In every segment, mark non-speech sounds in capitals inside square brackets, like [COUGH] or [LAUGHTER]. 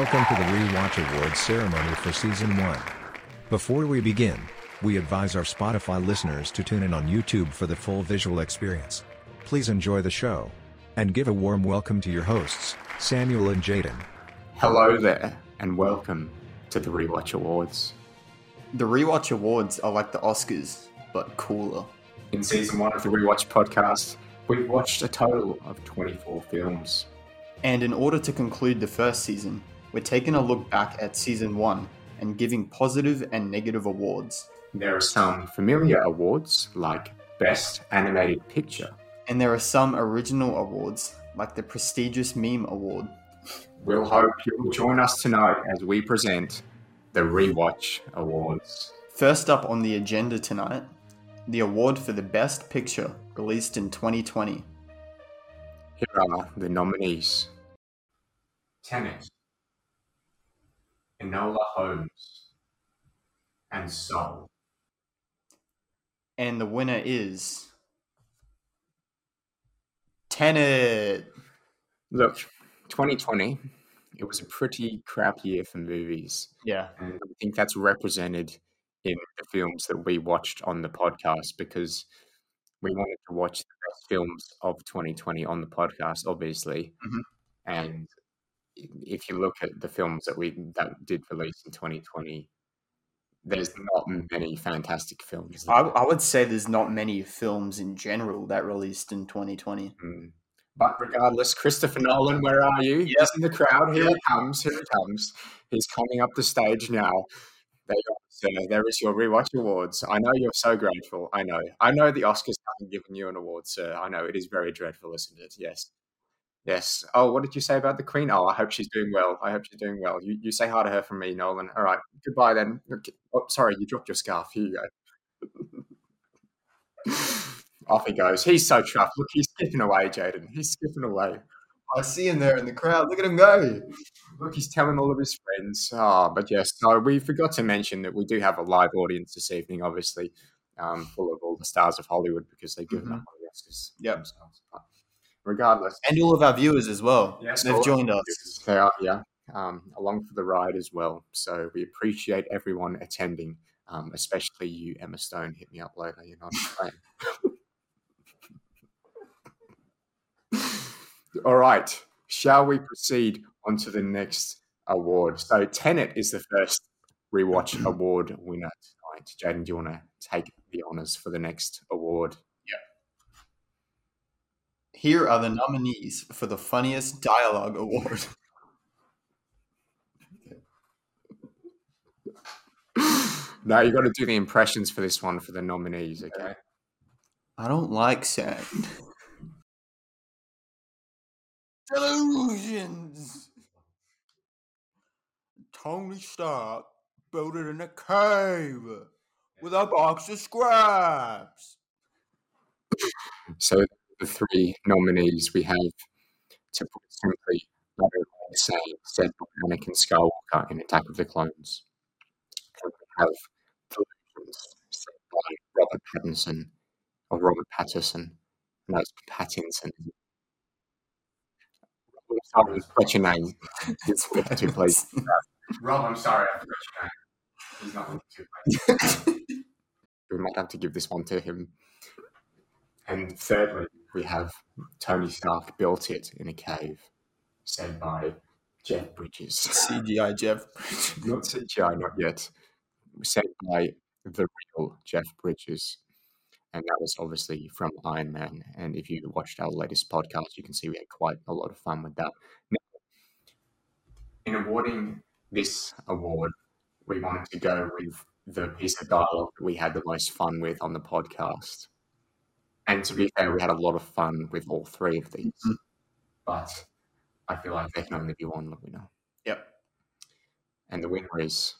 Welcome to the Rewatch Awards ceremony for Season 1. Before we begin, we advise our Spotify listeners to tune in on YouTube for the full visual experience. Please enjoy the show. And give a warm welcome to your hosts, Samuel and Jaden. Hello there, and welcome to the Rewatch Awards. The Rewatch Awards are like the Oscars, but cooler. In season one of the Rewatch podcast, we've watched a total of 24 films. And in order to conclude the first season, we're taking a look back at season one and giving positive and negative awards. There are some familiar awards, like Best Animated Picture. And there are some original awards, like the prestigious Meme Award. We'll hope you'll join us tonight as we present the Rewatch Awards. First up on the agenda tonight, the award for the Best Picture, released in 2020. Here are the nominees Tenet, Enola Holmes, and Soul. And the winner is. Tenet! Look, 2020, it was a pretty crap year for movies. Yeah. And I think that's represented in the films that we watched on the podcast because we wanted to watch the best films of 2020 on the podcast, obviously. Mhm. And if you look at the films that we that did release in 2020, there's not many fantastic films. I, I would say there's not many films in general that released in 2020. Mm. But regardless, Christopher Nolan, where are you? Yep. He's in the crowd. Here Yep. he comes. Here he comes. He's coming up the stage now. There you go, sir. There is your rewatch awards. I know you're so grateful. I know. I know the Oscars haven't given you an award, sir. I know it is very dreadful, isn't it? Yes. Yes. Oh, what did you say about the Queen? Oh, I hope she's doing well. I hope she's doing well. You, you say hi to her from me, Nolan. All right. Goodbye then. Oh, sorry, you dropped your scarf. Here you go. [LAUGHS] Off he goes. He's so chuffed. Look, he's skipping away, Jaden. He's skipping away. I see him there in the crowd. Look at him go. Look, he's telling all of his friends. Oh, but yes, so we forgot to mention that we do have a live audience this evening, obviously, um, full of all the stars of Hollywood because they've given up on the Oscars Yep. themselves. Regardless, And all of our viewers as well. Yes, They've joined us. they are here um, along for the ride as well. So we appreciate everyone attending, um, especially you, Emma Stone. Hit me up later. You're not playing. [LAUGHS] All right. Shall we proceed on to the next award? So Tenet is the first rewatch [CLEARS THROAT] award winner tonight. Jaden, do you want to take the honours for the next award? Here are the nominees for the Funniest Dialogue Award. [LAUGHS] No, you got to do the impressions for this one for the nominees, okay? I don't like sand. Delusions! Tony Stark built it in a cave with a box of scraps. [LAUGHS] So the three nominees we have, to put it simply, the same said by Anakin Skywalker in Attack of the Clones. And we have Delusions said by Robert Pattinson, or Robert Patterson. No, it's Pattinson. What's your name? It's [LAUGHS] too please. [LAUGHS] Rob, I'm sorry, I forgot your name. He's not pleased. [LAUGHS] we might have to give this one to him. And thirdly, we have Tony Stark built it in a cave, said by Jeff Bridges. [LAUGHS] CGI Jeff. Bridges. Not CGI, not yet. Said by the real Jeff Bridges. And that was obviously from Iron Man. And if you watched our latest podcast, you can see we had quite a lot of fun with that. Now, in awarding this award, we wanted to go with the piece of dialogue that we had the most fun with on the podcast. And to be fair, we had a lot of fun with all three of these. Mhm. But I feel like there can only be one winner. Yep. And the winner is.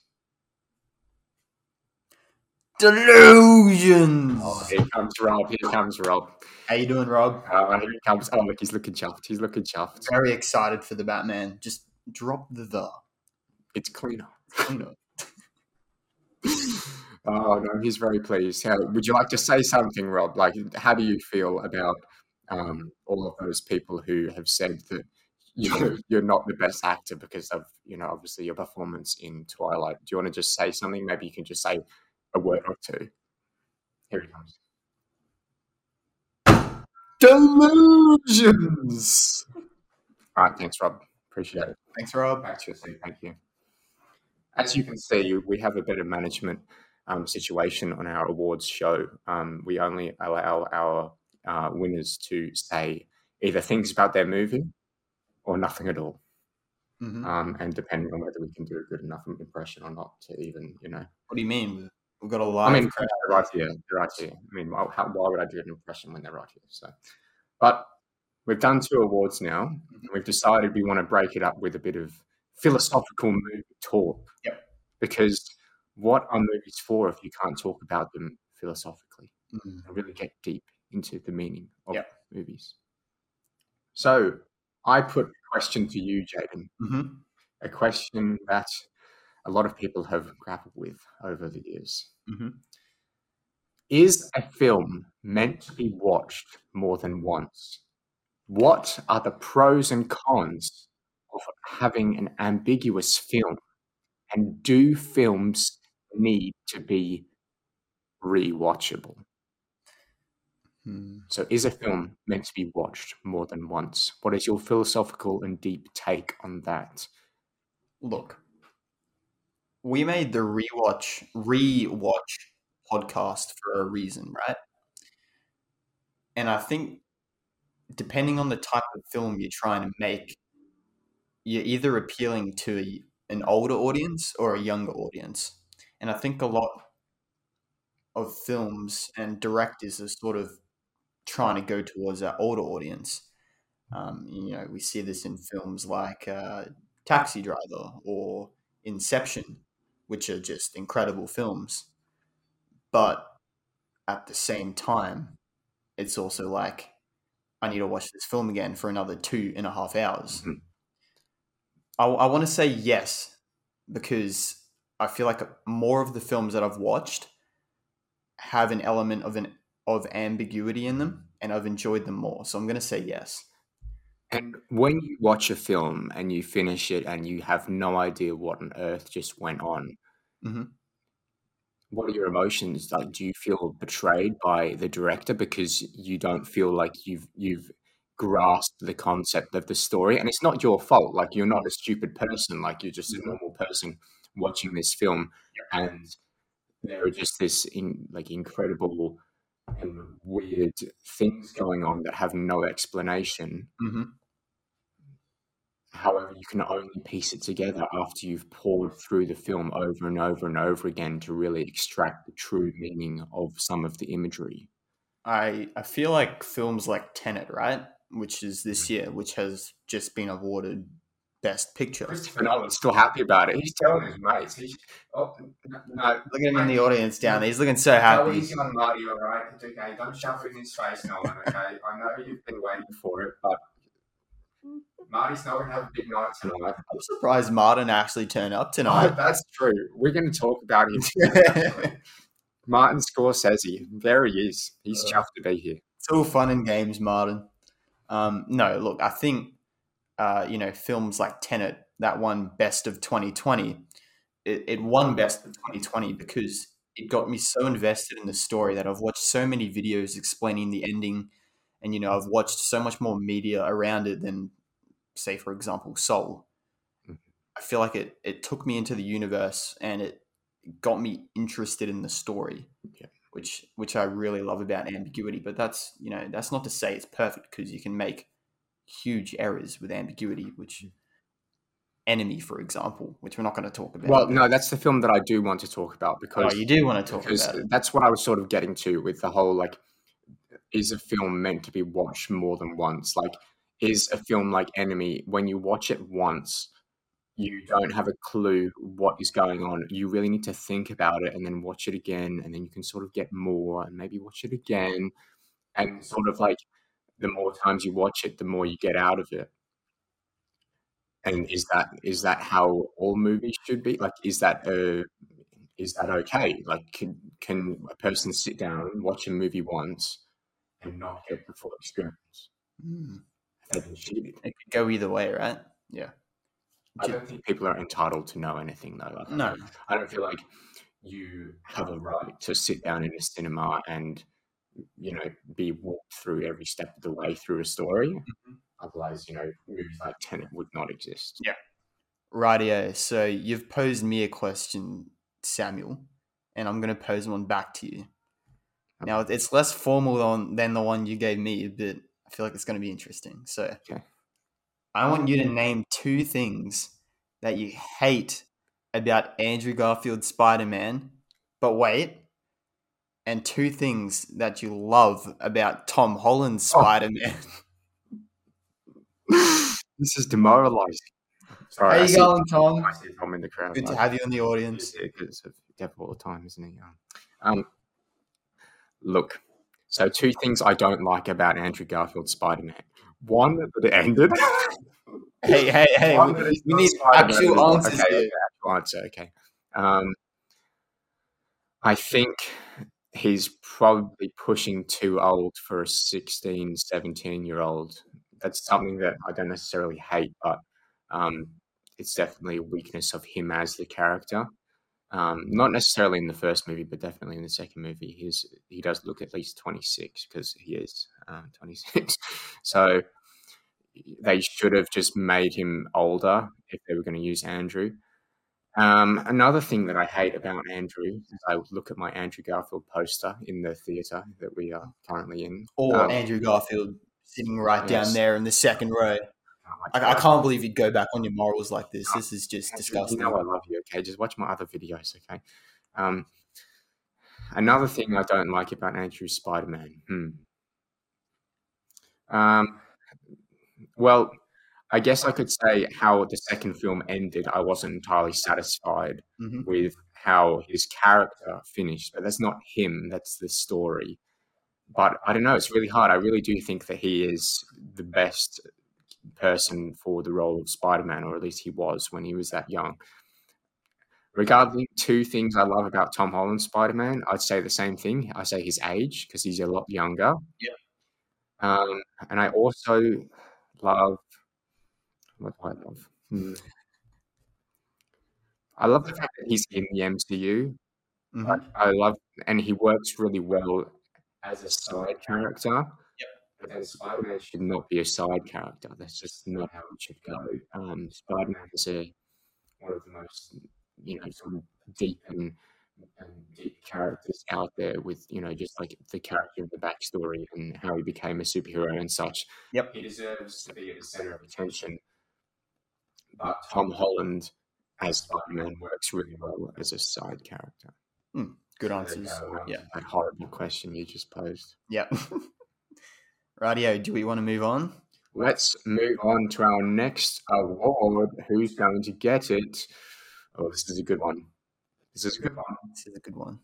Delusions! Oh, here comes Rob. Here comes Rob. How you doing, Rob? Uh, here comes. Oh, look, he's looking chuffed. He's looking chuffed. Very excited for the Batman. Just drop the the. It's cleaner. Know. [LAUGHS] Oh no, he's very pleased. How, would you like to say something, Rob? Like, how do you feel about um, all of those people who have said that you're, you're not the best actor because of you know obviously your performance in Twilight. Do you want to just say something? Maybe you can just say a word or two. Here he comes. Delusions. All right, thanks, Rob. Appreciate it. Thanks, Rob. Back to your seat. Thank you. As you can see, we have a better management um, situation on our awards show. Um, we only allow our uh, winners to say either things about their movie or nothing at all. Mhm. Um, and depending on whether we can do a good enough impression or not to even, you know. What do you mean? We've got a lot. I mean, crowd. they're right here. They're right here. I mean, why, how, why would I do an impression when they're right here? So, but we've done two awards now. and We've decided we want to break it up with a bit of philosophical movie talk. Yep. Because what are movies for if you can't talk about them philosophically Mhm. and really get deep into the meaning of Yep. movies? So, I put a question to you, Jaden Mhm. a question that a lot of people have grappled with over the years. Mhm. Is a film meant to be watched more than once? What are the pros and cons of having an ambiguous film? And do films need to be rewatchable? Hmm. So, is a film meant to be watched more than once? What is your philosophical and deep take on that? Look, we made the rewatch rewatch podcast for a reason, right? And I think depending on the type of film you're trying to make, you're either appealing to an older audience or a younger audience. And I think a lot of films and directors are sort of trying to go towards that older audience. Um, you know, we see this in films like uh, Taxi Driver or Inception, which are just incredible films. But at the same time, it's also like, I need to watch this film again for another two and a half hours. Mhm. I, I want to say yes, because I feel like more of the films that I've watched have an element of an of ambiguity in them, and I've enjoyed them more. So I'm going to say yes. And when you watch a film and you finish it and you have no idea what on earth just went on, Mhm. what are your emotions? Like, do you feel betrayed by the director because you don't feel like you've you've grasped the concept of the story? And it's not your fault. Like, you're not a stupid person. Like, you're just a Mhm. normal person watching this film, and there are just this in like incredible and weird things going on that have no explanation. Mhm. However, you can only piece it together after you've poured through the film over and over and over again to really extract the true meaning of some of the imagery. I I feel like films like Tenet, right, which is this year, which has just been awarded Best Picture. Christopher Nolan's still happy about it. He's telling his mates. He's, oh, no, no, Look at him in the audience down there. He's looking so go happy. easy on Marty, all right? Okay. Don't shove it in his face, Nolan, okay? I know you've been waiting for it, but Marty's not going to have a big night tonight. I'm surprised Martin actually turned up Oh, tonight. that's true. We're going to talk about him. [LAUGHS] Martin Scorsese. There he is. He's Uh, chuffed to be here. it's all fun and games, Martin. Um, no, look, I think uh, you know films like Tenet that won Best of 2020. It, it won Best of 2020 because it got me so invested in the story that I've watched so many videos explaining the ending, and you know I've watched so much more media around it than, say, for example, Soul. Mhm. I feel like it it took me into the universe and it got me interested in the story Yeah. which which I really love about ambiguity. But that's you know that's not to say it's perfect because you can make huge errors with ambiguity. Which mm. enemy, for example, which we're not going to talk about. Well, no, that's the film that I do want to talk about oh, because you do want to talk because about it. that's what I was sort of getting to with the whole like, is a film meant to be watched more than once? Like, is a film like Enemy when you watch it once, you don't have a clue what is going on. You really need to think about it and then watch it again, and then you can sort of get more and maybe watch it again, and sort of like the more times you watch it, the more you get out of it. And is that is that how all movies should be? Like, is that uh, is that okay? Like, can can a person sit down and watch a movie once and not get the full experience? Mm. I they've been cheated. It could go either way, right? Yeah. I don't think people are entitled to know anything though. Like, No. I don't feel like you have a right to sit down in a cinema and you know be walked through every step of the way through a story. Mm-hmm. Otherwise, you know, movies like Tenet would not exist. Yeah. Rightio. So you've posed me a question, Samuel, and I'm going to pose one back to you. Now it's less formal than, than the one you gave me, but I feel like it's going to be interesting. So Okay. I want you to name two things that you hate about Andrew Garfield's Spider Man, but wait, and two things that you love about Tom Holland's Oh. Spider Man. [LAUGHS] this is demoralizing. Sorry, How I you going, Tom? I see Tom in the crowd. Good to have you in the audience. Because of Dev all the time, isn't he? Um, Um, look, so two things I don't like about Andrew Garfield's Spider Man. One, that it ended. [LAUGHS] Hey, hey, hey! One, We, we need Spider-Man actual answers Okay, here. okay, actual answer. Okay. Um, I think he's probably pushing too old for a 16, 17 year old. That's something that I don't necessarily hate, but um, it's definitely a weakness of him as the character. Um, not necessarily in the first movie, but definitely in the second movie. He's he does look at least twenty six because he is um, [LAUGHS] twenty six. so they should have just made him older if they were going to use Andrew. Um, another thing that I hate about Andrew is I look at my Andrew Garfield poster in the theatre that we are currently in. Or Um, Andrew Garfield sitting right down there in the second row. I, I can't believe you'd go back on your morals like this. This is just Andrew, disgusting. You know I love you. Okay, just watch my other videos. Okay. Um, another thing I don't like about Andrew's Spider Man. Hmm. Um, well, I guess I could say how the second film ended. I wasn't entirely satisfied Mhm. with how his character finished, but that's not him. That's the story. But I don't know. It's really hard. I really do think that he is the best person for the role of Spider-Man, or at least he was when he was that young. Regarding two things I love about Tom Holland's Spider-Man, I'd say the same thing. I say his age because he's a lot younger. Yeah. Um, and I also love what do I love? Hmm. I love the fact that he's in the MCU. Mhm. Like, I love, and he works really well as a side character. But then Spider Man should not be a side character. That's just not how it should go. Um, Spider Man is a one of the most, you know, sort of deep and, and deep characters out there. With you know, just like the character and the backstory and how he became a superhero and such. Yep. he deserves to be at the center of attention. But Tom Holland as Spider Man works really well as a side character. Good There you answers. Um, Yeah. That horrible question you just posed. Yeah. [LAUGHS] Rightio, do we want to move on? Let's move on to our next award. Who's going to get it? Oh, this is a good one. This is a good one. This is a good one.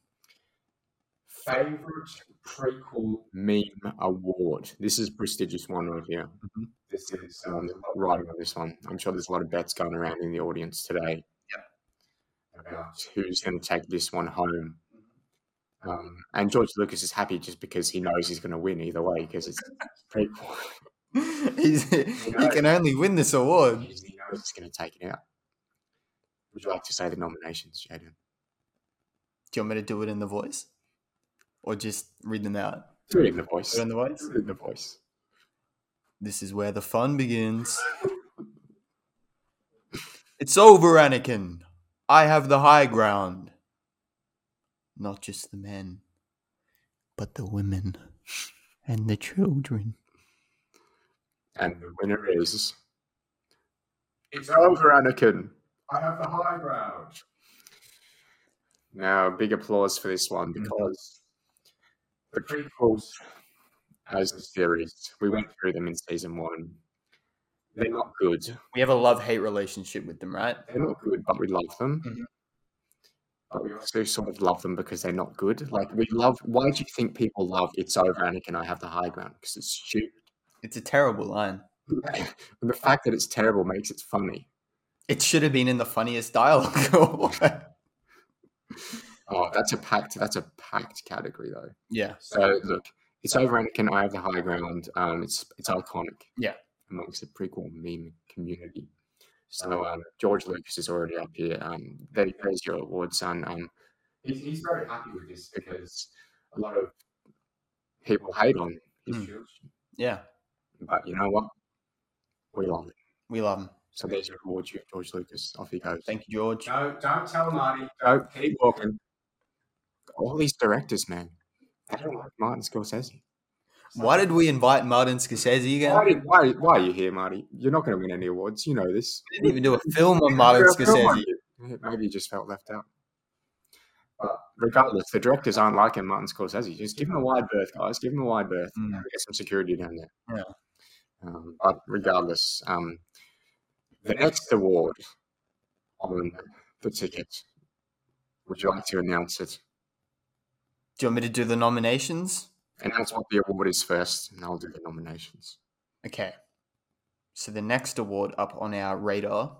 Favorite prequel meme award. This is a prestigious one right here. Mhm. This is um, there's a lot riding on this one. I'm sure there's a lot of bets going around in the audience today. About who's going to take this one home. Um, and George Lucas is happy just because he knows he's going to win either way because it's [LAUGHS] prequel. [LAUGHS] He's, he can only win this award. He knows he's going to take it out. Would you like to say the nominations, Jaden? Do you want me to do it in the voice? Or just read them out? Do it in the voice. Do it in the voice? Do it in the voice. This is where the fun begins. It's over, Anakin. I have the high ground. Not just the men, but the women and the children. And the winner is. It's over, Anakin. I have the high ground. Now, big applause for this one because the prequels, as a series, we went through them in season one. They're not good. We have a love hate relationship with them, right? They're not good, but we love them. Mhm. But we also sort of love them because they're not good. Like we love. Why do you think people love "It's Over, Anakin"? I have the high ground because it's stupid. It's a terrible line. [LAUGHS] and the fact that it's terrible makes it funny. It should have been in the funniest dialogue. [LAUGHS] [LAUGHS] Oh, that's a packed. That's a packed category though. yeah. So look, "It's Over, Anakin." I have the high ground. Um, it's it's iconic. Yeah. amongst the prequel meme community. So um, George Lucas is already up here. Um, there, there's your award, son. Um, he's, he's very happy with this because a lot of people hate on his Mm. Yeah, But you know what? We love it. we love him. So there's your award, George Lucas. Off he goes. Thank you, George. Don't, don't tell Marty. Don't keep walking. All these directors, man, they don't like Martin Scorsese. Why did we invite Martin Scorsese again? Why, did, why, why are you here, Marty? You're not going to win any awards. You know this. We didn't even do a film on Martin You're a film on Scorsese. Maybe you just felt left out. But regardless, the directors aren't liking Martin Scorsese. Just give him a wide berth, guys. Give him a wide berth. Mm. Get some security down there. Yeah. Um, but regardless, um, the next award on the ticket, would you like to announce it? Do you want me to do the nominations? And that's what the award is first, and I'll do the nominations. Okay. So the next award up on our radar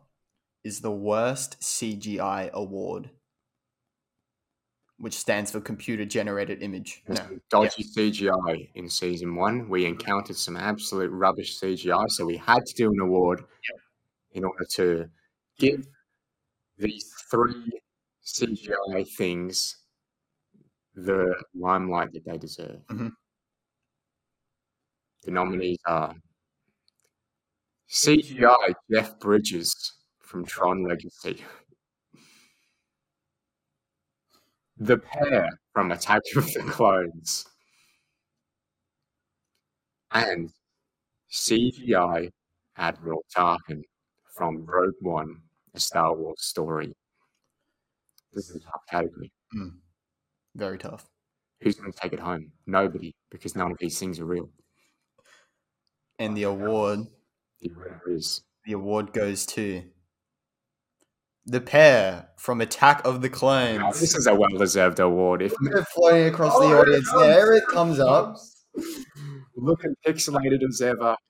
is the worst CGI award, which stands for computer generated image. No. dodgy CGI in season one. We encountered some absolute rubbish CGI, so we had to do an award in order to give these three CGI things the limelight that they deserve. Mhm. The nominees are CGI Jeff Bridges from Tron Legacy. The pair from Attack of the Clones. And CGI Admiral Tarkin from Rogue One, a Star Wars story. This is a tough category. Very tough. Who's going to take it home? Nobody, because none of these things are real. And the award, The winner is the award goes to the pair from Attack of the Clones. this is a well-deserved award. If They're floating across the Oh, audience. comes, There it comes up. [LAUGHS] looking pixelated as ever. [LAUGHS]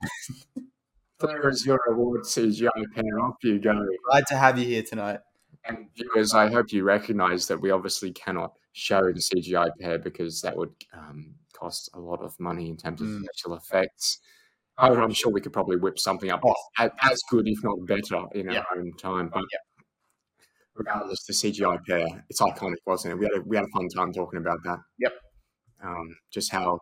There is your award, CGI pair. Off you go. Glad to have you here tonight. And viewers, I hope you recognise that we obviously cannot show the CGI pair because that would um, cost a lot of money in terms of Mm. special effects. However, I'm sure we could probably whip something up Oh. as, as good, if not better, in Yeah. our own time. But regardless, the CGI pair, it's iconic, wasn't it? We had a, we had a fun time talking about that. Yep. Um, just how,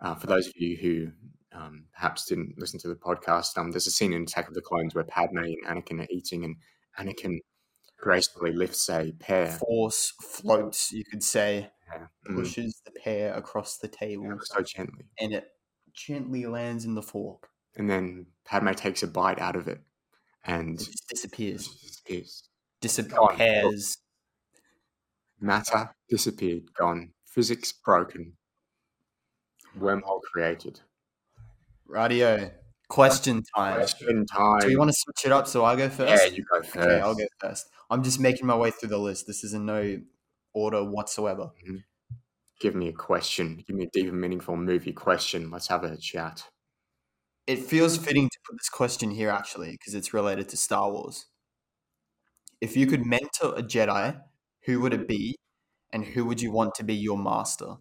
uh, for those of you who um, perhaps didn't listen to the podcast, um, there's a scene in Attack of the Clones where Padme and Anakin are eating, and Anakin gracefully lifts a pear. Force floats, you could say, Yeah. Mm, pushes the pear across the table, ever so gently. and it gently lands in the fork. And then Padme takes a bite out of it and It disappears. disappears. Disappears. Matter disappeared, gone. Physics broken. Wormhole created. Radio. Question time. Question time. Do you want to switch it up so I go first? Yeah, you go first. Okay, I'll go first. I'm just making my way through the list. This is in no order whatsoever. Give me a question. Give me a deep and meaningful movie question. Let's have a chat. It feels fitting to put this question here actually because it's related to Star Wars. If you could mentor a Jedi, who would it be, and who would you want to be your master?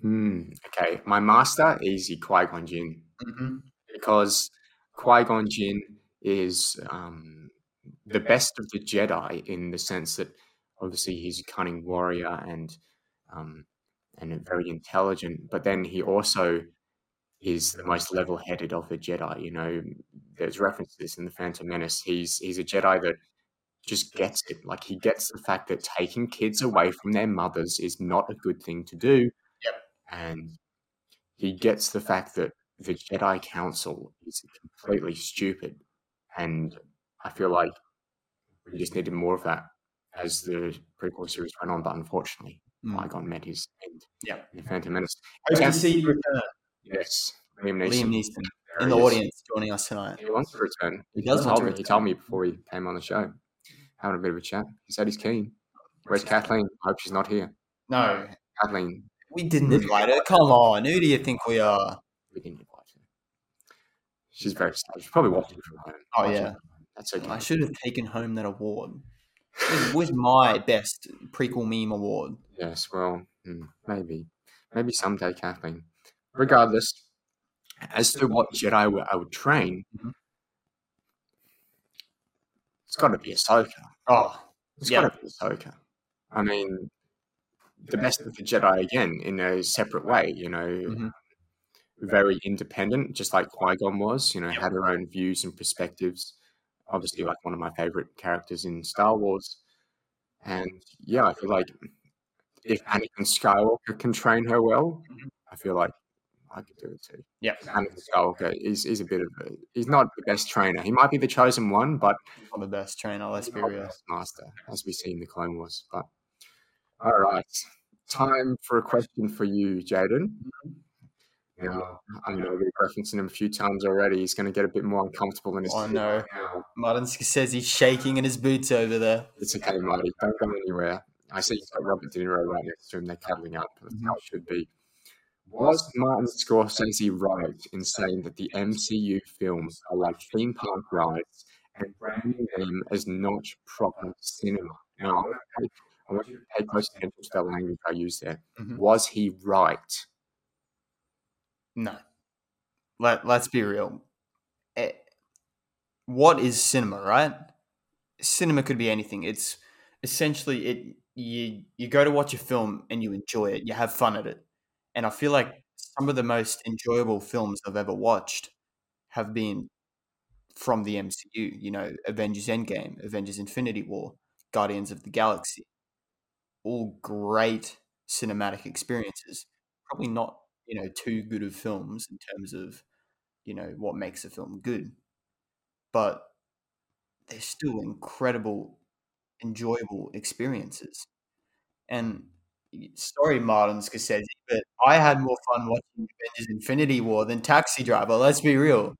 Hmm. Okay, my master, is Qui Gon Jinn. Mm-hmm. because Qui Gon Jinn is um, the best of the Jedi in the sense that obviously he's a cunning warrior and um, and very intelligent, but then he also is the most level-headed of the Jedi. You know, there's reference to this in the Phantom Menace. He's he's a Jedi that just gets it. Like he gets the fact that taking kids away from their mothers is not a good thing to do. Yep. And he gets the fact that the Jedi Council is completely stupid. And I feel like we just needed more of that as the prequel series went on, but unfortunately, Mm. Qui-Gon met his end. In the Phantom Menace. Hope Yeah. to see you return. Yes, Liam Neeson. Liam Neeson in the audience joining us tonight. He wants to return. He does want to me, He told me before he came on the show, having a bit of a chat. He said he's keen. Where's Kathleen? I hope she's not here. No, Kathleen, we didn't invite her. Come on, who do you think we are? we didn't invite her. She's very sad. She's probably watching from home. Oh, yeah. That's okay. I should have taken home that award. With, with my best prequel meme award. Yes, well, hmm, maybe. Maybe someday, Kathleen. Regardless, As to what Jedi I would, train, Mhm. it's got to be Ahsoka. Oh, It's Yeah. got to be Ahsoka. I mean, the best of the Jedi again in a separate way. You know, Mhm. very independent, just like Qui Gon was. You know, Yep. had her own views and perspectives. Obviously, like one of my favorite characters in Star Wars. And yeah, I feel like if Anakin Skywalker can train her well, Mhm. I feel like I could do it too. yeah. Anakin Skywalker is, is a bit of a he's not the best trainer. He might be the chosen one, but Not the best trainer. Let's be real. master, as we see in the Clone Wars. But all right, time for a question for you, Jaden. Now, I know we've referenced him a few times already. He's going to get a bit more uncomfortable in his I know. now. Martin says he's shaking in his boots over there. It's okay, Marty. Don't go anywhere. I see you've got Robert De Niro right next to him. They're cuddling up. That's how it should be. Was Martin Scorsese right in saying that the MCU films are like theme park rides and branding them as not proper cinema? Now, I want, to pay, I want you to pay close attention to the language I use there. Mhm. Was he right? No. Let Let's be real. Eh, what is cinema, right? Cinema could be anything. It's essentially it. You you go to watch a film and you enjoy it. You have fun at it. And I feel like some of the most enjoyable films I've ever watched have been from the MCU. You know, Avengers Endgame, Avengers Infinity War, Guardians of the Galaxy. All great cinematic experiences. Probably not you know too good of films in terms of you know what makes a film good but they're still incredible enjoyable experiences. And sorry martin scorsese but i had more fun watching avengers infinity war than taxi driver let's be real.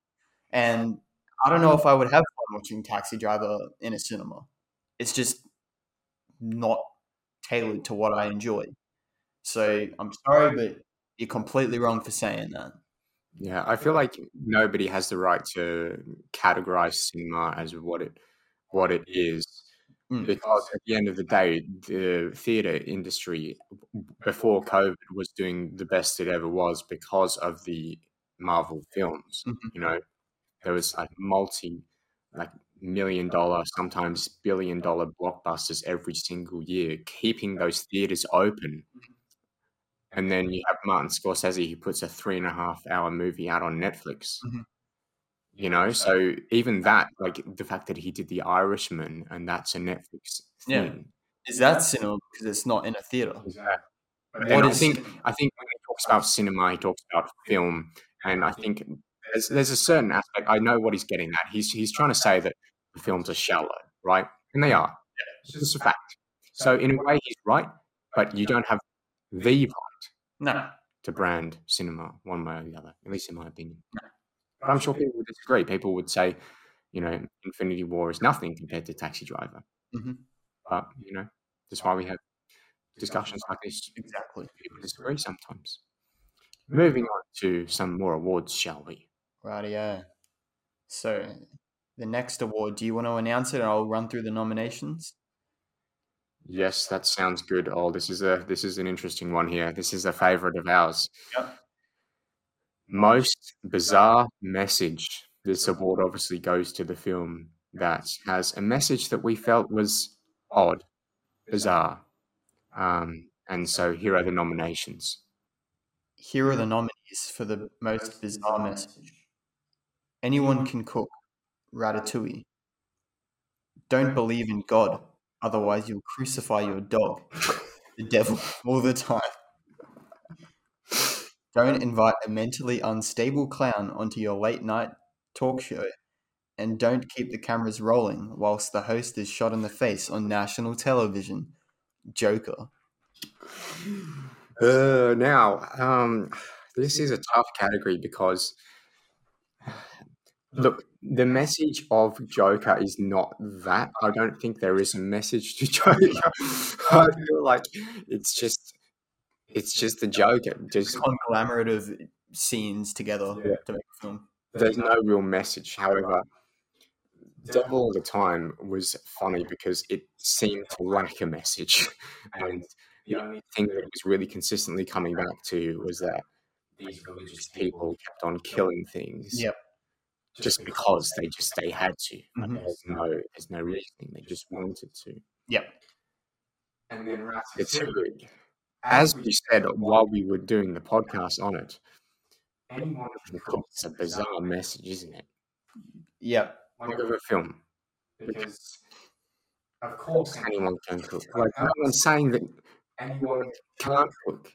And i don't know if i would have fun watching taxi driver in a cinema. It's just not tailored to what i enjoy. So i'm sorry but you're completely wrong for saying that. Yeah, I feel like nobody has the right to categorize cinema as what it what it is. Mm. because at the end of the day, the theater industry before COVID was doing the best it ever was because of the Marvel films. Mhm. You know, there was like multi, like million dollar, sometimes billion dollar blockbusters every single year, keeping those theaters open. And then you have Martin Scorsese, who puts a three and a half hour movie out on Netflix. Mhm. You know, so even that, like the fact that he did The Irishman, and that's a Netflix Yeah. thing. Is that cinema because it's not in a theater? Exactly. What And I is think cinema? I think when he talks about cinema, he talks about film, and I think there's, there's a certain aspect. I know what he's getting at. He's he's trying to say that the films are shallow, right? And they are. It's just a fact. So in a way, he's right, but you don't have the right No. to brand cinema one way or the other. At least in my opinion. No. But I'm sure people would disagree. People would say, you know, Infinity War is nothing compared to Taxi Driver. Mhm. But you know, that's why we have discussions like this. Exactly. People disagree sometimes. Moving on to some more awards, shall we? Rightio. So the next award, do you want to announce it? And I'll run through the nominations. Yes, that sounds good. Oh, this is a this is an interesting one here. This is a favorite of ours. Yep. Most bizarre message. This award obviously goes to the film that has a message that we felt was odd, bizarre. Um, and so here are the nominations. Here are the nominees for the most bizarre message. Anyone can cook. Ratatouille. Don't believe in God, otherwise you'll crucify your dog, the devil, all the time. Don't invite a mentally unstable clown onto your late night talk show. And don't keep the cameras rolling whilst the host is shot in the face on national television. Joker. Uh, now, um, this is a tough category because, look, the message of Joker is not that. I don't think there is a message to [LAUGHS] Joker. I feel like it's just, it's just the Joker. Just Conglomerate of scenes together Yeah. to make a film. there's no real message. However, Devil All the Time was funny because it seemed to lack a message, [LAUGHS] and the only thing that it was really consistently coming back to was that these religious people kept on killing things. Yep. Just because they just they had to. Mhm. There's no there's no reasoning. They just wanted to. Yep. And then Ratatouille, as we said while we were doing the podcast on it, anyone can cook. It's a bizarre message, isn't it? Yep. Think of a film. Because of course anyone can cook. Like no one's saying that anyone can't cook.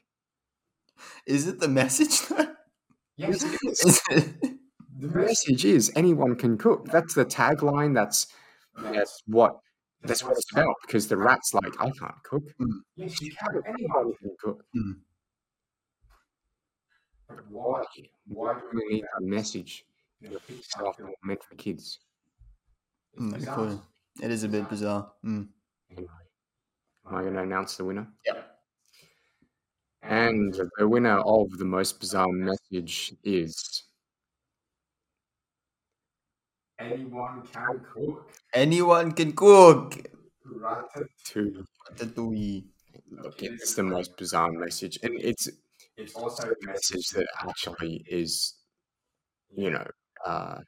Is it the message though? Yes, it [LAUGHS] is. The message is anyone can cook. That's the tagline. That's that's what that's what it's about. Because the rat's like, I can't cook. Mm. Yes, you can. Anyone can cook. Mm. But why? Why do we need a message Pixar film meant for kids? Mm. It is a bit bizarre. Mm. Anyway, am I going to announce the winner? Yep. And the winner of the most bizarre message is. Anyone can cook. Anyone can cook. Ratatouille. Ratatouille. Look, it's the most bizarre message, and it's it's also a message that actually is, you know, uh,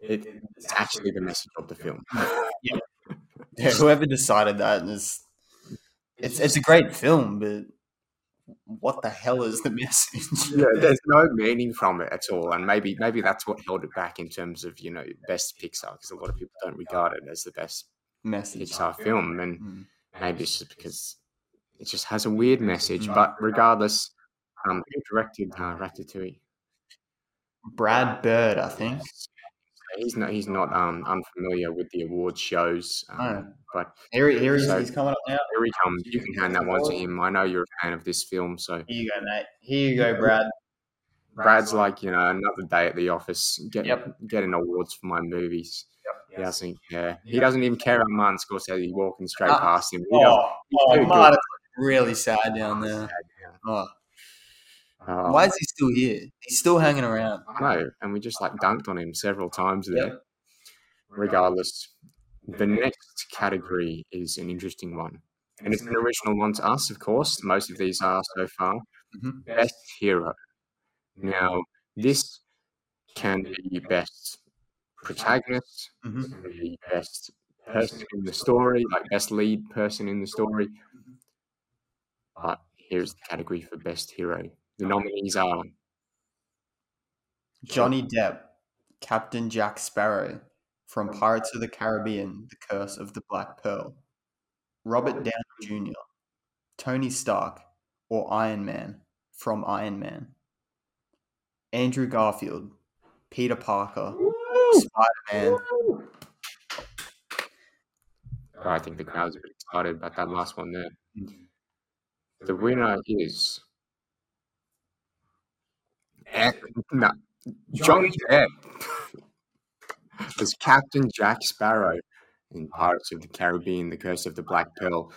it, it's actually the message of the film. [LAUGHS] Yeah, whoever decided that is it's it's a great film, but what the hell is the [LAUGHS] message? yeah, there's no meaning from it at all, and maybe maybe that's what held it back in terms of you know best Pixar because a lot of people don't regard it as the best message. Pixar film, and Mm. maybe it's just because it just has a weird message. But regardless, um, who directed uh, Ratatouille? Brad Bird, I think. He's not he's not um unfamiliar with the award shows, um, No. but Here, he- here he's, So- he's coming up now. here he comes. You can hand that one to him. I know you're a fan of this film, so Here you go, mate. Here you go, Brad. Brad's like you know another day at the office, getting Yep. getting awards for my movies. Yep. He doesn't care. He doesn't even care about Martin Scorsese He's walking straight Ah. past him. He. Oh, oh. Martin's really sad down there. Oh, Oh, why is he still here? He's still hanging around. No, and we just like dunked on him several times there. Yep. Regardless, the next category is an interesting one. And it's an original one to us, of course. Most of these are so far. Mhm. Best hero. Now, this can be best protagonist, Mhm. can be best person in the story, like best lead person in the story. But here's the category for best hero. The nominees are Johnny Depp, Captain Jack Sparrow from Pirates of the Caribbean: The Curse of the Black Pearl, Robert Downey Jr., Tony Stark, or Iron Man from Iron Man, Andrew Garfield, Peter Parker, Spider Man. I think the crowd's a bit excited about that last one there. Mm. The winner is No, Johnny Depp as Captain Jack Sparrow in Pirates of the Caribbean: The Curse of the Black Pearl.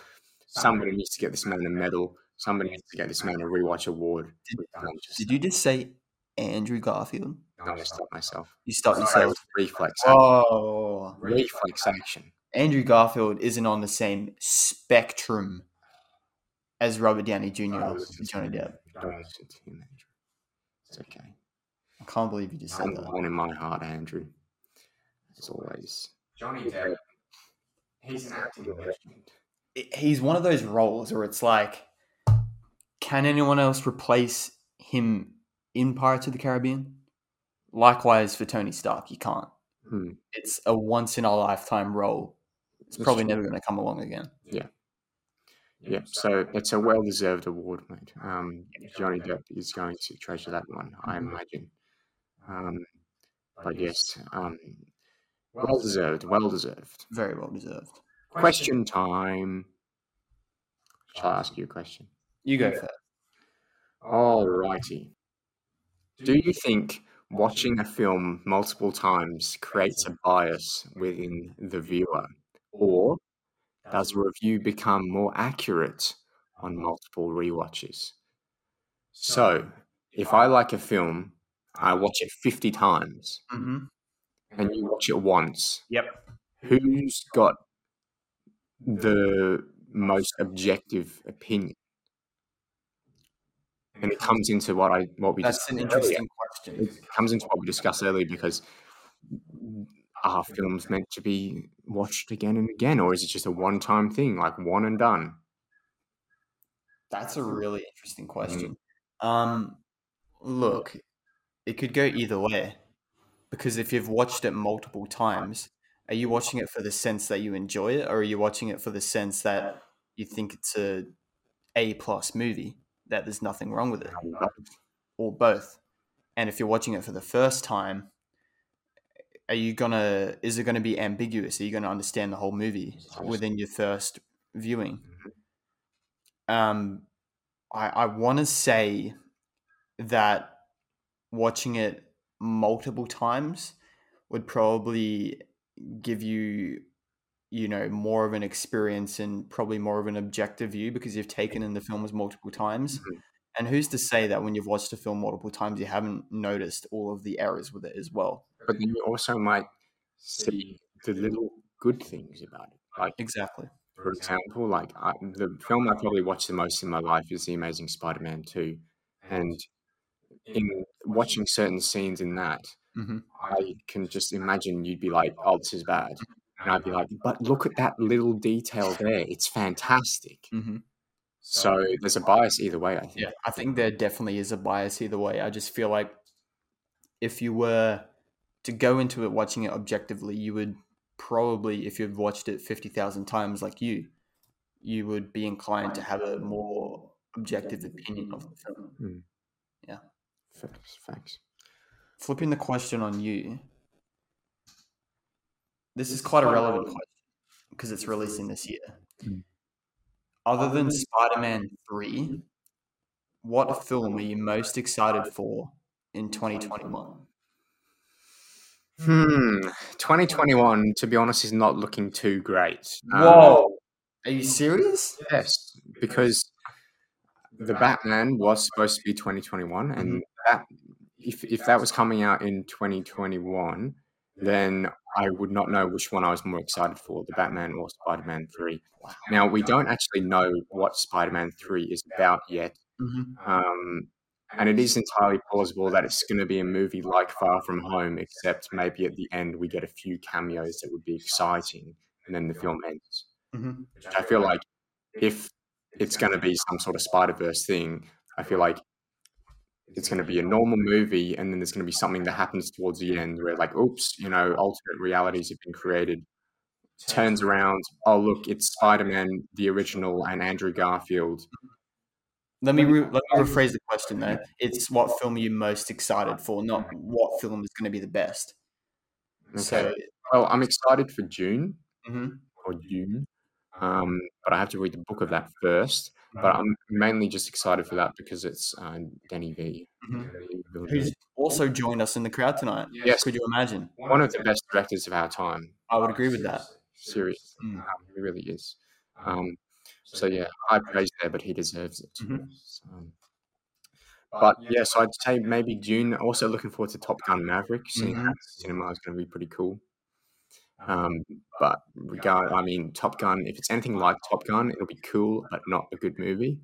Somebody needs to get this man a medal. Somebody needs to get this man a rewatch award. Just- Did you just say Andrew Garfield? No, I stopped myself. You stopped yourself. was reflex. action. Oh, Reflex action. Andrew Garfield isn't on the same spectrum as Robert Downey Jr. Oh, and Johnny. Depp. Don't listen to him, Andrew. It's okay. I can't believe you just said Number that. one in my heart, Andrew. As always. Johnny Depp. He's an acting legend. he's one of those roles where it's like, can anyone else replace him in Pirates of the Caribbean? Likewise for Tony Stark, you can't. Hmm. It's a once in a lifetime role. It's That's probably true. never going to come along again. Yeah, so it's a well deserved award, mate. Um, Johnny Depp is going to treasure that one, I imagine. Um, but yes, um, well deserved, well deserved. Very well deserved. Question time. Shall I ask you a question? You go first. All righty. Do you think watching a film multiple times creates a bias within the viewer? Or does a review become more accurate on multiple rewatches? So, if I like a film, I watch it 50 times, Mm-hmm. and you watch it once, Yep. who's got the most objective opinion? and it comes into what I what we That's an discussed earlier. interesting question. It comes into what we discussed earlier because are films meant to be watched again and again, or is it just a one-time thing, like one and done? That's a really interesting question. Um, look, it could go either way because if you've watched it multiple times, are you watching it for the sense that you enjoy it, or are you watching it for the sense that you think it's a A plus movie that there's nothing wrong with it, or both? And if you're watching it for the first time, are you gonna? Is it gonna be ambiguous? Are you gonna understand the whole movie within your first viewing? Um, I I want to say that watching it multiple times would probably give you you know more of an experience and probably more of an objective view because you've taken in the films multiple times Mhm. and who's to say that when you've watched a film multiple times you haven't noticed all of the errors with it as well But then you also might see the little good things about it. Like, exactly for example, like I, the film I probably watched the most in my life is The Amazing Spider-Man 2. And in watching certain scenes in that, hmm I can just imagine you'd be like, oh, this is bad. And I'd be like, but look at that little detail there. It's fantastic. hmm So there's a bias either way, I think. Yeah, I think there definitely is a bias either way. I just feel like if you were to go into it watching it objectively, you would probably, if you've watched it 50,000 times like you, you would be inclined to have a more objective opinion of the film. Yeah. Facts, facts. Flipping the question on you, this is quite a relevant question because it's releasing this year. Mm. Other than Spider Man 3, what film are you most excited for in 2021? Hmm. 2021, to be honest, is not looking too great. Um, Whoa! Are you serious? Yes, because the Batman was supposed to be 2021, and that if if that was coming out in 2021, then I would not know which one I was more excited for, the Batman or Spider-Man 3. Now we don't actually know what Spider-Man 3 is about yet, Mm-hmm. um, and it is entirely plausible that it's going to be a movie like Far From Home, except maybe at the end we get a few cameos that would be exciting, and then the film ends. Mm-hmm. I feel like if it's going to be some sort of Spider Verse thing, I feel like it's going to be a normal movie, and then there's going to be something that happens towards the end where, like, oops, you know, alternate realities have been created. Turns around, oh look, it's Spider Man, the original, and Andrew Garfield. Let me re- let me rephrase the question though. It's what film are you most excited for, not what film is going to be the best. So, Okay. Well, I'm excited for Dune mhm. or Dune, um, but I have to read the book of that first. But I'm mainly just excited for that because it's uh, Danny V. Mhm. Villeneuve. who's also joined us in the crowd tonight. Yes. Could you imagine? one of the best directors of our time. I would agree with that. Serious, Mm. um, he really is. Um, so yeah, high praise there, but he deserves it. Mhm. Um, but yeah, so I'd say maybe Dune. Also looking forward to Top Gun Maverick. Seeing Mhm. that cinema is going to be pretty cool. Um, but regard, I mean, Top Gun. If it's anything like Top Gun, it'll be cool, but not a good movie.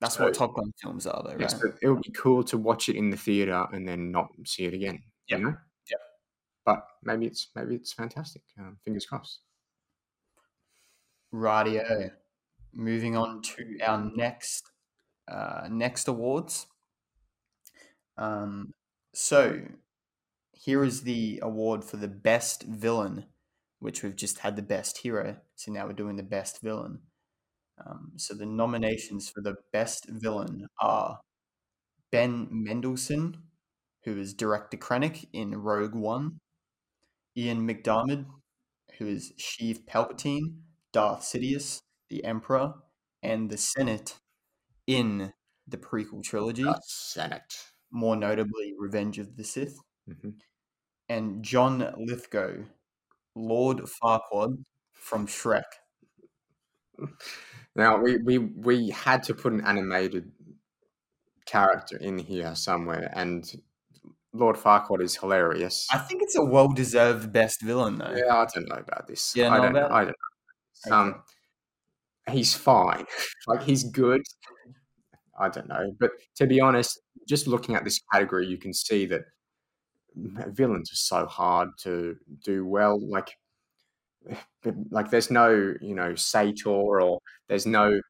That's So- what Top Gun films are, though, right? Yes, it would be cool to watch it in the theater and then not see it again. Yeah. You know? Yeah. But maybe it's maybe it's fantastic. Um, fingers crossed. Radio. Moving on to our next uh, next awards. Um, so here is the award for the best villain, which we've just had the best hero. So now we're doing the best villain. Um, so the nominations for the best villain are Ben Mendelsohn, who is Director Krennic in Rogue One, Ian McDiarmid, who is Sheev Palpatine, Darth Sidious, the Emperor, and the Senate in the prequel trilogy, The Senate. more notably Revenge of the Sith, Mhm. and John Lithgow, Lord Farquaad from Shrek. Now we, we we had to put an animated character in here somewhere, and Lord Farquaad is hilarious. I think it's a well-deserved best villain, though. yeah, I don't know about this. Yeah, I don't. about? I don't. Know. Um, he's fine. [LAUGHS] like he's good. I don't know. But to be honest, just looking at this category, you can see that villains are so hard to do well. Like, [SIGHS] like there's no, you know, Sator or there's no,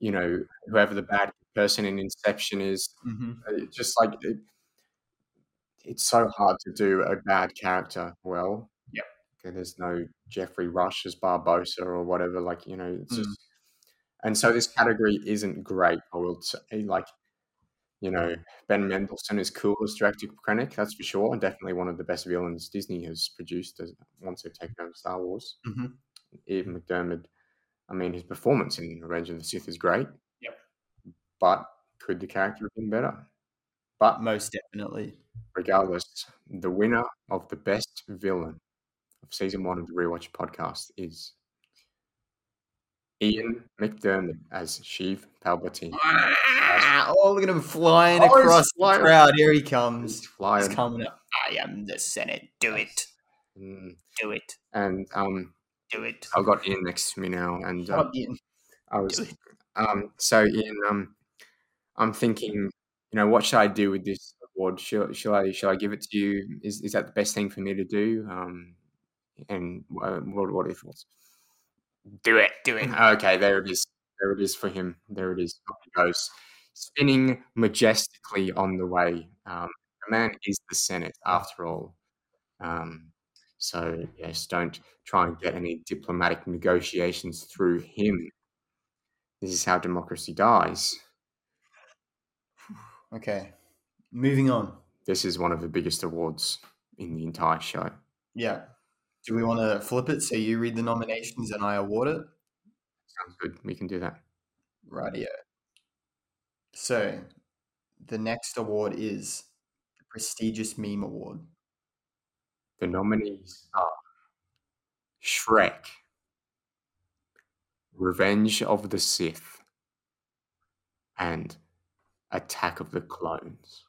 you know, whoever the bad person in Inception is. hmm Uh, Just like it, it's so hard to do a bad character well. Yeah. Okay, there's no Geoffrey Rush as Barbossa or whatever. Like you know, it's Mm. just, and so this category isn't great. I will say, like, you know, Ben Mendelsohn is cool as director Krennic, that's for sure, and definitely one of the best villains Disney has produced as, once they've taken over Star Wars. Mhm. Ian McDermott, I mean, his performance in Revenge of the Sith is great. Yep. But could the character have been better? But Most definitely. regardless, the winner of the best villain of season one of the Rewatch podcast is Ian McDermott as Sheev Palpatine. Oh, look at him flying Oh, across flying. the crowd. Here he comes. He's He's flying. coming up. I am the Senate. Do it. Mm, Do it. And um, Do it. I've got Ian next to me now, and um. I was um, so Ian. Um, I'm thinking, you know, what should I do with this award? Should, should I should I give it to you? Is is that the best thing for me to do? Um, and uh, what what are your thoughts? Do it. Do it. [LAUGHS] Okay, there it is. There it is for him. There it is. Off he goes, spinning majestically on the way. Um, the man is the Senate, after all. Um, so yes, don't try and get any diplomatic negotiations through him. This is how democracy dies. [SIGHS] Okay. Moving on. This is one of the biggest awards in the entire show. Yeah. Do we want to flip it so you read the nominations and I award it? Sounds good. We can do that. Radio. So, the next award is the prestigious meme award. The nominees are Shrek, Revenge of the Sith, and Attack of the Clones.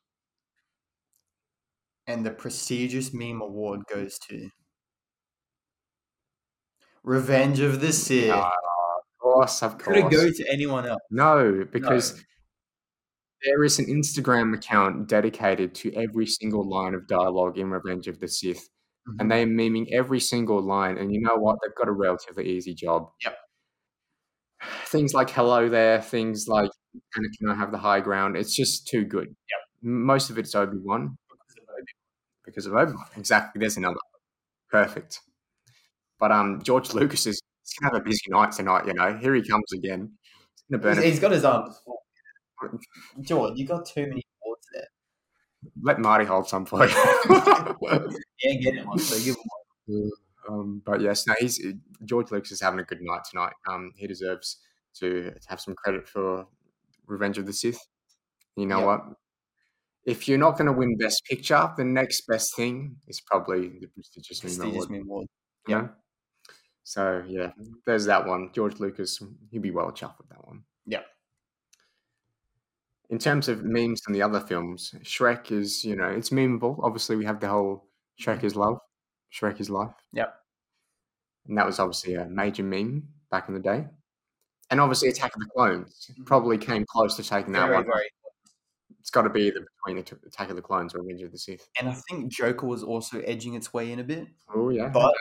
And the prestigious meme award goes to Revenge of the Sith. Ah, of course, of course. Could it go to anyone else? No, because No. there is an Instagram account dedicated to every single line of dialogue in Revenge of the Sith, Mhm. and they are memeing every single line. And you know what? They've got a relatively easy job. Yep. [SIGHS] Things like "Hello there," things like "Anakin, I have the high ground." It's just too good. Yep. Most of it's Obi Wan because of Obi Wan. Exactly. There's another. Perfect. But um, George Lucas is he's gonna have a busy night tonight. You know, here he comes again. He's He's, got his arms [LAUGHS] full. George, you got too many awards there. Let Marty hold some for you. [LAUGHS] Yeah, get it one. So give him one. [LAUGHS] um, but yes, no, he's George Lucas is having a good night tonight. Um, he deserves to, to have some credit for Revenge of the Sith. You know Yep. what? If you're not going to win Best Picture, the next best thing is probably the prestigious Prestigious Award. meme award. you know? So yeah, there's that one. George Lucas, he'd be well chuffed with that one. Yeah. In terms of memes and the other films, Shrek is, you know, it's memeable. Obviously, we have the whole Shrek is love, Shrek is life. Yep. And that was obviously a major meme back in the day. And obviously, Attack of the Clones Mhm. probably came close to taking that Very, one. very. It's got to be the, between Attack of the Clones or Revenge of the Sith. And I think Joker was also edging its way in a bit, Oh yeah. but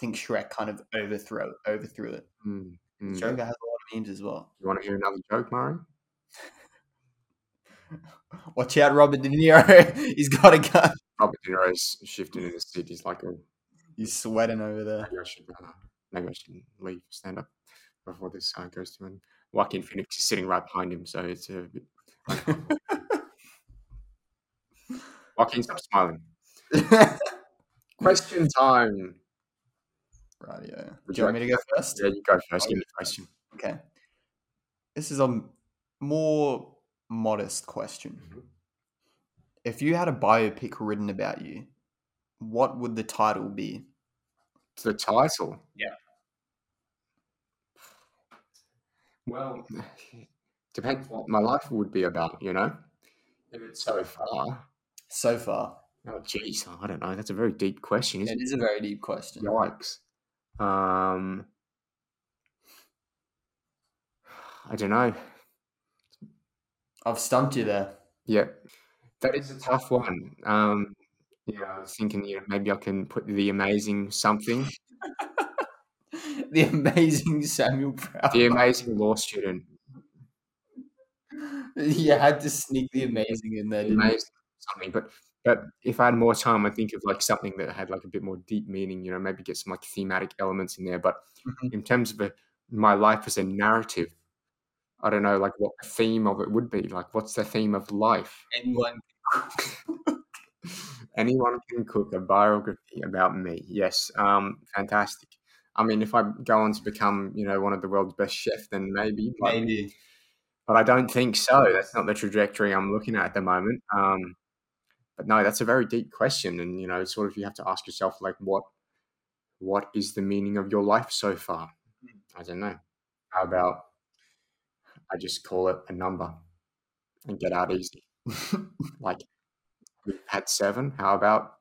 think Shrek kind of overthrew overthrew it. Mm, mm. Joker has a lot of memes as well. You want to hear another joke, Murray? [LAUGHS] Watch out, Robert De Niro. [LAUGHS] He's got a gun. Robert De Niro's shifting in the seat. He's like, oh, He's sweating over there. maybe I should, uh, maybe I should leave, stand up before this uh, goes to him. Joaquin Phoenix is sitting right behind him, so it's a bit. [LAUGHS] Joaquin, stop smiling. Question time. Right, yeah. Would Do you want me to go first? Yeah, you go first. Give me the question. Okay. This is a more modest question. Mhm. If you had a biopic written about you, what would the title be? It's the title. Yeah. Well, [LAUGHS] depends what my life would be about, you know? If it's so far. So far, Oh, jeez. I don't know. That's a very deep question, isn't it is a very deep question. Yikes. Um, I don't know. I've stumped you there. Yeah, that is a tough one. Um, yeah, I was thinking, you know, maybe I can put the amazing something, [LAUGHS] the amazing Samuel Prout. the amazing law student, [LAUGHS] you had to sneak the amazing in there, the didn't you? amazing something. But but if I had more time, I think of like something that had like a bit more deep meaning. You know, maybe get some like thematic elements in there. But Mhm. in terms of a, my life as a narrative, I don't know, like what the theme of it would be. Like, what's the theme of life? Anyone Anyone can cook a biography about me. Yes, um, fantastic. I mean, if I go on to become, you know, one of the world's best chefs, then maybe. But, maybe. but I don't think so. That's not the trajectory I'm looking at at the moment. Um, but no, that's a very deep question, and you know, sort of you have to ask yourself, like, what, what is the meaning of your life so far? I don't know. How about I just call it a number and get out easy? [LAUGHS] like we've had seven. How about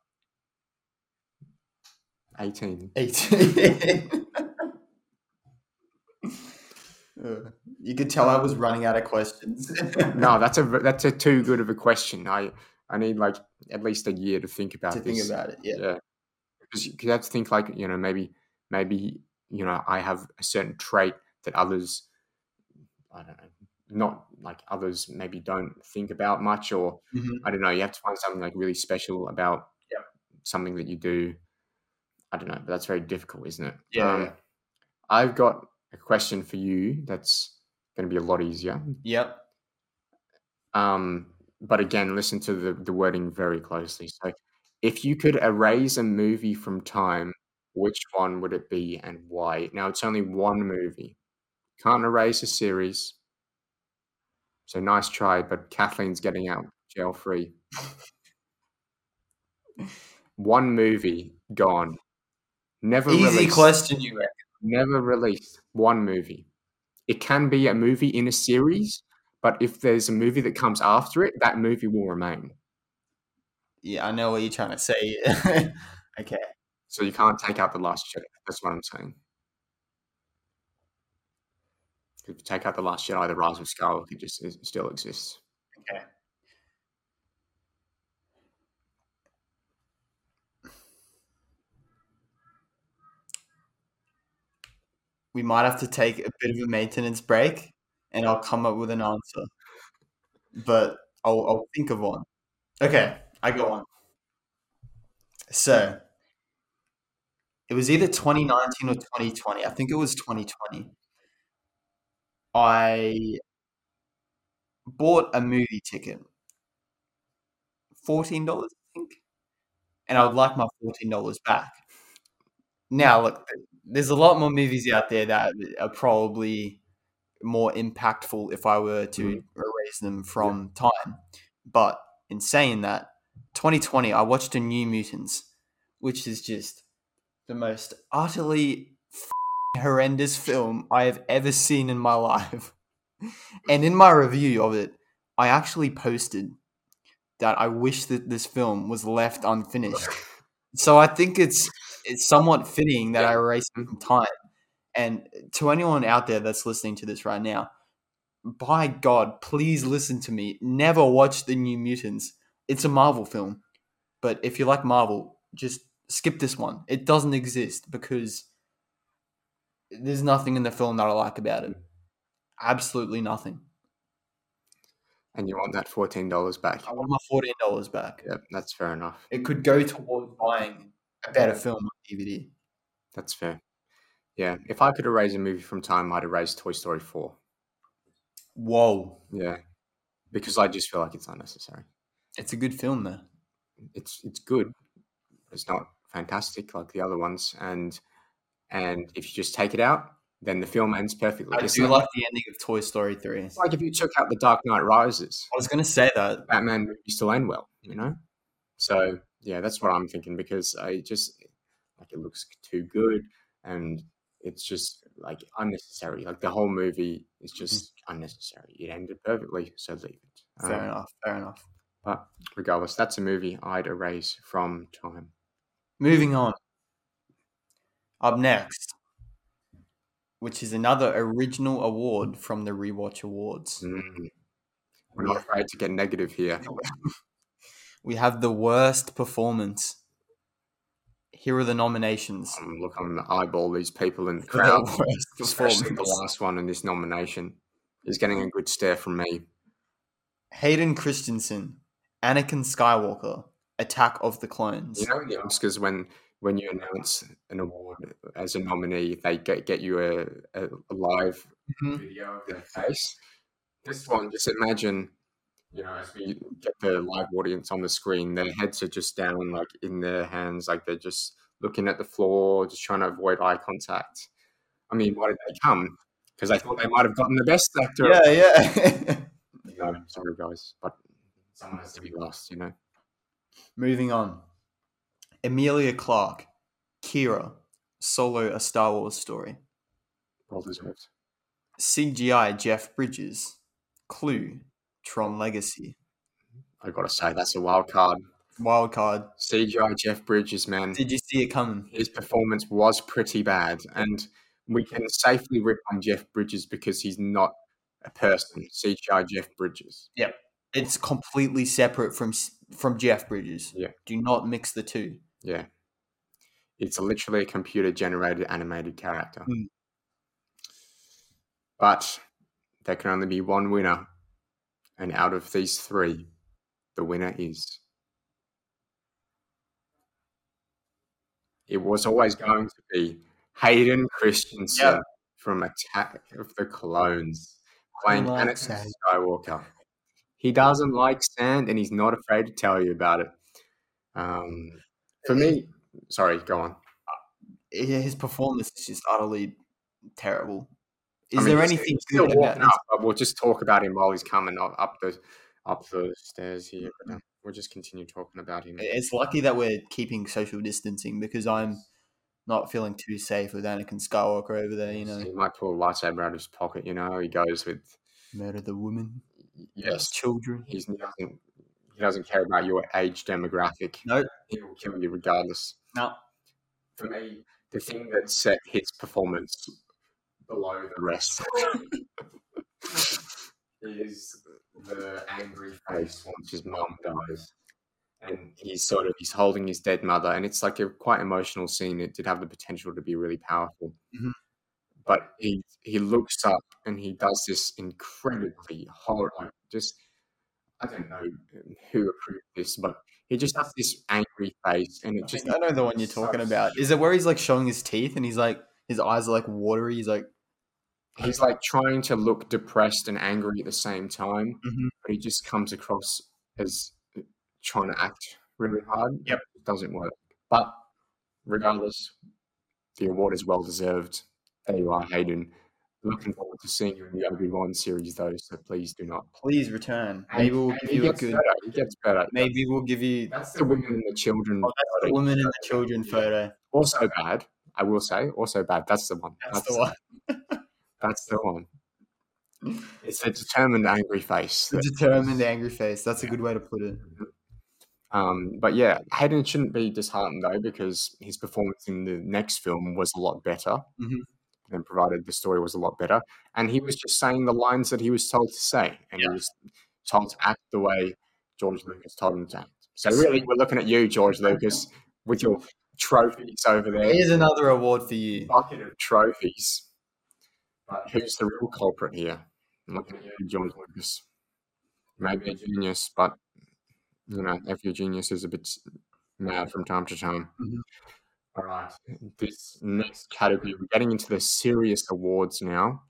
eighteen? 18. [LAUGHS] Uh, you could tell I was running out of questions. No, [LAUGHS] that's a that's a too good of a question. I I need like at least a year to think about to this. think about it. Yeah. yeah, because you you have to think like you know maybe maybe you know I have a certain trait that others I don't know not like others maybe don't think about much or Mhm. I don't know you have to find something like really special about Yeah. something that you do. I don't know, but that's very difficult, isn't it? Yeah, Um, yeah. I've got a question for you that's going to be a lot easier. Yep. Um, but again, listen to the, the wording very closely. So, if you could erase a movie from time, which one would it be and why? Now, it's only one movie. Can't erase a series. So, nice try, but Kathleen's getting out jail free. One movie gone. Never Easy released. question, you reckon? Never released. One movie. It can be a movie in a series, but if there's a movie that comes after it, that movie will remain. Yeah, I know what you're trying to say. [LAUGHS] okay. So you can't take out the Last Jedi. That's what I'm saying. If you take out the Last Jedi, the Rise of Skywalker could just it still exists. Okay. We might have to take a bit of a maintenance break and I'll come up with an answer. But I'll, I'll think of one. Okay, I got one. So, it was either 2019 or 2020. I think it was 2020. I bought a movie ticket. $14, I think. And I would like my $14 back. Now, look, there's a lot more movies out there that are probably more impactful if I were to Mhm. erase them from time. But in saying that, 2020, I watched A New Mutants, which is just the most utterly f***ing horrendous film I have ever seen in my [LAUGHS] life. And in my review of it, I actually posted that I wish that this film was left unfinished. [LAUGHS] So I think it's it's somewhat fitting that I erased it from time. And to anyone out there that's listening to this right now, by God, please listen to me. Never watch the New Mutants. It's a Marvel film, but if you like Marvel, just skip this one. It doesn't exist because there's nothing in the film that I like about it. Absolutely nothing. And you want that fourteen dollars back. I want my fourteen dollars back. Yep, that's fair enough. It could go towards buying a better film on DVD. That's fair. Yeah. If I could erase a movie from time, I'd erase Toy Story four. Whoa, Yeah. Because I just feel like it's unnecessary. it's a good film though. it's it's good. It's not fantastic like the other ones, and and if you just take it out, then the film ends perfectly. I It's do like, like the ending of Toy Story three. it's like if you took out the Dark Knight Rises, I was gonna say that. Batman movie still end well, you know. So yeah, that's what I'm thinking because I just like it looks too good, and it's just like unnecessary. Like the whole movie is just unnecessary. It ended perfectly, so leave it. Fair Um, enough. Fair enough. But regardless, that's a movie I'd erase from time. Moving on. Up next, which is another original award from the Rewatch Awards. Mm. We're not afraid to get negative here. [LAUGHS] We have the worst performance. Here are the nominations. Um, look, I'm eyeball these people in the [LAUGHS] crowd, [LAUGHS] especially the last one in this nomination. Is getting a good stare from me. Hayden Christensen, Anakin Skywalker, Attack of the Clones. You know, the Oscars when when you announce an award as a nominee, they get get you a, a, a live Mhm. video of their face. This one, just imagine, you know, as we get the live audience on the screen, their heads are just down, like in their hands, like they're just looking at the floor, just trying to avoid eye contact. I mean, why did they come? Because they thought they might have gotten the best actor. Yeah, yeah. [LAUGHS] No, sorry guys, but someone has to be lost, you know. Moving on. Emilia Clarke, Qi'ra, Solo, a Star Wars story. Well deserved. CGI Jeff Bridges, Clu, Tron Legacy. I gotta say, that's a wild card. Wild card. CGI Jeff Bridges, man. Did you see it coming? His performance was pretty bad, and we can safely rip on Jeff Bridges because he's not a person. CGI Jeff Bridges. Yep, it's completely separate from from Jeff Bridges. Yeah. Do not mix the two. Yeah. It's literally a computer generated animated character. Mm. But there can only be one winner. And out of these three, the winner is. It was always going to be Hayden Christensen Yeah. from Attack of the Clones, playing like Anakin. Skywalker. He doesn't like sand and he's not afraid to tell you about it. Um, for me, sorry, go on. His performance is just utterly terrible. I Is mean, there anything still good about up, but we'll just talk about him while he's coming up, up the up the stairs here. But, uh, we'll just continue talking about him. It's lucky that we're keeping social distancing because I'm not feeling too safe with Anakin Skywalker over there. You know, he might pull a lightsaber out of his pocket. You know, he goes with murder the woman, yes. children. He's, he doesn't he doesn't care about your age demographic. Nope. he will kill you regardless. No, For me, the thing that set his performance below the rest [LAUGHS] is the angry face once his mum dies. And he's sort of he's holding his dead mother, and it's like a quite emotional scene. It did have the potential to be really powerful, Mhm. but he he looks up and he does this incredibly horror, like just I don't know who approved this, but he just has this angry face, and it I just think I know the one you're talking about. Is it where he's like showing his teeth and he's like his eyes are like watery? He's like, he's like trying to look depressed and angry at the same time, Mhm. but he just comes across as trying to act really hard. Yep. It doesn't work. But regardless, the award is well deserved. There you are, Hayden. Looking forward to seeing you in the Obi Wan series, though. So please do not. please return. And- Maybe we'll give you a good. better. He gets better. Maybe we'll give you That's the women and the children. Oh, that's the woman and the children photo. Also bad. I will say. Also bad. That's the one. That's the one. [LAUGHS] That's the one. [LAUGHS] It's a determined angry face. The determined angry face. That's a good way to put it. Um, but yeah, Hayden shouldn't be disheartened though because his performance in the next film was a lot better, Mhm. and provided the story was a lot better, and he was just saying the lines that he was told to say, and he was told to act the way George Lucas told him to act. So really, we're looking at you, George Lucas, with your trophies over there, Here's another award for you. bucket of trophies. But who's the real culprit here? I'm at George Lucas. Maybe a genius, but you know, every genius is a bit mad from time to time. Mhm. All right, this next category, we're getting into the serious awards now.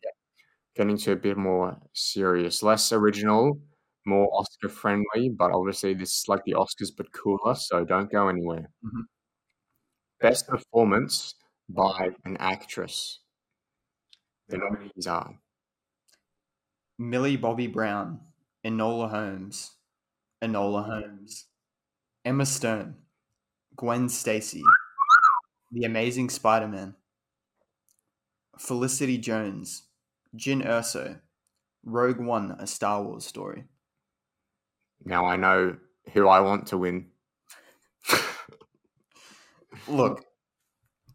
Getting to a bit more serious, less original, more Oscar friendly, but obviously this is like the Oscars but cooler, so don't go anywhere. Mhm. Best performance by an actress. The nominees are Millie Bobby Brown, Enola Holmes, Enola Holmes, Emma Stone, Gwen Stacy, The Amazing Spider-Man, Felicity Jones, Jyn Erso, Rogue One: A Star Wars Story. now I know who I want to win. [LAUGHS] Look,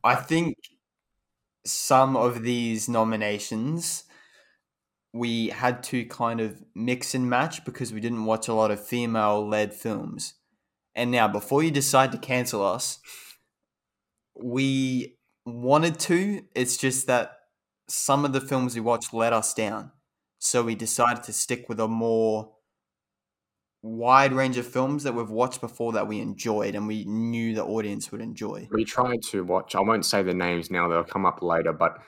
I think some of these nominations we had to kind of mix and match because we didn't watch a lot of female led films. And now, before you decide to cancel us, we wanted to. It's just that some of the films we watched let us down. So we decided to stick with a more wide range of films that we've watched before that we enjoyed and we knew the audience would enjoy. We tried to watch, I won't say the names now, they'll come up later, but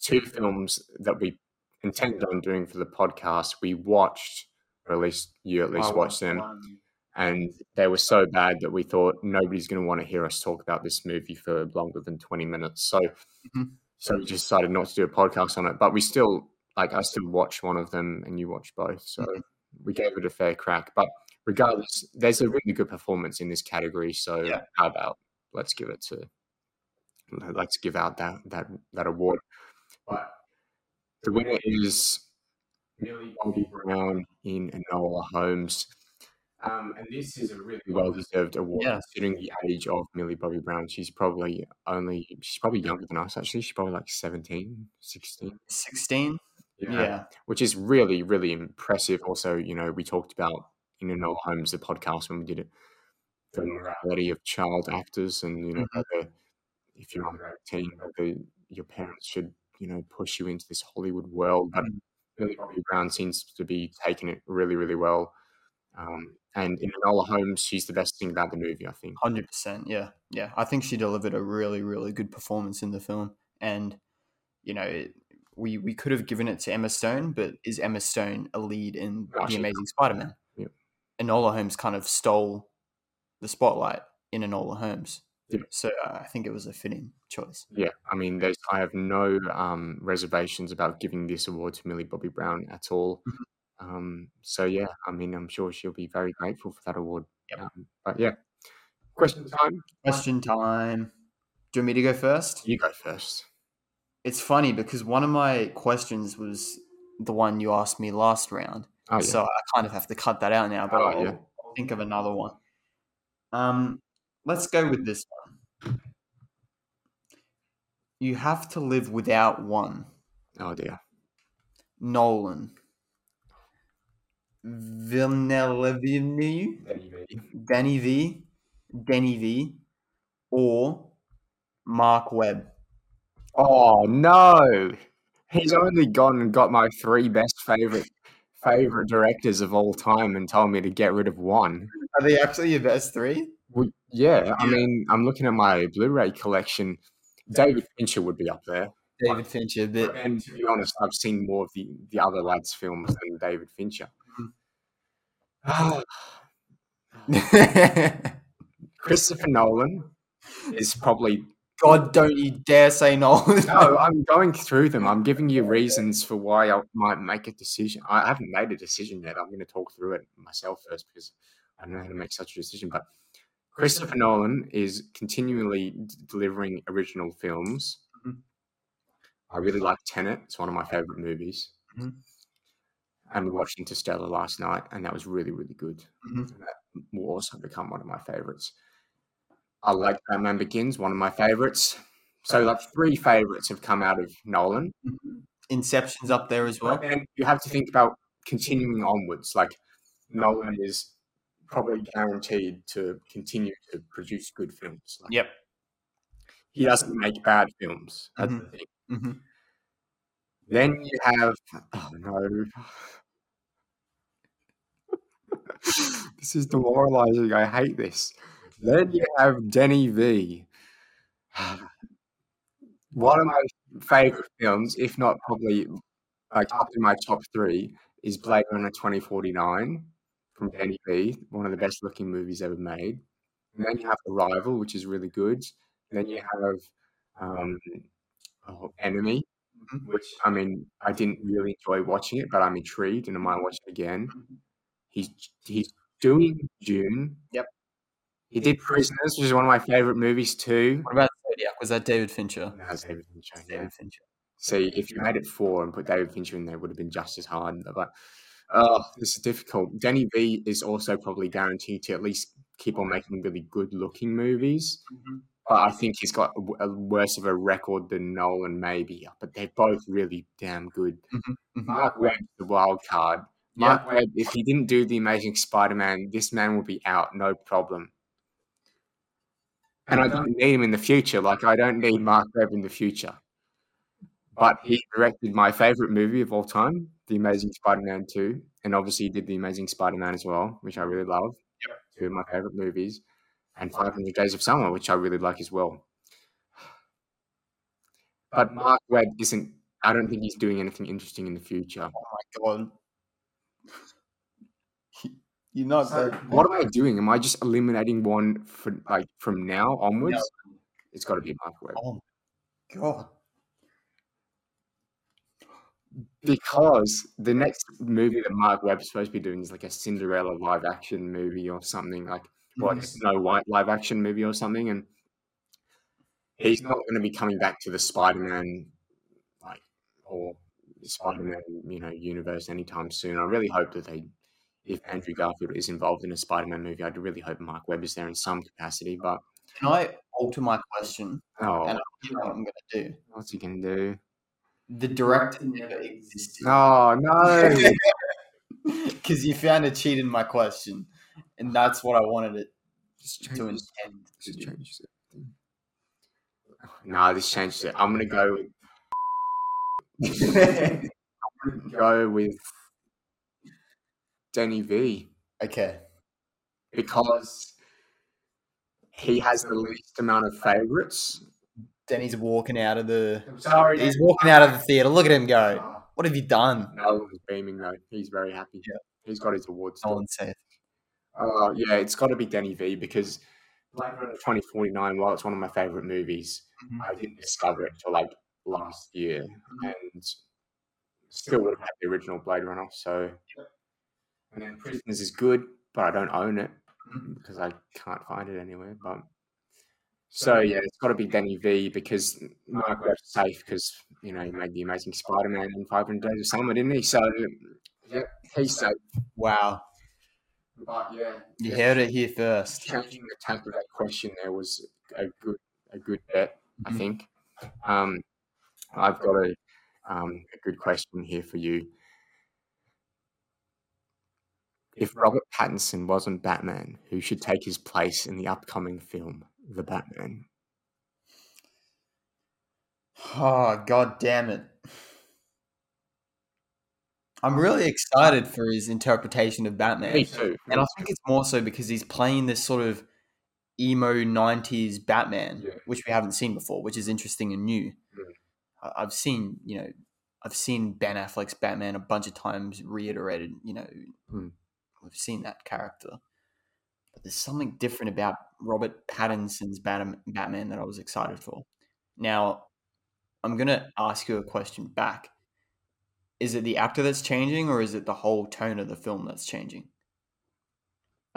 two films that we intended on doing for the podcast, we watched, or at least you at least watched them, and they were so bad that we thought nobody's going to want to hear us talk about this movie for longer than 20 minutes. So, Mhm. so we just decided not to do a podcast on it, but we still, like, I still watched one of them and you watched both. So Mhm. We gave it a fair crack. But regardless, there's a really good performance in this category. So Yeah. how about let's give it to let's give out that that that award. But the winner is Millie Bobby Brown in Enola Holmes. Um, and this is a really well deserved award Yeah. considering the age of Millie Bobby Brown. She's probably only she's probably younger than us actually. She's probably like 17, 16. 16? Yeah. Which is really, really impressive. Also, you know, we talked about in Enola Holmes, the podcast when we did it, the morality of child actors and, you know, Mhm. whether if you're under 18, whether your parents should, you know, push you into this Hollywood world. But Mhm. Millie Bobby Brown seems to be taking it really, really well. Um, and in Enola Holmes, she's the best thing about the movie, I think. Hundred percent, yeah, yeah. I think she delivered a really, really good performance in the film, and you know, it, we we could have given it to Emma Stone, but is Emma Stone a lead in No, the Amazing Spider-Man? Yep. Enola Holmes kind of stole the spotlight in Enola Holmes, Yep. so uh, I think it was a fitting choice. Yeah, I mean, there's I have no um, reservations about giving this award to Millie Bobby Brown at all. Mhm. Um, so yeah, I mean, I'm sure she'll be very grateful for that award. Yep. Um, but yeah, question time. Question time. Do you want me to go first? You go first. It's funny because one of my questions was the one you asked me last round. Oh yeah. So I kind of have to cut that out now, but Oh, I'll, yeah. I'll think of another one. Um, let's go with this one. You have to live without one. oh dear. Nolan. Villeneuve, Danny V, Denny V, or Marc Webb. Oh no, he's only gone and got my three best favorite favorite directors of all time and told me to get rid of one. Are they actually your best three? Well, yeah, I mean, I'm looking at my Blu-ray collection. David Fincher would be up there. David Fincher, but And to be honest, I've seen more of the, the other lads' films than David Fincher. Mm-hmm. [SIGHS] [SIGHS] Christopher Nolan is probably. God, don't you dare say Nolan. No, I'm going through them. I'm giving you reasons for why I might make a decision. I haven't made a decision yet. I'm going to talk through it myself first because I don't know how to make such a decision. But Christopher Nolan is continually d- delivering original films. Mhm. I really like Tenet. It's one of my favorite movies. Mhm. And we watched Interstellar last night, and that was really, really good. Mhm. That will also become one of my favorites. I like Batman Begins, one of my favorites. So, like, three favorites have come out of Nolan. Inception's up there as well. Then you have to think about continuing onwards. Like, Nolan is probably guaranteed to continue to produce good films. Like, Yep. He doesn't make bad films. That's the thing. hmm Then you have oh no. [LAUGHS] this is demoralizing. I hate this. Then you have Denny V. [SIGHS] One of my favorite films, if not probably like up in my top three, is Blade Runner 2049 from Denny V, one of the best looking movies ever made. And then you have Arrival, which is really good. then you have um, oh, Enemy, Mhm. which I mean, I didn't really enjoy watching it, but I'm intrigued and I might watch it again. He's he's doing Dune. Yep. He did Prisoners, which is one of my favorite movies too. What about Zodiac? Was that David Fincher? No, David Fincher, yeah. David Fincher. See, if you made it four and put David Fincher in there, it would have been just as hard. But oh, this is difficult. Danny V is also probably guaranteed to at least keep on making really good looking movies. but I think he's got a, a worse of a record than Nolan, maybe. But they're both really damn good. Mhm. Marc Webb's the wild card. Marc Webb, if he didn't do the Amazing Spider-Man, this man would be out, no problem. And I don't need him in the future. Like I don't need Marc Webb in the future. But he directed my favorite movie of all time, The Amazing Spider-Man 2, and obviously he did The Amazing Spider-Man as well, which I really love. Yep. Two of my favorite movies, and 500 Days of Summer, which I really like as well. But Marc Webb isn't. I don't think he's doing anything interesting in the future. Oh my god. You're not So so what am I doing? Am I just eliminating one for like from now onwards? It's got to be Marc Webb Oh god. because the next movie that Marc Webb's supposed to be doing is like a Cinderella live action movie or something like what Mhm. Snow White live action movie or something, and he's not going to be coming back to the Spider Man like or the Spider Man you know universe anytime soon. I really hope that they. If Andrew Garfield is involved in a Spider-Man movie, I'd really hope Marc Webb is there in some capacity. But Can I alter my question? oh, And you know what I'm gonna do. what's he gonna do? The director never existed. Oh no! [LAUGHS] Because you found a cheat in my question. And that's what I wanted it Just to change intend this- to changes it. No, this changes it. I'm gonna go. [LAUGHS] Go with Denny V okay. because he has the least amount of favorites. Denny's walking out of the sorry, He's walking out of the theater. Look at him go. What have you done? No one's beaming though. He's very happy. Yeah. He's got his awards. No one said. Uh, yeah, it's got to be Denny V because Blade Runner 2049, while it's one of my favorite movies, Mhm. I didn't discover it till like last year and still would have had the original Blade Runner. So, and then Prisoners is good, but I don't own it because I can't find it anywhere. But so yeah, it's got to be Danny V because Marc Webb's safe because you know he made the Amazing Spider-Man in 500 Days of Summer, didn't he? So yeah, he's safe. Wow. But yeah, You heard it here first. changing the tack of that question there was a good a good bet, I Mhm. think. Um, I've got a um, a good question here for you. If Robert Pattinson wasn't Batman, who should take his place in the upcoming film, The Batman? Oh god damn it. I'm really excited for his interpretation of Batman. Me too. And I think it's more so because he's playing this sort of emo 90s Batman, Yeah. which we haven't seen before, which is interesting and new. Mm. I- I've seen, you know, I've seen Ben Affleck's Batman a bunch of times reiterated, you know, Mm. We've seen that character. But there's something different about Robert Pattinson's Batman that I was excited for. Now, I'm going to ask you a question back. Is it the actor that's changing or is it the whole tone of the film that's changing?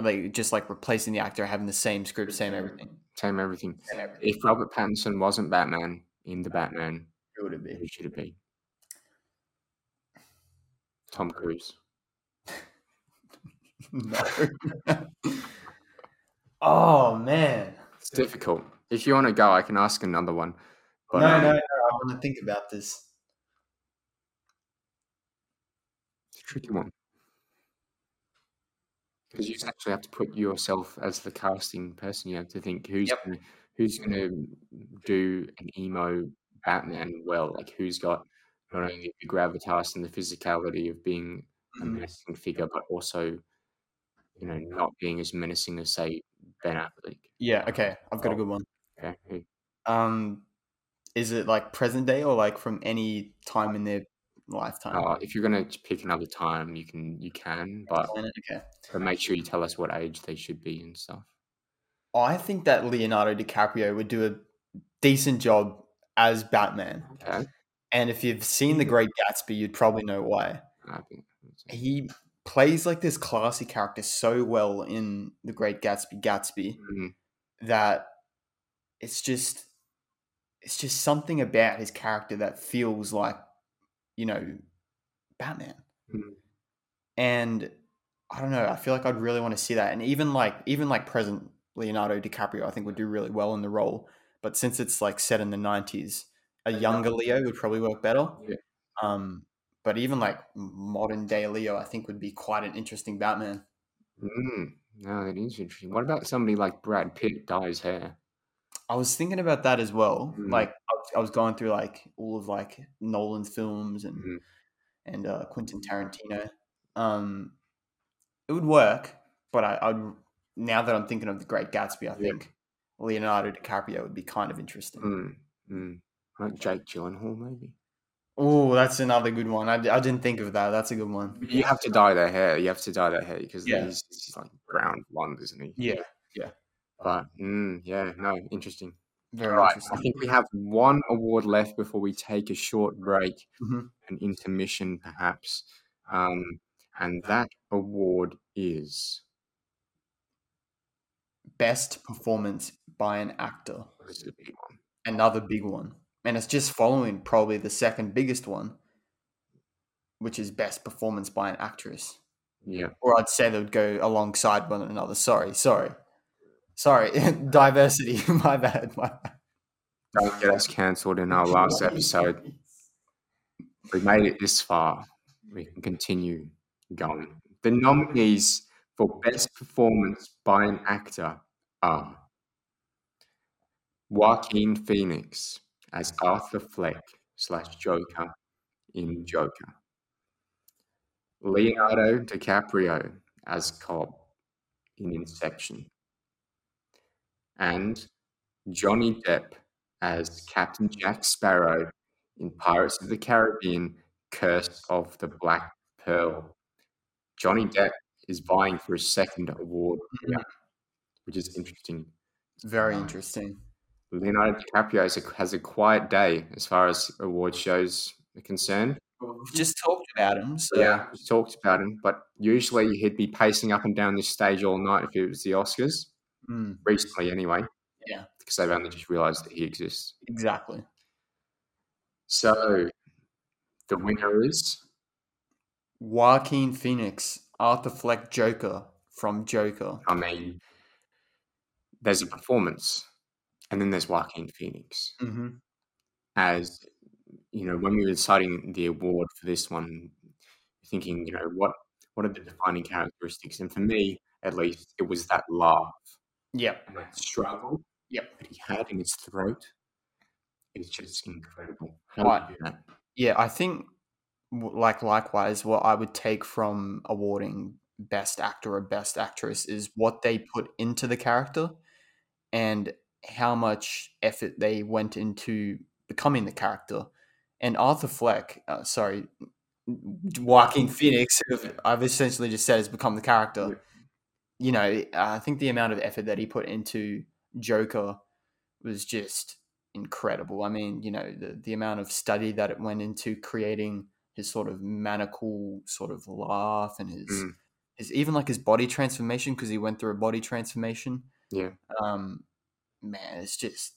like just like replacing the actor, having the same script, same everything? Same everything. Same everything. If Robert Pattinson wasn't Batman in The Batman, Who would it be? who should it be? Tom Cruise. No. [LAUGHS] oh man. It's difficult. If you want to go, I can ask another one. But, no, um, no, no. I want to think about this. It's a tricky one. Because you actually have to put yourself as the casting person. You have to think who's Yep. gonna, who's going to do an emo Batman well. Like who's got not only the gravitas and the physicality of being a Mhm. menacing figure, but also you know not being as menacing as say Ben Affleck. Yeah. Okay. I've got a good one. Okay, Um, is it like present day or like from any time in their lifetime? uh, if you're going to pick another time, you can you can, but, Okay. but make sure you tell us what age they should be and stuff. I think that Leonardo DiCaprio would do a decent job as Batman. Okay, And if you've seen The Great Gatsby, you'd probably know why. I think He plays like this classy character so well in The Great Gatsby Gatsby Mm, that it's just it's just something about his character that feels like, you know, Batman. mm. and I don't know. I feel like I'd really want to see that, and even like even like present Leonardo DiCaprio, I think would do really well in the role. but since it's like set in the nineties, a younger Leo would probably work better. Yeah. Um, but even like modern day Leo, I think would be quite an interesting Batman. Mm, no, that is interesting. What about somebody like Brad Pitt dyes hair? I was thinking about that as well. Mm. Like I was, I was going through like all of like Nolan's films and Mhm. and uh, Quentin Tarantino. Um, it would work, but I, I'd now that I'm thinking of The Great Gatsby, I Yeah. think Leonardo DiCaprio would be kind of interesting. Mm, mm. Like Jake Gyllenhaal, maybe. Oh, that's another good one. I, I didn't think of that. That's a good one. You have to dye their hair. You have to dye their hair because Yeah. he's, he's like brown blonde, isn't he? Yeah, yeah. But mm, yeah, no, interesting. very interesting. I think we have one award left before we take a short break, Mhm. an intermission perhaps. Um, and that award is Best performance by an actor. this is a big one. Another big one. And it's just following probably the second biggest one, which is best performance by an actress. Yeah, Or I'd say they would go alongside one another. Sorry, sorry. Sorry. [LAUGHS] Diversity. [LAUGHS] my bad. My bad. don't get us cancelled in our last episode. We made it this far. We can continue going. The nominees for best performance by an actor are Joaquin Phoenix as Arthur Fleck slash Joker in Joker. Leonardo DiCaprio as Cobb in Inception. And Johnny Depp as Captain Jack Sparrow in Pirates of the Caribbean Curse of the Black Pearl. Johnny Depp is vying for his second award, here, mm-hmm. which is interesting. Very um, interesting. Leonardo DiCaprio has a, has a quiet day as far as award shows are concerned. We've just talked about him. So Yeah, we talked about him, but usually he'd be pacing up and down this stage all night if it was the Oscars. Mm, Recently, anyway. Yeah. Because they've only just realised that he exists. exactly. So, the winner is Joaquin Phoenix, Arthur Fleck Joker from Joker. I mean, there's a performance, and then there's Joaquin Phoenix. Mm-hmm. As you know, when we were deciding the award for this one, thinking, you know, what what are the defining characteristics? And for me, at least, it was that laugh Yep. and that struggle Yep. that he had in his throat. It's just incredible. How do that? Yeah, I think like likewise, what I would take from awarding best actor or best actress is what they put into the character and how much effort they went into becoming the character. And Arthur Fleck, uh, sorry, Joaquin Phoenix, who I've essentially just said has become the character. You know, I think the amount of effort that he put into Joker was just incredible. I mean, you know, the the amount of study that it went into creating his sort of maniacal sort of laugh and his Mm. his even like his body transformation because he went through a body transformation. Yeah. Um, man, it's just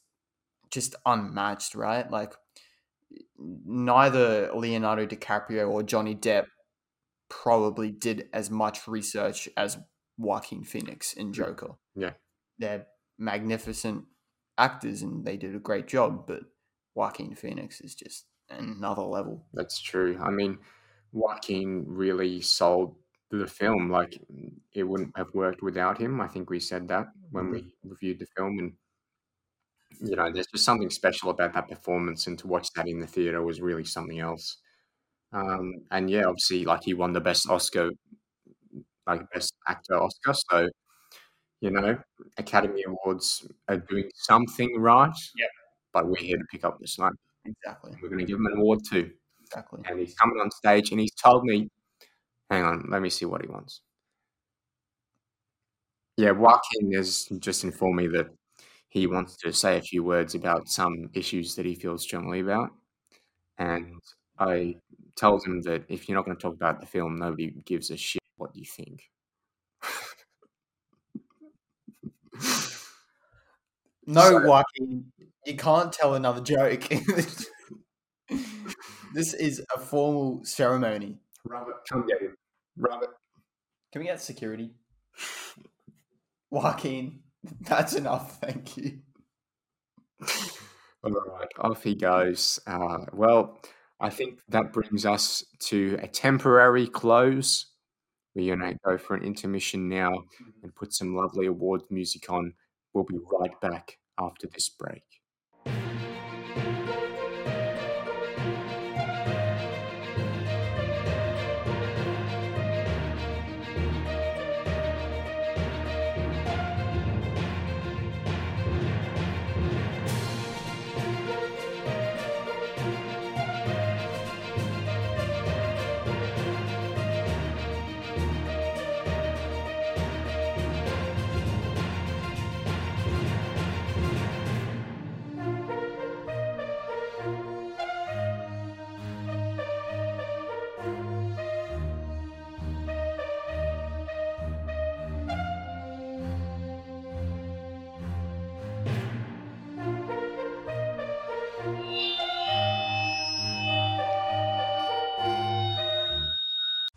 just unmatched, right? Like neither Leonardo DiCaprio or Johnny Depp probably did as much research as Joaquin Phoenix in Joker. Yeah. They're magnificent actors and they did a great job, but Joaquin Phoenix is just another level. That's true. I mean, Joaquin really sold the film. Like, it wouldn't have worked without him. I think we said that when we mm-hmm. reviewed the film. And, you know, there's just something special about that performance. And to watch that in the theater was really something else. Um, and yeah, obviously, like, he won the best Oscar, like, best actor Oscar. So, you know, Academy Awards are doing something right. Yep. But we're here to pick up this slack. Exactly. We're going to give him an award too Exactly. and he's coming on stage and he's told me, hang on, let me see what he wants. Yeah, Joaquin has just informed me that he wants to say a few words about some issues that he feels strongly about. And I told him that if you're not going to talk about the film, nobody gives a shit what you think. [LAUGHS] No, So- Joaquin, you can't tell another joke. [LAUGHS] this is a formal ceremony. Robert, come get him. Robert. Can we get security? [LAUGHS] Joaquin, [LAUGHS] that's enough. Thank you. All right, off he goes. Uh, well, I think that brings us to a temporary close. We're going to go for an intermission now and put some lovely awards music on. We'll be right back after this break.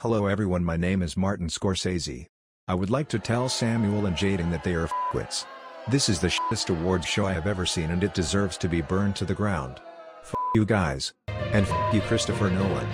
Hello everyone my name is Martin Scorsese. I would like to tell Samuel and Jaden that they are f***wits. This is the shittest awards show I have ever seen and it deserves to be burned to the ground. F you guys. And f you Christopher Nolan.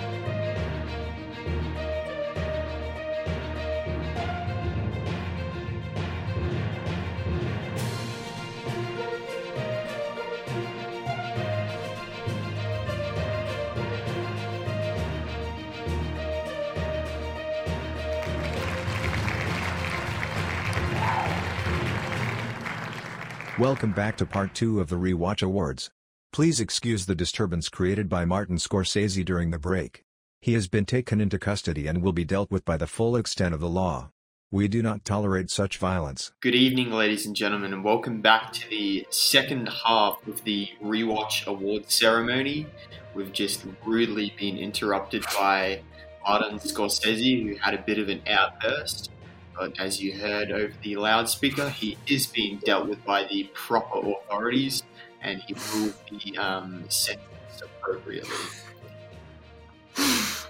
Welcome back to part 2 of the Rewatch Awards. Please excuse the disturbance created by Martin Scorsese during the break. He has been taken into custody and will be dealt with by the full extent of the law. We do not tolerate such violence. Good evening, ladies and gentlemen, and welcome back to the second half of the Rewatch Awards ceremony. We've just rudely been interrupted by Martin Scorsese, who had a bit of an outburst. But as you heard over the loudspeaker, he is being dealt with by the proper authorities, and he will be um, sentenced appropriately.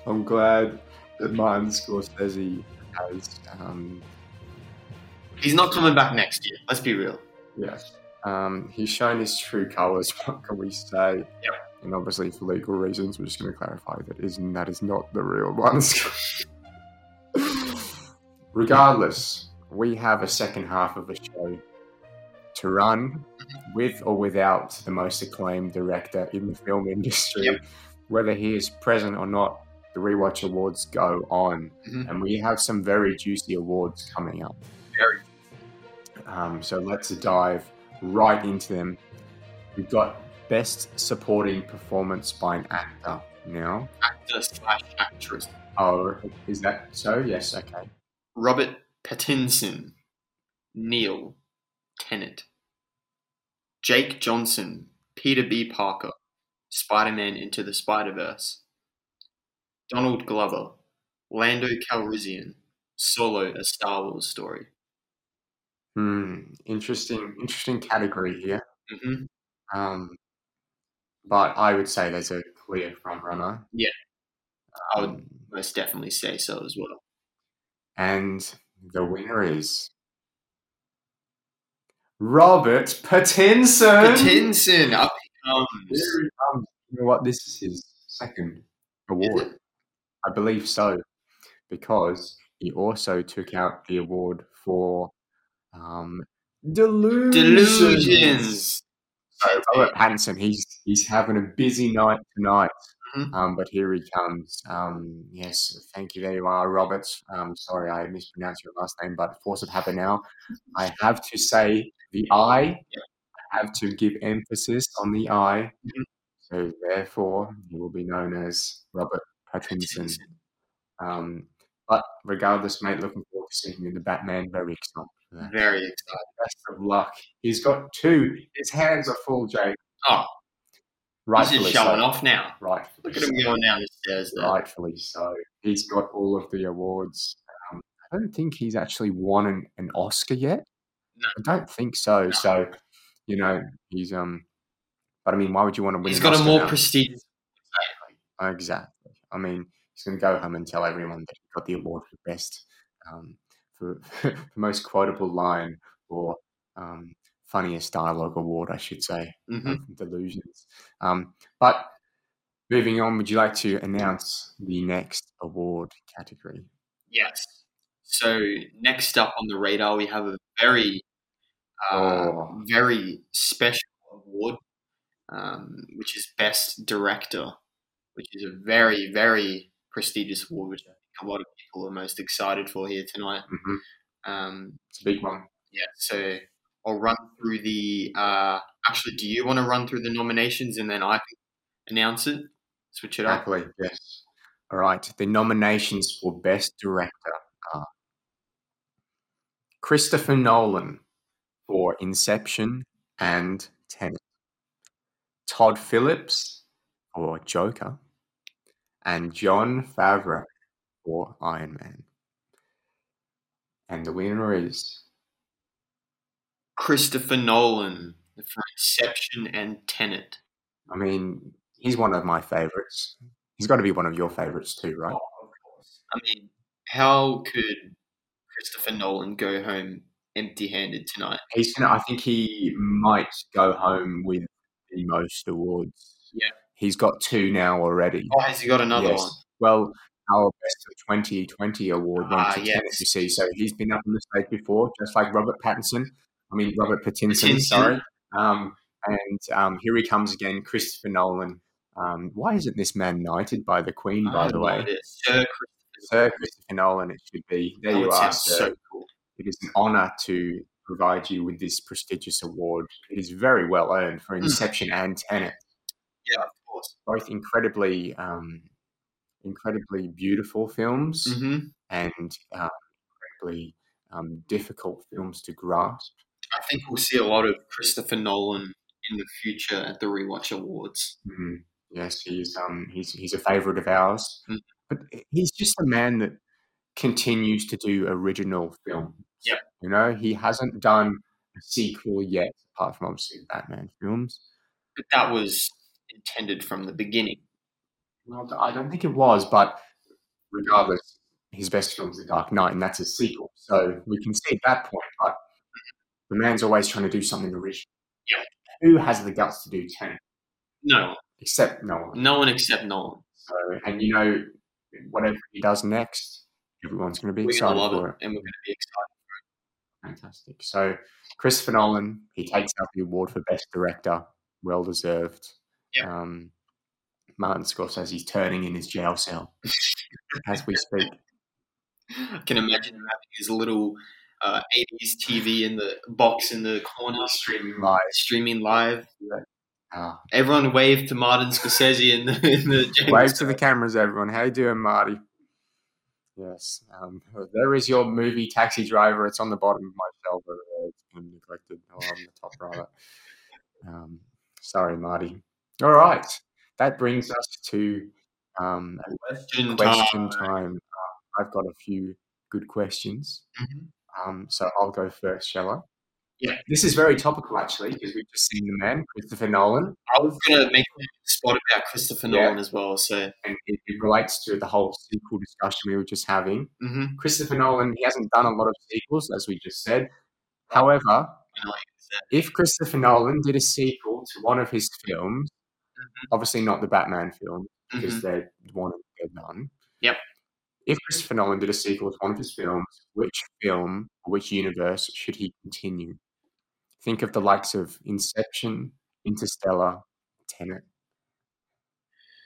I'm glad that Martin Scorsese has, um, He's not coming back next year. Let's be real. yes, um, he's shown his true colours. [LAUGHS] What can we say? Yep. And obviously, for legal reasons, we're just going to clarify that is that is not the real Martin Scorsese. Regardless, we have a second half of the show to run with or without the most acclaimed director in the film industry. Yep. Whether he is present or not, the Rewatch Awards go on. Mhm. And we have some very juicy awards coming up. Very. Um, so let's dive right into them. We've got Best Supporting Performance by an Actor now. Actor slash actress. Oh, is that so? Yes, okay. Robert Pattinson, Neil, Tenet, Jake Johnson, Peter B. Parker, Spider Man Into the Spider Verse, Donald Glover, Lando Calrissian, Solo, a Star Wars story. Hmm, interesting, interesting category here. hmm Um, but I would say there's a clear front runner. Yeah. I would- Um, Most definitely say so as well. And the winner is Robert Pattinson. Pattinson, up he comes. Here he comes. You know what? This is his second award. I believe so, because he also took out the award for um, Delusions. Delusions. So Robert Pattinson, he's he's having a busy night tonight. Mhm. Um, but here he comes. Um, yes, thank you. There you are, Robert. Um, sorry, I mispronounced your last name, but force of habit now. I have to say the I. I have to give emphasis on the I. Mhm. So therefore, he will be known as Robert Pattinson. Um, but regardless, mate, looking forward to seeing you in the Batman. Very excited. Very excited. Best of luck. He's got two. His hands are full, Jake. Oh, he's Rightfully just showing so. off now. Rightfully Look at him going down the stairs there. Rightfully so. He's got all of the awards. Um, I don't think he's actually won an, an Oscar yet. No. I don't think so. No. So, you know, he's um. But I mean, why would you want to win? He's got a more now? prestigious. Exactly. I mean, he's going to go home and tell everyone that he got the award for best, um, for, [LAUGHS] for most quotable line, or um, funniest dialogue award, I should say, hmm of Delusions. Um, but moving on, would you like to announce the next award category? Yes. So next up on the radar, we have a very, uh, Oh. very special award, um, which is Best Director, which is a very, very prestigious award, which I think a lot of people are most excited for here tonight. hmm Um, It's a big one. yeah. So I'll run through the. Uh, actually, do you want to run through the nominations and then I can announce it? Switch it up. Happily, yes. All right. The nominations for Best Director are Christopher Nolan for Inception and Tenet, Todd Phillips for Joker, and Jon Favreau for Iron Man. And the winner is Christopher Nolan for Inception and Tenet. I mean, he's one of my favorites. He's got to be one of your favorites too, right? of course. I mean, how could Christopher Nolan go home empty-handed tonight? He's gonna. I think he might go home with the most awards. Yeah. he's got two now already. Oh, has he got another yes. one? Well, our best of 2020 award went Ah, to Tenet, yes. you see. So he's been up on the stage before, just like Robert Pattinson. I mean, Robert Pattinson, Pattinson. sorry. Um, and um, here he comes again, Christopher Nolan. Um, why isn't this man knighted by the Queen, by the way? Sir Sir Christopher Nolan, it should be. There you are, sir. so cool. It is an honour to provide you with this prestigious award. It is very well earned for Inception and Tenet, Yeah, of course. both incredibly, um, incredibly beautiful films hmm and uh, incredibly um, difficult films to grasp. I think we'll see a lot of Christopher Nolan in the future at the Rewatch Awards. Mhm. Yes, he's um, he's he's a favourite of ours, Mm. but he's just a man that continues to do original film. Yep. You know, he hasn't done a sequel yet, apart from obviously Batman films. But that was intended from the beginning. Well, I don't think it was, but regardless, his best film is The Dark Knight, and that's a sequel. So we can see at that point, but the man's always trying to do something original. Yeah. Who has the guts to do Tenet? No, one. Except Nolan. no one except Nolan. So, and you know, whatever he does next, everyone's going to be We're excited love for it, it. and we're gonna be excited. Fantastic. So, Christopher Nolan, he takes out the award for Best Director. Well deserved. Yep. Um, Martin Scorsese's turning in his jail cell [LAUGHS] as we speak. I can imagine him having his little uh, 80s TV in the box in the corner, Streaming live. streaming live. Ah, Everyone wave to Martin Scorsese in the in the [LAUGHS] jail wave to the cameras, everyone. How you doing, Marty? Yes. Um, there is your movie Taxi Driver. It's on the bottom of my shelf over there. It's been neglected. Oh, on the top rather. Um, sorry, Marty. All right. That brings us to um, Question question time. time. Uh, I've got a few good questions. Mhm. Um, so I'll go first, shall I? Yeah. This is very topical, actually, because we've just seen the man, Christopher Nolan, I was gonna make a spot about Christopher Yeah. Nolan as well. So, and it, it relates to the whole sequel discussion we were just having. hmm Christopher Nolan, he hasn't done a lot of sequels, as we just said. However, I know what you said. if Christopher Nolan did a sequel to one of his films, Mhm. obviously not the Batman film, because Mhm. they're one and they're done. Yep. If Christopher Nolan did a sequel to one of his films, which film or which universe should he continue? Think of the likes of Inception, Interstellar, Tenet,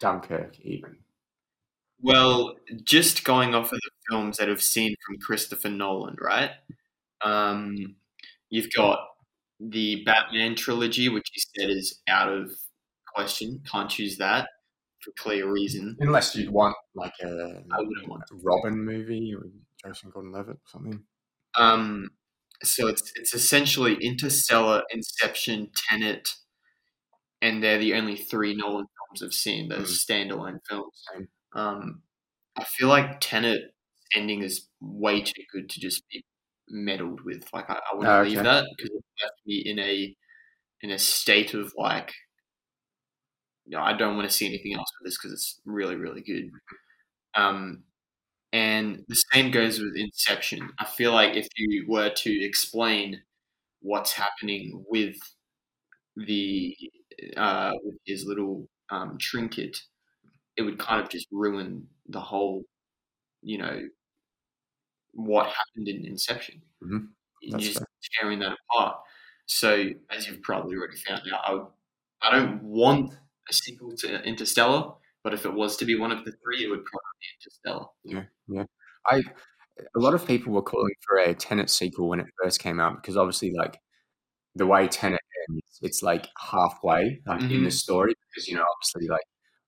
Dunkirk, even. Well, just going off of the films that I've seen from Christopher Nolan, right? Um, you've got the Batman trilogy, which he said is out of question. Can't choose that for clear reason. Unless you'd want like a, I wouldn't want a Robin movie or Jason Gordon-Levitt or something. Um, so it's it's essentially Interstellar, Inception, Tenet, and they're the only three Nolan films I've seen that are standalone films. Um, I feel like Tenet ending is way too good to just be meddled with. Like I, I wouldn't Oh, leave that because it left me in a in a state of like, you know, I don't want to see anything else with this because it's really really good. Um, and the same goes with Inception. I feel like if you were to explain what's happening with the uh, with his little um, trinket, it would kind of just ruin the whole, you know, what happened in Inception. Mhm. You're just fair. tearing that apart. So, as you've probably already found out, I, would- I don't want a sequel to Interstellar, but if it was to be one of the three, it would probably be Interstellar. Yeah, yeah. I a lot of people were calling for a Tenet sequel when it first came out because obviously, like the way Tenet ends, it's like halfway like in the story because you know obviously like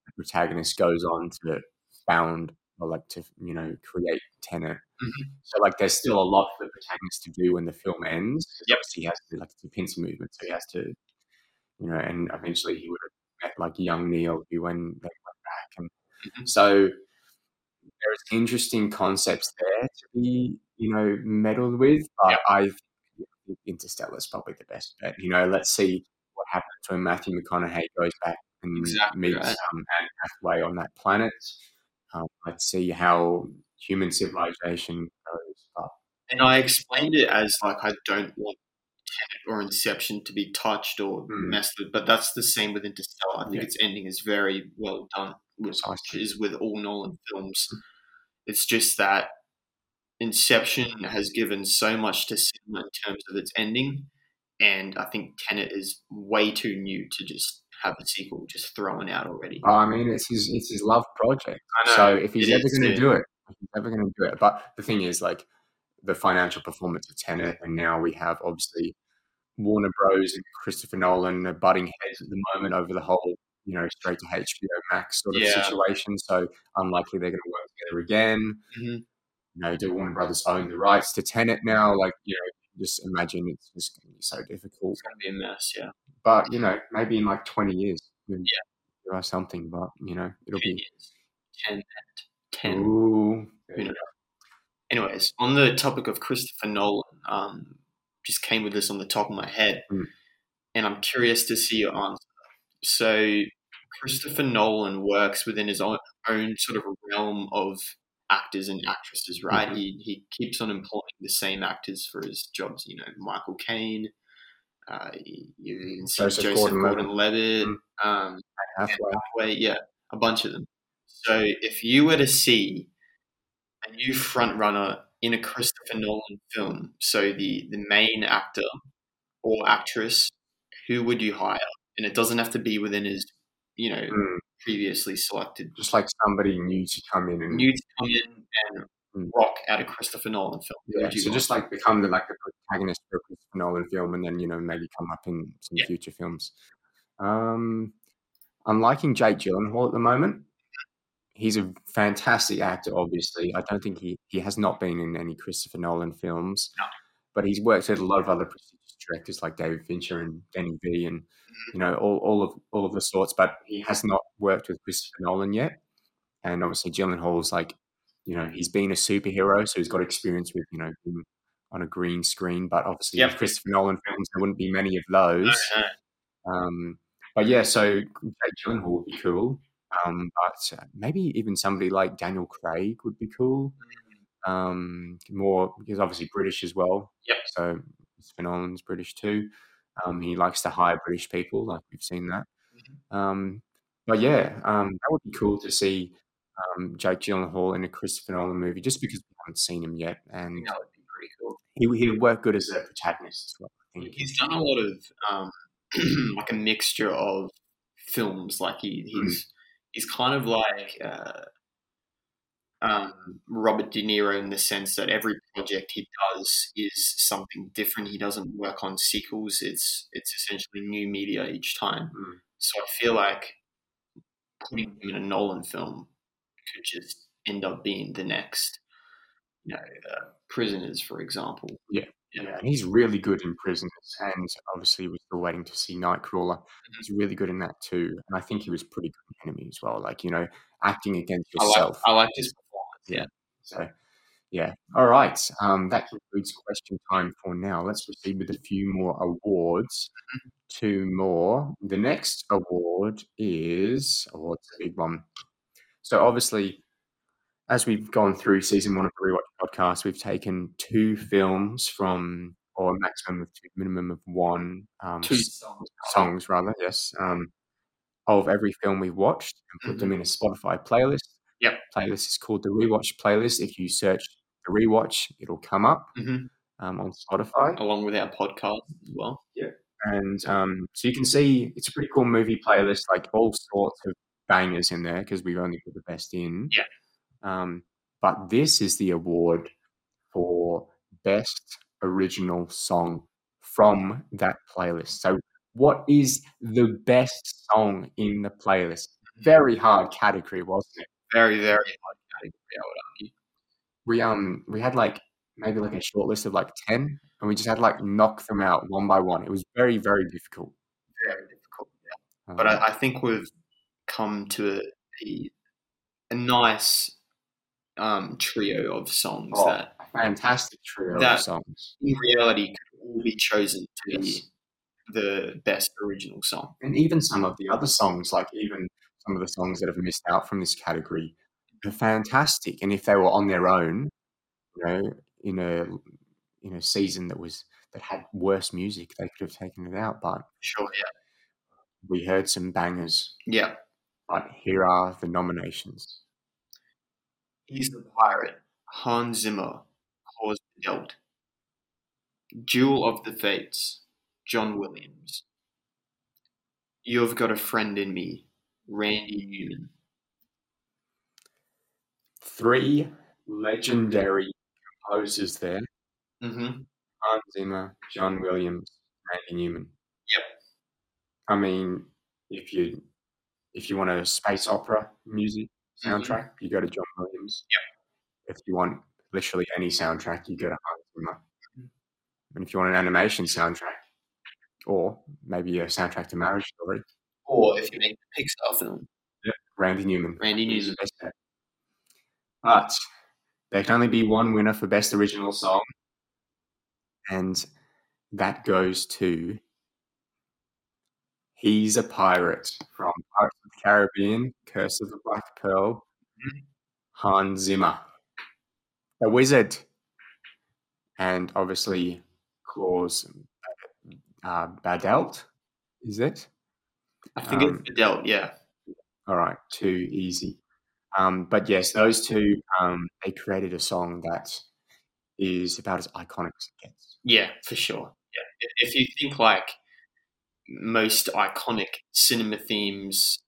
the protagonist goes on to found or like to you know create Tenet. Mhm. So like there's still a lot for the protagonist to do when the film ends. Yep. He has to like a pincer movement, so he has to you know, and eventually he would have met like young Neil when they went back and Mhm. so there's interesting concepts there to be, you know, meddled with. But Yep. I think Interstellar is probably the best bet. You know, let's see what happens when Matthew McConaughey goes back and Exactly meets right. um, Anne Hathaway on that planet. Um, let's see how human civilization goes. But And I explained it as like I don't want Tenet or Inception to be touched or Mm. messed with, but that's the same with Interstellar. I think Yeah. its ending is very well done, which Precisely. is with all Nolan films. It's just that Inception has given so much to cinema in terms of its ending, and I think Tenet is way too new to just have a sequel just thrown out already. I mean, it's his it's his love project. So if he's it ever going to do it, he's ever going to do it. But the thing is, like the financial performance of Tenet, and now we have obviously Warner Bros. and Christopher Nolan are butting heads at the moment over the whole, you know, straight to HBO Max sort of Yeah. situation. So unlikely they're going to work together again. Mhm. You know, do Warner Brothers own the rights to Tenet now? Like, you know, just imagine it's just going to be so difficult. It's going to be a mess, yeah. But you know, maybe in like twenty years, Yeah. give us something. But you know, it'll 10 be years. 10. 10. Ooh, You know. Anyways, on the topic of Christopher Nolan, um, just came with this on the top of my head, Mm. and I'm curious to see your answer. So, Christopher Nolan works within his own, own sort of realm of actors and actresses, right? Mhm. He he keeps on employing the same actors for his jobs. You know, Michael Caine. Uh, you you even see Joseph Gordon-Levitt. Gordon-Levitt. Mm. Um. Hathaway, yeah, a bunch of them. So if you were to see a new front runner in a Christopher Nolan film, so the the main actor or actress, who would you hire? And it doesn't have to be within his, you know, Mm, previously selected. just like somebody new to come in and New to come in and Mm. rock out a Christopher Nolan film. Yeah, so just like become the like the protagonist for a Christopher Nolan film, and then you know maybe come up in some Yeah. future films. Um, I'm liking Jake Gyllenhaal at the moment. He's a fantastic actor. Obviously, I don't think he he has not been in any Christopher Nolan films, No. but he's worked with a lot of other prestigious directors like David Fincher and Danny V, and you know all, all of all of the sorts. But he has not worked with Christopher Nolan yet. And obviously, Gyllenhaal's like, you know, he's been a superhero, so he's got experience with you know being on a green screen. But obviously, Yep. Christopher Nolan films, there wouldn't be many of No, those. no. Um, but yeah, so Jake Gyllenhaal would be cool. Um, but uh, maybe even somebody like Daniel Craig would be cool. Um, more because obviously British as well. Yep. So Christopher Nolan's British too. Um, he likes to hire British people, like we've seen that. Mm-hmm. Um, but yeah, um, that would be cool to see um, Jake Gyllenhaal in a Christopher Nolan movie, just because we haven't seen him yet, and that would be pretty cool. he he would work good as a protagonist as well. I think. He's done a lot of um, [CLEARS THROAT] like a mixture of films. Like he, he's he's kind of like uh, um, Robert De Niro in the sense that every project he does is something different. He doesn't work on sequels. It's it's essentially new media each time. Mm. So I feel like putting him in a Nolan film could just end up being the next, you know, uh, Prisoners, for example. Yeah. Yeah, and he's really good in Prisoners, and obviously we're still waiting to see Nightcrawler. Mm-hmm. He's really good in that too, and I think he was pretty good in Enemy as well. Like you know, acting against I like yourself. I like his performance. Yeah. So, yeah. All right. Um, that concludes question time for now. Let's proceed with a few more awards. Mm-hmm. Two more. The next award is oh, what's the big one? So obviously, as we've gone through season one of the Rewatch podcast, we've taken two films from or a maximum of two, minimum of one um, Two songs. songs, rather, yes, um, of every film we've watched and put them in a Spotify playlist. Mm-hmm. Yep. Playlist is called the Rewatch playlist. If you search the Rewatch, it'll come up Mhm. um, on Spotify. along with our podcast as well. Yeah. And um, so you can see it's a pretty cool movie playlist, like all sorts of bangers in there because we've only put the best in. Yeah. Um, but this is the award for best original song from that playlist. So, what is the best song in the playlist? Very hard category, wasn't it? Very, very hard category, I would argue. We um we had like maybe like a short list of like ten, and we just had like knock them out one by one. It was very very difficult. Very difficult. Um, But I, I think we've come to a, a nice um, trio of songs oh, that, fantastic trio that- of songs. in reality, could all be chosen to be the best original song. and even some of the other songs, like even some of the songs that have missed out from this category, are fantastic. And if they were on their own, you know, in a in a season that was that had worse music, they could have taken it out. But Sure, yeah. we heard some bangers. Yeah. But here are the nominations: He's the Pirate, Hans Zimmer, Cause the Dealt, Duel of the Fates, John Williams, You've Got a Friend in Me, Randy Newman, three legendary composers there: mm-hmm. Hans Zimmer, John Williams, Randy Newman. Yep. I mean, if you if you want a space opera music. Soundtrack, you go to John Williams. Yep. If you want literally any soundtrack, you go to Hans Zimmer. Mhm. And if you want an animation soundtrack, or maybe a soundtrack to Marriage Story, Or if you make a Pixar film, Randy Newman. Randy Newman. But there can only be one winner for best original song, and that goes to He's a Pirate from Pirates Caribbean, Curse of the Black Pearl, Mhm. Hans Zimmer, the wizard, and obviously Klaus uh, Badelt, is it? I think Um, it's Badelt, yeah. All right, too easy. Um, but yes, those two, um, they created a song that is about as iconic as it gets. Yeah, for sure. Yeah. If- If you think like most iconic cinema themes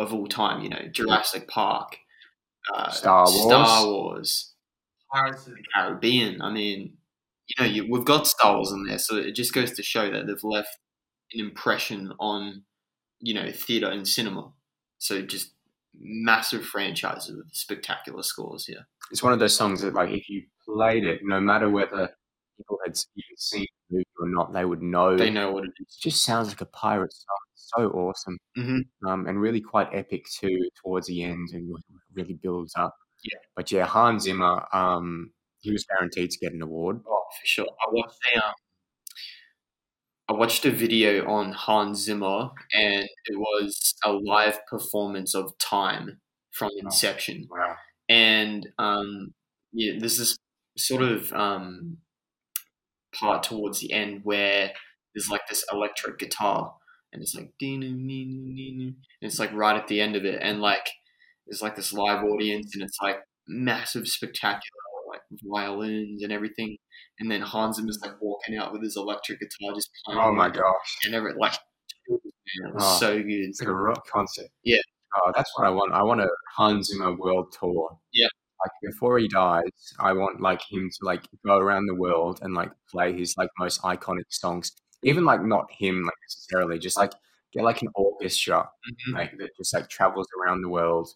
of all time, you know, Jurassic Park, uh, Star Wars. Star Wars, Pirates of the Caribbean. I mean, you know, you, we've got Star Wars in there, so it just goes to show that they've left an impression on, you know, theater and cinema. So just massive franchises with spectacular scores here. It's one of those songs that, like, if you played it, no matter whether people had seen the movie or not, they would know. They know what it It is. just sounds like a pirate song. So awesome. Mhm. Um, and really quite epic too towards the end and really builds up. Yeah. But yeah, Hans Zimmer, um, he was guaranteed to get an award. Oh, for sure. I watched a um, I watched a video on Hans Zimmer, and it was a live performance of Time from Inception. Wow. And um, yeah, there's this sort of um, part towards the end where there's like this electric guitar, and it's like and it's like right at the end of it, and like there's like this live audience, and it's like massive, spectacular like violins and everything, and then Hans Zimmer's like walking out with his electric guitar just playing. Oh my gosh. And every like, man, it was Oh. so good. It's like a rock concert. Yeah. Oh, that's what I want. I want a Hans Zimmer world tour. Yeah. Like before he dies, I want like him to like go around the world and like play his like most iconic songs. Even like not him like necessarily, just like get like an orchestra Mhm. like that just like travels around the world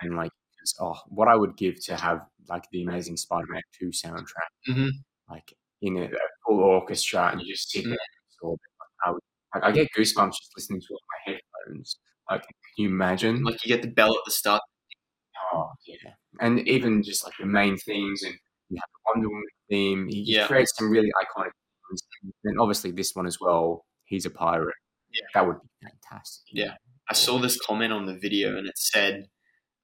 and like just, oh what I would give to have like the amazing Spider-Man 2 soundtrack. Mhm. Like in a, full orchestra and you just sit there and absorb it. Like, I would like I get goosebumps just listening to it on my headphones. Like can you imagine? Like you get the bell at the start. Oh yeah, and even just like the main themes, and you have the Wonder Woman theme. He Yeah. creates some really iconic and obviously this one as well. He's a pirate. Yeah. that would be fantastic. Yeah. I saw this comment on the video and it said,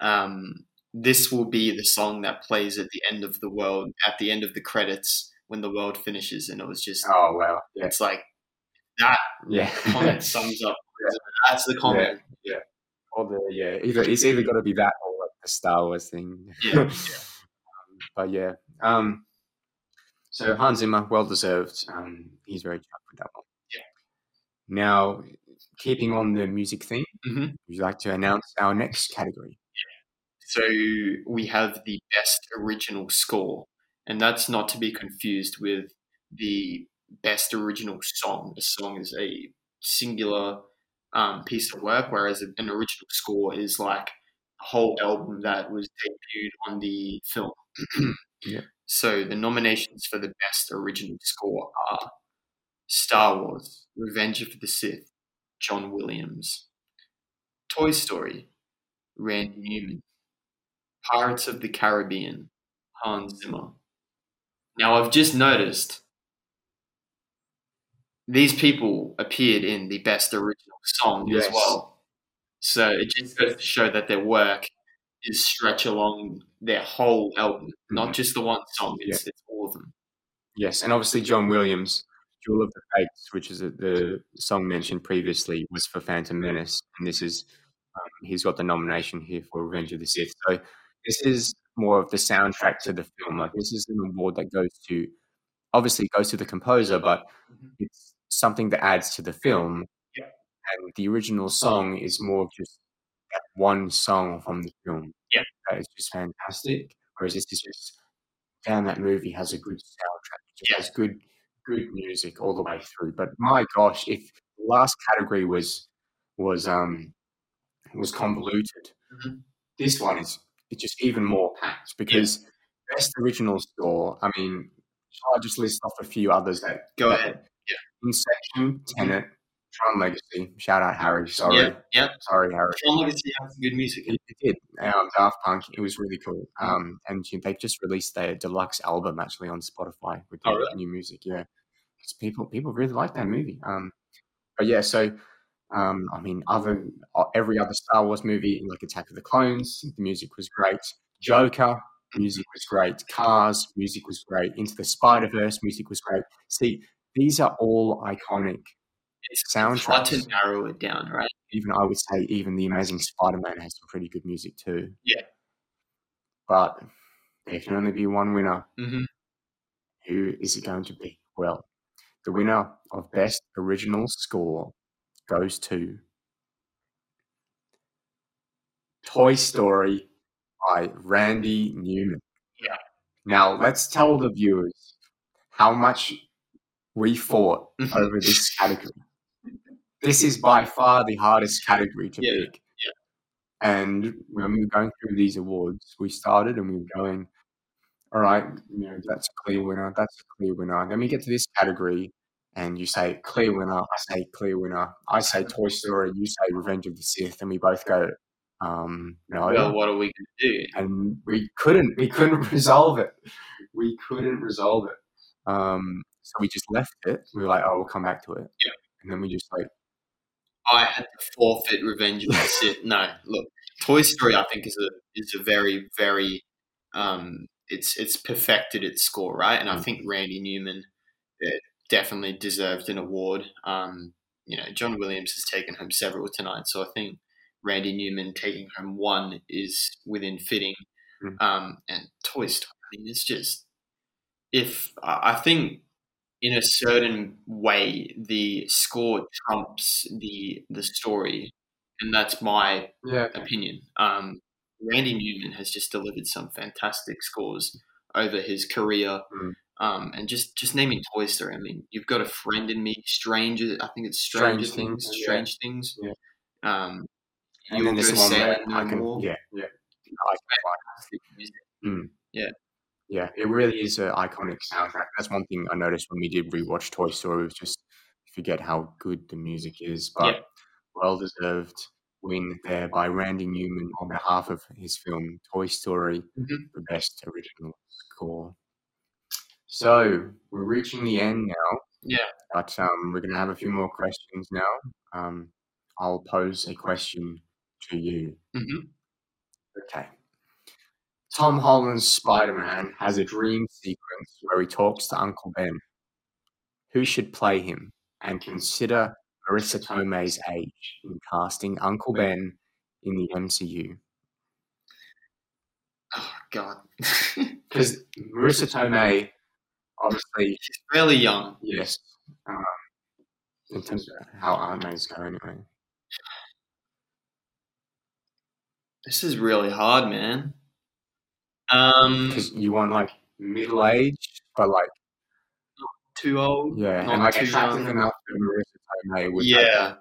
um, "This will be the song that plays at the end of the world, at the end of the credits, when the world finishes, and it was just Oh wow. Yeah. it's like that Yeah. [LAUGHS] comment sums up. That's the comment. Yeah. Or the yeah. Either it's either got to be that or like the Star Wars thing. Yeah, yeah. [LAUGHS] but yeah. Um. So Hans Zimmer, well deserved. Um, he's very chuffed with that one. Yeah. Now, keeping on the music theme, Mhm. would you like to announce our next category? Yeah. So we have the best original score, and that's not to be confused with the best original song. A song is a singular um, piece of work, whereas an original score is like a whole album that was debuted on the film. [CLEARS THROAT] Yeah. So the mm. nominations for the best original score are Star Wars: Revenge of the Sith, John Williams, Toy Story, Randy Newman. Pirates of the Caribbean, Hans Zimmer. Now, I've just noticed these people appeared in the best original song Yes. as well. So it just goes to show that their work is stretch along their whole album, not just the one song. It's, it's all of them. Yes, and obviously John Williams, "Duel of the Fates," which is the, the song mentioned previously, was for Phantom Menace, and this is um, he's got the nomination here for Revenge of the Sith. So this is more of the soundtrack to the film. Like this is an award that goes to obviously goes to the composer, but Mhm. it's something that adds to the film. Yeah. And the original song is more of just that one song from the film. Yeah. That is just fantastic. Whereas this is just damn that movie has a good soundtrack. It Yeah. has good good music all the way through. But my gosh, if the last category was was um was convoluted, Mhm. this one is it's just even more packed because best original score. I mean, I just list off a few others that Go ahead. Inception, Tenet, Tron Legacy. Shout out Harry. Sorry, Yeah, yeah. sorry Harry. Tron Legacy has some good music. It, it did. Um, Daft Punk. It was really cool. Um, and they've just released their deluxe album actually on Spotify with Oh, really? new music. Yeah, 'Cause people people really like that movie. Um, but yeah, so um, I mean, other uh, every other Star Wars movie, like Attack of the Clones, the music was great. Joker, music was great. Cars, music was great. Into the Spider Verse, music was great. See, these are all iconic It's hard to narrow it down, right? Even I would say, even the Amazing Spider-Man has some pretty good music too. Yeah. But there can only be one winner. Mhm. Who is it going to be? Well, the winner of Best Original Score goes to Toy Story by Randy Newman. Yeah. Now, let's tell the viewers how much we fought over this category. This is by far the hardest category to Yeah, pick. And when we were going through these awards, we started and we were going, all right, you know, that's a clear winner, that's a clear winner. Then we get to this category and you say clear winner, I say clear winner, I say Toy Story, you say Revenge of the Sith, and we both go, um, no. Well, what are we going to do? and we couldn't, we couldn't [LAUGHS] resolve it. We couldn't resolve it. Um, so we just left it. We were like, oh, we'll come back to it. Yeah. And then we just like, I had to forfeit Revenge of the Sith. No, look, Toy Story, I think is a is a very very um, it's it's perfected its score, right? And I Mm. think Randy Newman uh, definitely deserved an award. Um, you know, John Williams has taken home several tonight, so I think Randy Newman taking home one is within fitting. Mm. Um, and Toy Story, I mean, it's just if I I think in a certain way the score trumps the the story, and that's my yeah, opinion. Um, Randy Newman has just delivered some fantastic scores over his career. Mm. Um, and just just naming Toy Story, I mean, you've got a friend in me, Stranger. I think it's Stranger Strange Things. Things, yeah. Strange Things. Yeah. Um, and then this one, where No I can, More. yeah, yeah, fantastic music. Yeah, it really is an iconic soundtrack. That's one thing I noticed when we did rewatch Toy Story was just forget how good the music is. But Yeah. well deserved win there by Randy Newman on behalf of his film Toy Story Mhm. for best original score. So we're reaching the end now. Yeah. But um, we're going to have a few more questions now. Um, I'll pose a question to you. Mhm. Okay. Tom Holland's Spider Man has a dream sequence where he talks to Uncle Ben. Who should play him? And consider Marisa Tomei's age in casting Uncle Ben in the MCU. Oh God, [LAUGHS] Because Marisa Tomei, obviously, she's fairly young. yes, um, in terms of how Aunt May's go anyway. This is really hard, man. Um, Because you want like middle aged, but like not too old. yeah, Not and like attractive young. enough that Marisa Tomei would Yeah.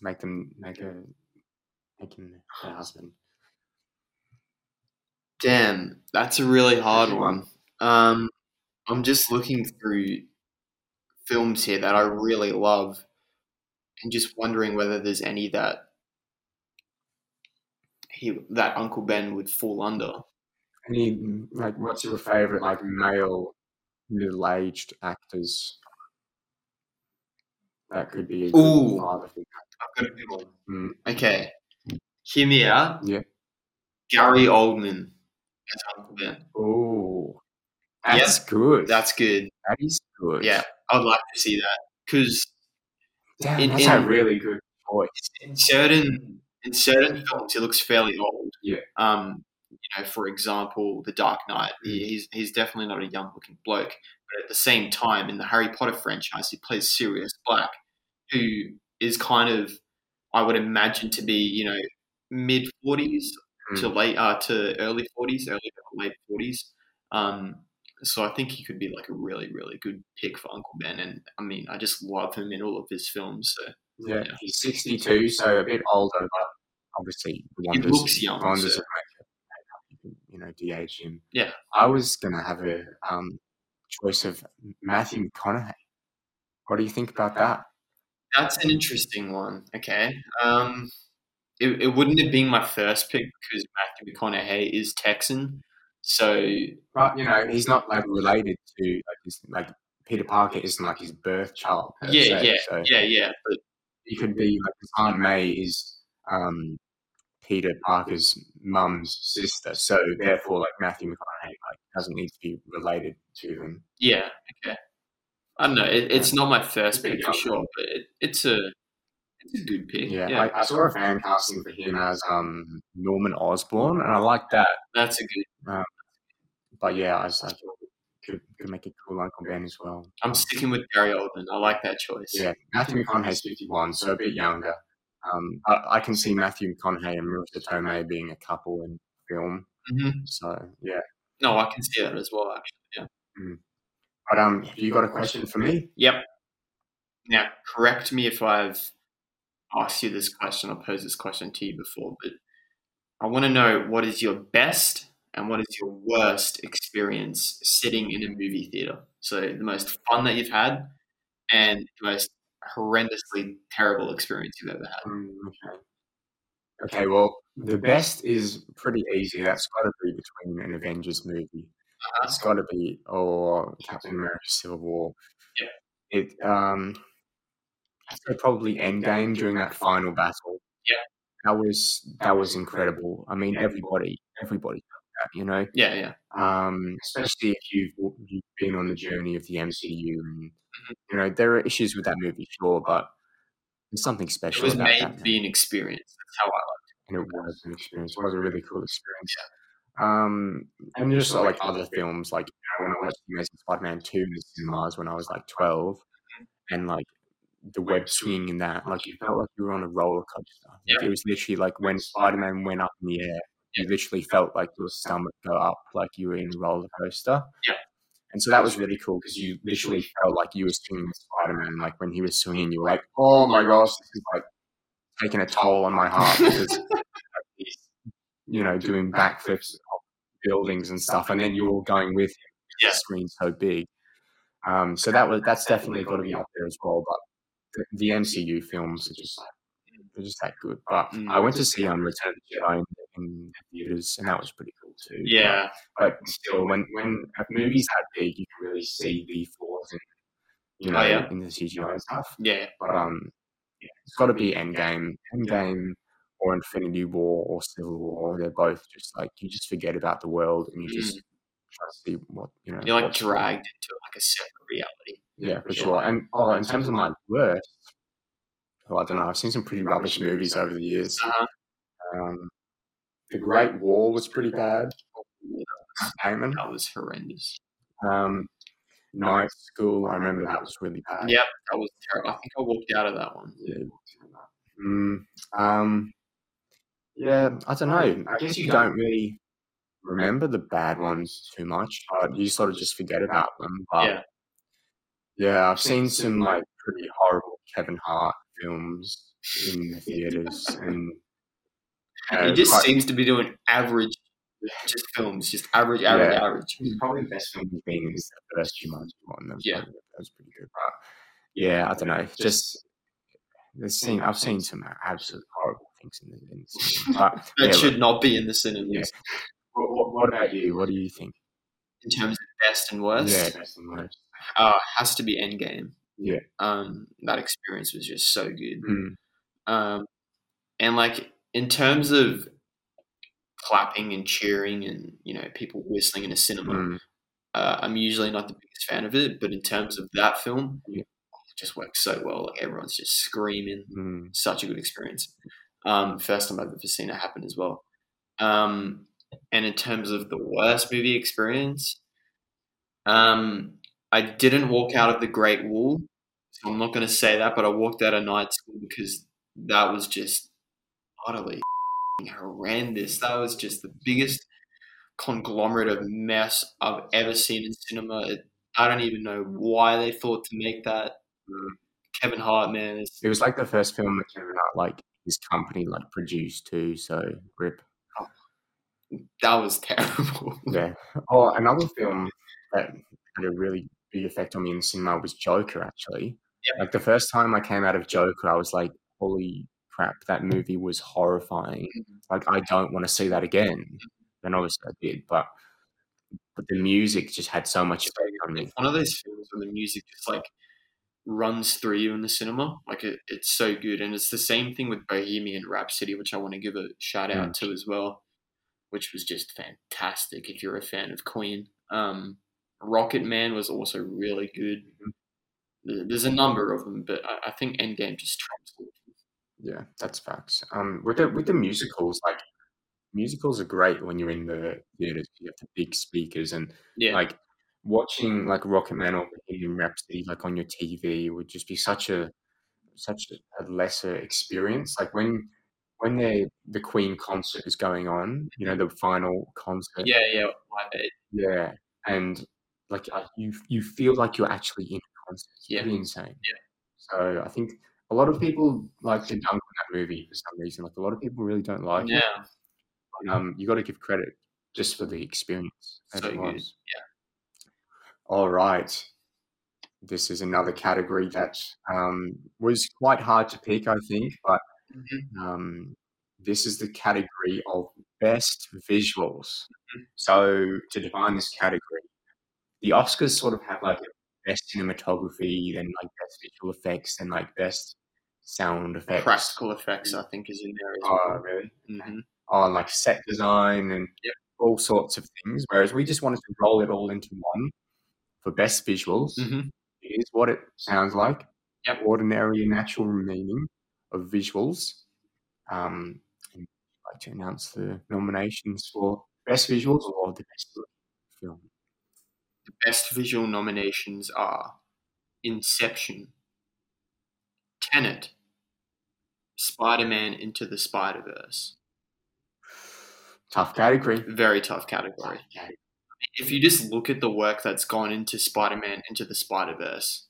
make them make a make him her husband. Damn, that's a really hard one. Um, I'm just looking through films here that I really love, and just wondering whether there's any that he that Uncle Ben would fall under. Any like what's your favorite like male middle aged actors? That could be Ooh. I've got a good one. Mm. Okay, hear me out. Yeah. Gary Oldman as Uncle Ben. Oh, that's good. That's good. that is good. Yeah, I'd like to see that because Damn, In- that's a really good voice. in certain in certain films he looks fairly old. Yeah. Um, you know, for example, The Dark Knight. Mm. He's he's definitely not a young looking bloke, but at the same time, in the Harry Potter franchise, he plays Sirius Black, who is kind of, I would imagine, to be you know mid forties to late uh to early forties, early to late forties. Um, so I think he could be like a really really good pick for Uncle Ben, and I mean, I just love him in all of his films. So Yeah, Yeah. he's 62, so a bit older, but obviously He looks young, wonders so- of makeup, you can, you know, de-age him. Yeah. I was gonna have a um, choice of Matthew McConaughey. What do you think about that? That's an interesting one. Okay. Um, it, it wouldn't have been my first pick because Matthew McConaughey is Texan. So But you know, he's not like related to like, his, like Peter Parker isn't like his birth child. yeah, se, yeah, So yeah, yeah. But he could be like his Aunt May is um, Peter Parker's mum's sister, so therefore, like Matthew McConaughey like doesn't need to be related to them. yeah, okay. I don't know. It, it's not my first pick for sure, but it, it's a it's a good pick. Yeah, Yeah, I, I saw a fan casting for him as um, Norman Osborn, and I like that. that's a good. But yeah, I could, could make a cool Uncle Ben as well. I'm sticking with Gary Oldman. I like that choice. Yeah, Matthew McConaughey's 51, so a bit younger. Um, I, I can see Matthew McConaughey and Marisa Tomei being a couple in film. hmm So yeah, No, I can see that as well. Actually, yeah. but um, have you got a question for me? Yep. Now, correct me if I've asked you this question or posed this question to you before, but I want to know what is your best and what is your worst experience sitting in a movie theater? So, the most fun that you've had and the most horrendously terrible experience you've ever had. Mm, okay. Okay, well, the best is pretty easy. That's got to be between an Avengers movie. Uh-huh. It's got to be or Captain America: Civil War. Yeah. It um, I'd say probably Endgame during that final battle. Yeah. That was that was incredible. I mean, everybody everybody you know. Yeah, yeah. Um, especially if you've you've been on the journey of the MCU, and. You know there are issues with that movie, sure, but there's something special. It was made that. to be an experience. That's how I liked it. and it was an experience. It was a really cool experience. Um, and just like other films, like you know, when I watched Amazing Spider-Man two in the cinemas when I was like twelve, and like the web swinging in that, like you felt like you were on a roller coaster. Like, Yeah. It was literally like when Spider-Man went up in the air, you literally felt like your stomach go up, like you were in a roller coaster. Yeah. And so that was really cool because you literally felt like you were swinging with Spider-Man. Like when he was swinging, you were like, [LAUGHS] "Oh my gosh, this is like taking a toll on my heart because he's, [LAUGHS] you know, doing backflips off buildings and stuff, and then you're all going with him. Yeah. The screen's so big. Um, so that was that's definitely got to be up there as well. But the, the MCU films are just they're just that good. But Mm. I went to see um, Return of the Jedi in, theaters, and that was pretty cool too. Yeah, But still, when when a movie's that big, you can really see the flaws in you know Oh, yeah? in the CGI and stuff. yeah. But um, yeah, it's got to be Endgame. Endgame or Infinity War or Civil War. They're both just like you just forget about the world and you just try to see what you know. You're like dragged into like a separate reality. Yeah, for sure. And oh, in terms of my worst, oh, I don't know. I've seen some pretty rubbish movies over the years. Uh-huh. Um, the Great Wall was pretty bad. Damon. That was horrendous. Um, Night School. I remember that was really bad. Yep, that was terrible. I think I walked out of that one. Yeah. Mm, um, yeah, I don't know. I guess you don't really remember the bad ones too much. But you sort of just forget about them. But Yeah. yeah, I've seen some like pretty horrible Kevin Hart films in the [LAUGHS] theaters, and uh, he just seems to be doing average, just films, just average, average, Yeah. average. probably the best film he's been is the first Jumanji one. That was Yeah. probably- that was pretty good. But yeah, I don't know. Just there's seen I've seen some absolute horrible things in the, in the cinema. [LAUGHS] But That yeah, should not be in the cinema. Yeah. What, what, what about you? What do you think? In terms of best and worst, Yeah, best and worst. uh, has to be Endgame. Yeah. Um, that experience was just so good. Mm, Um, and like in terms of clapping and cheering and you know people whistling in a cinema, mm, uh, I'm usually not the biggest fan of it. But in terms of that film, Yeah. it just works so well. Like everyone's just screaming. mm. Such a good experience. Um, first time I've ever seen it happen as well. Um, and in terms of the worst movie experience, um, I didn't walk out of the Great Wall. I'm not going to say that, but I walked out of night school because that was just utterly [LAUGHS] horrendous. That was just the biggest conglomerate of mess I've ever seen in cinema. It, I don't even know why they thought to make that. Mm. Kevin Hart, man, It was like the first film that Kevin Hart, like his company, like produced too. So rip. that was [LAUGHS] terrible. Yeah. Oh, another film that had a really big effect on me in the cinema was Joker. Actually, like the first time I came out of Joker, I was like, "Holy crap, that movie was horrifying!" Mm-hmm. Like, I don't want to see that again. Mm-hmm. And obviously, I did, but but the music just had so much effect on me. One of those films where the music just like runs through you in the cinema. Like it, it's so good, and it's the same thing with Bohemian Rhapsody, which I want to give a shout out mm. to as well, which was just fantastic. If you're a fan of Queen, um, Rocketman was also really good. Mm-hmm. There- There's a number of them, but I, I think Endgame just. Yeah, that's facts. Um, with the with the musicals, like musicals are great when you're in the theaters. You have the big speakers and Yeah, like watching like Rocketman or Bohemian Rhapsody like on your TV would just be such a such a, lesser experience. Like when when they the Queen concert is going on, you know, the final concert. yeah, yeah. Yeah, and like uh, you you feel like you're actually in It's Yeah. pretty insane. Yeah. So I think a lot of people like to dunk on that movie for some reason. Like a lot of people really don't like it. Yeah, um, you got to give credit just for the experience. that So it good, was. All right. This is another category that um, was quite hard to pick, I think, but Mhm. um, this is the category of best visuals. Mhm. So, to define this category, the Oscars sort of have like a best cinematography, then like best visual effects, and like best sound effects. practical effects I think is in there as Oh, well. really? hmm On like set design and Yep. all sorts of things. Whereas we just wanted to roll it all into one for best visuals. hmm Here's what it sounds like. Yep. Ordinary and natural meaning of visuals. Um, and I'd like to announce the nominations for best visuals or the best film. The best visual nominations are Inception, Tenet, Spider Man Into the Spider Verse. Tough category. Very tough category. If you just look at the work that's gone into Spider Man Into the Spider Verse,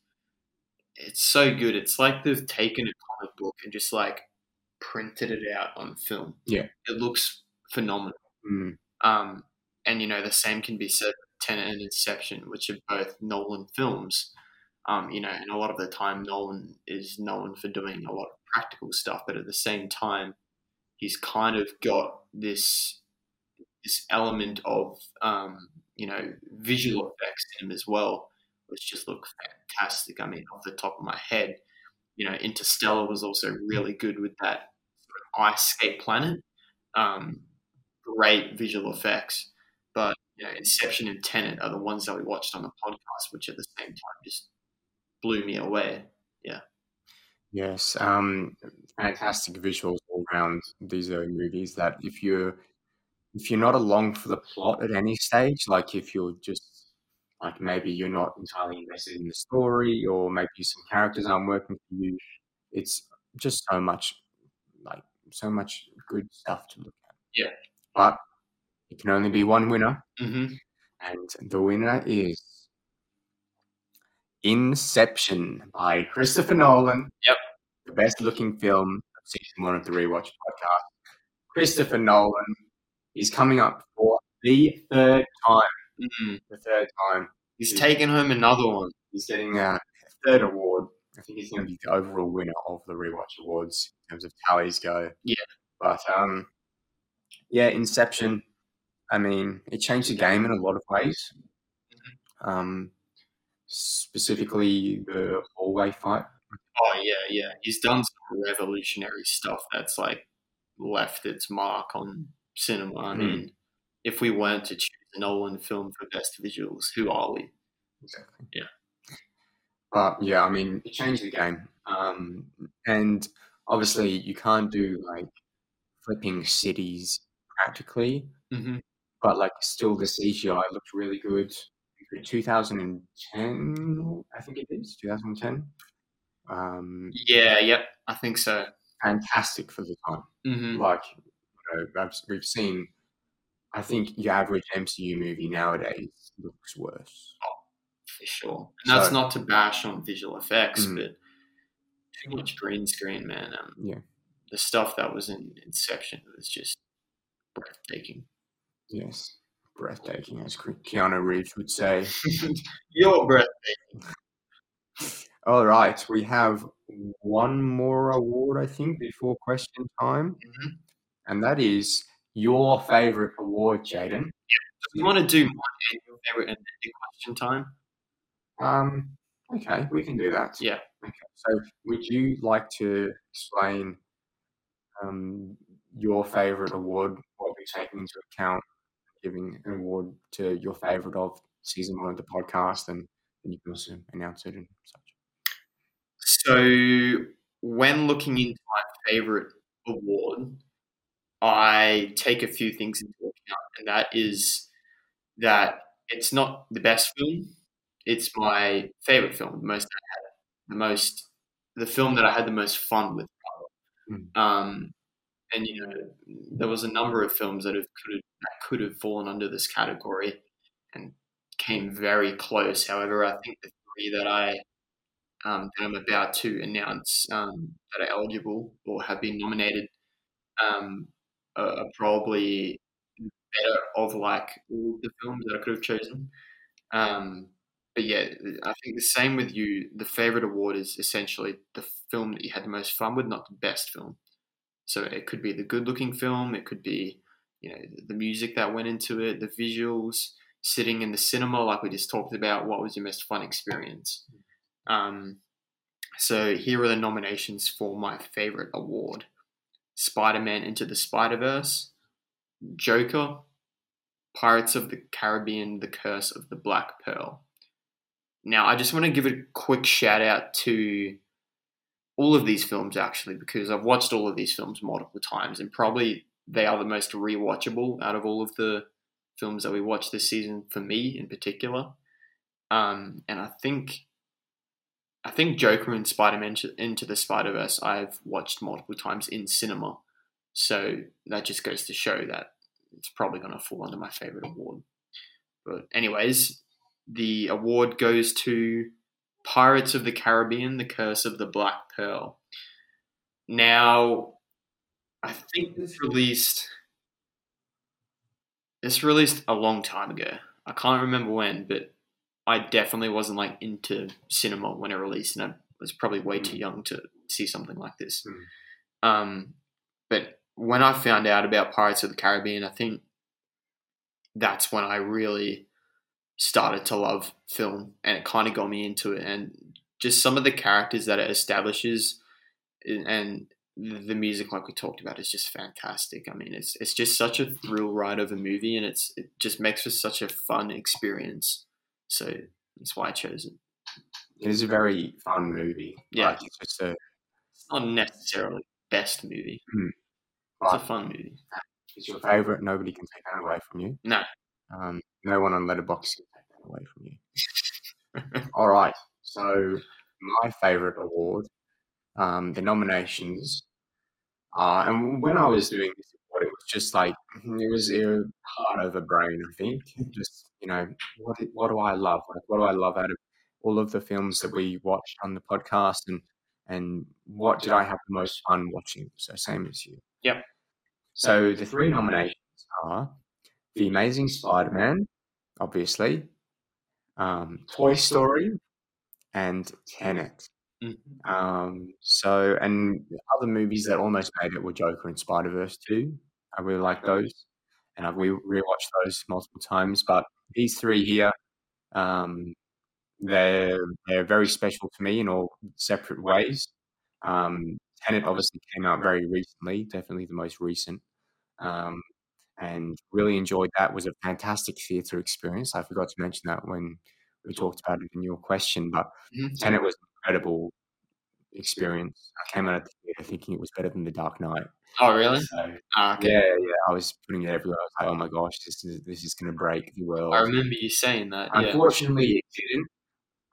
it's so good. It's like they've taken a comic book and just like printed it out on film. Yeah. It looks phenomenal. Mm, Um, and you know the same can be said Tenet and Inception, which are both Nolan films. Um, you know, and a lot of the time Nolan is known for doing a lot of practical stuff, but at the same time, he's kind of got this this element of um, you know visual effects in him as well, which just look fantastic. I mean, off the top of my head, you know, Interstellar was also really good with that Ice Skate Planet. Um, great visual effects, but you know, Inception and Tenet are the ones that we watched on the podcast, which at the same time just blew me away. Yeah. Yes, um, fantastic visuals all around these are movies that if you're if you're not along for the plot at any stage, like if you're just like maybe you're not entirely invested in the story, or maybe some characters aren't working for you, it's just so much like so much good stuff to look at. Yeah. But it can only be one winner, Mm-hmm. and the winner is Inception by Christopher Nolan. Yep. The best looking film of season one of the Rewatch podcast. Christopher Nolan is coming up for the third time. Mm-hmm. The third time. He's taking home another one. He's getting a third award. I think he's going to be the overall winner of the Rewatch Awards in terms of tallies go. Yeah. But um, yeah, Inception. I mean, it changed the game in a lot of ways. Um, specifically the hallway fight. Oh yeah, yeah. He's done some revolutionary stuff that's like left its mark on cinema. I Mm. mean, if we weren't to choose a Nolan film for best visuals, who are we? Exactly. Yeah. But yeah, I mean, it changed the game. Um, and obviously, you can't do like flipping cities practically, Mm-hmm. But like still the CGI looked really good. 2010, I think it is 2010. Um, Yeah, yep. I think so. fantastic for the time. Mm-hmm. Like you know, I've, we've seen. I think your average MCU movie nowadays looks worse. For sure. And that's not to bash on visual effects, Mm. but too much green screen, man. Um, Yeah. The stuff that was in Inception was just breathtaking. Yes, breathtaking, as Keanu Reeves would say. [LAUGHS] Your breath. All right, we have one more award, I think, before question time, Mhm. and that is your favorite award, Jaden. You want to do mine and your favorite and then do question time? Um, okay, we can do that. Yeah. Okay, so would you like to explain um, your favorite award, what we're taking into account, giving an award to your favorite of season one of the podcast, and then you can also announce it and such. So, when looking into my favorite award, I take a few things into account, and that is that it's not the best film; it's my favorite film, the most I had, the most, the film that I had the most fun with. Mm. Um, and you know, there was a number of films that have could have, could have fallen under this category, and came very close. However, I think the three that I um, that I'm about to announce um, that are eligible or have been nominated um, are, are probably better of like all the films that I could have chosen. Um, but yeah, I think the same with you. The favorite award is essentially the film that you had the most fun with, not the best film. So it could be the good-looking film. It could be, you know, the music that went into it, the visuals, sitting in the cinema, like we just talked about. What was your most fun experience? Um, so here are the nominations for my favorite award: Spider-Man Into the Spider-Verse, Joker, Pirates of the Caribbean: The Curse of the Black Pearl. Now, I just want to give a quick shout out to all of these films actually because I've watched all of these films multiple times and probably they are the most rewatchable out of all of the films that we watched this season for me in particular. Um, and I think I think Joker and Spider-Man Into the Spider-Verse I've watched multiple times in cinema. So that just goes to show that it's probably going to fall under my favorite award. But anyways, the award goes to Pirates of the Caribbean: The Curse of the Black Pearl. Now, I think this released this released a long time ago. I can't remember when, but I definitely wasn't like into cinema when it released, and I was probably way too young to see something like this. Mm. Um, but when I found out about Pirates of the Caribbean, I think that's when I really started to love film, and it kind of got me into it. And just some of the characters that it establishes, and the music, like we talked about, is just fantastic. I mean, it's it's just such a thrill ride of a movie, and it's it just makes for such a fun experience. So that's why I chose it. It is a very fun movie. Yeah. Like, it's just a It's not necessarily the best movie. Hmm. It's a fun movie. it's your favorite. Nobody can take that away from you. No. Um, no one on Letterboxd can away from you. [LAUGHS] All right. So my favorite award, um, the nominations, uh, and when I was doing this award, it was just like it was a part of a brain. I think just you know what do- what do I love? Like what do I love out of all of the films that we watched on the podcast, and and what did I have the most fun watching? So same as you. Yep. So the three nominations are The Amazing Spider-Man, obviously, um, Toy Story, and Tenet. Mhm. Um, so, and other movies that almost made it were Joker and Spider Verse too. I really like those, and I've re- rewatched those multiple times. But these three here, um, they're they're very special to me in all separate ways. Um, Tenet obviously came out very recently, definitely the most recent, um, and really enjoyed that. Was a fantastic theatre experience. I forgot to mention that when we talked about it in your question, but Mhm. Tenet was an incredible experience. I came out of the theatre thinking it was better than The Dark Knight. Oh, really? So Ah, okay. yeah, yeah, I was putting it everywhere. I was like, oh my gosh, this is this is going to break the world. I remember you saying that. Yeah. Unfortunately, it didn't,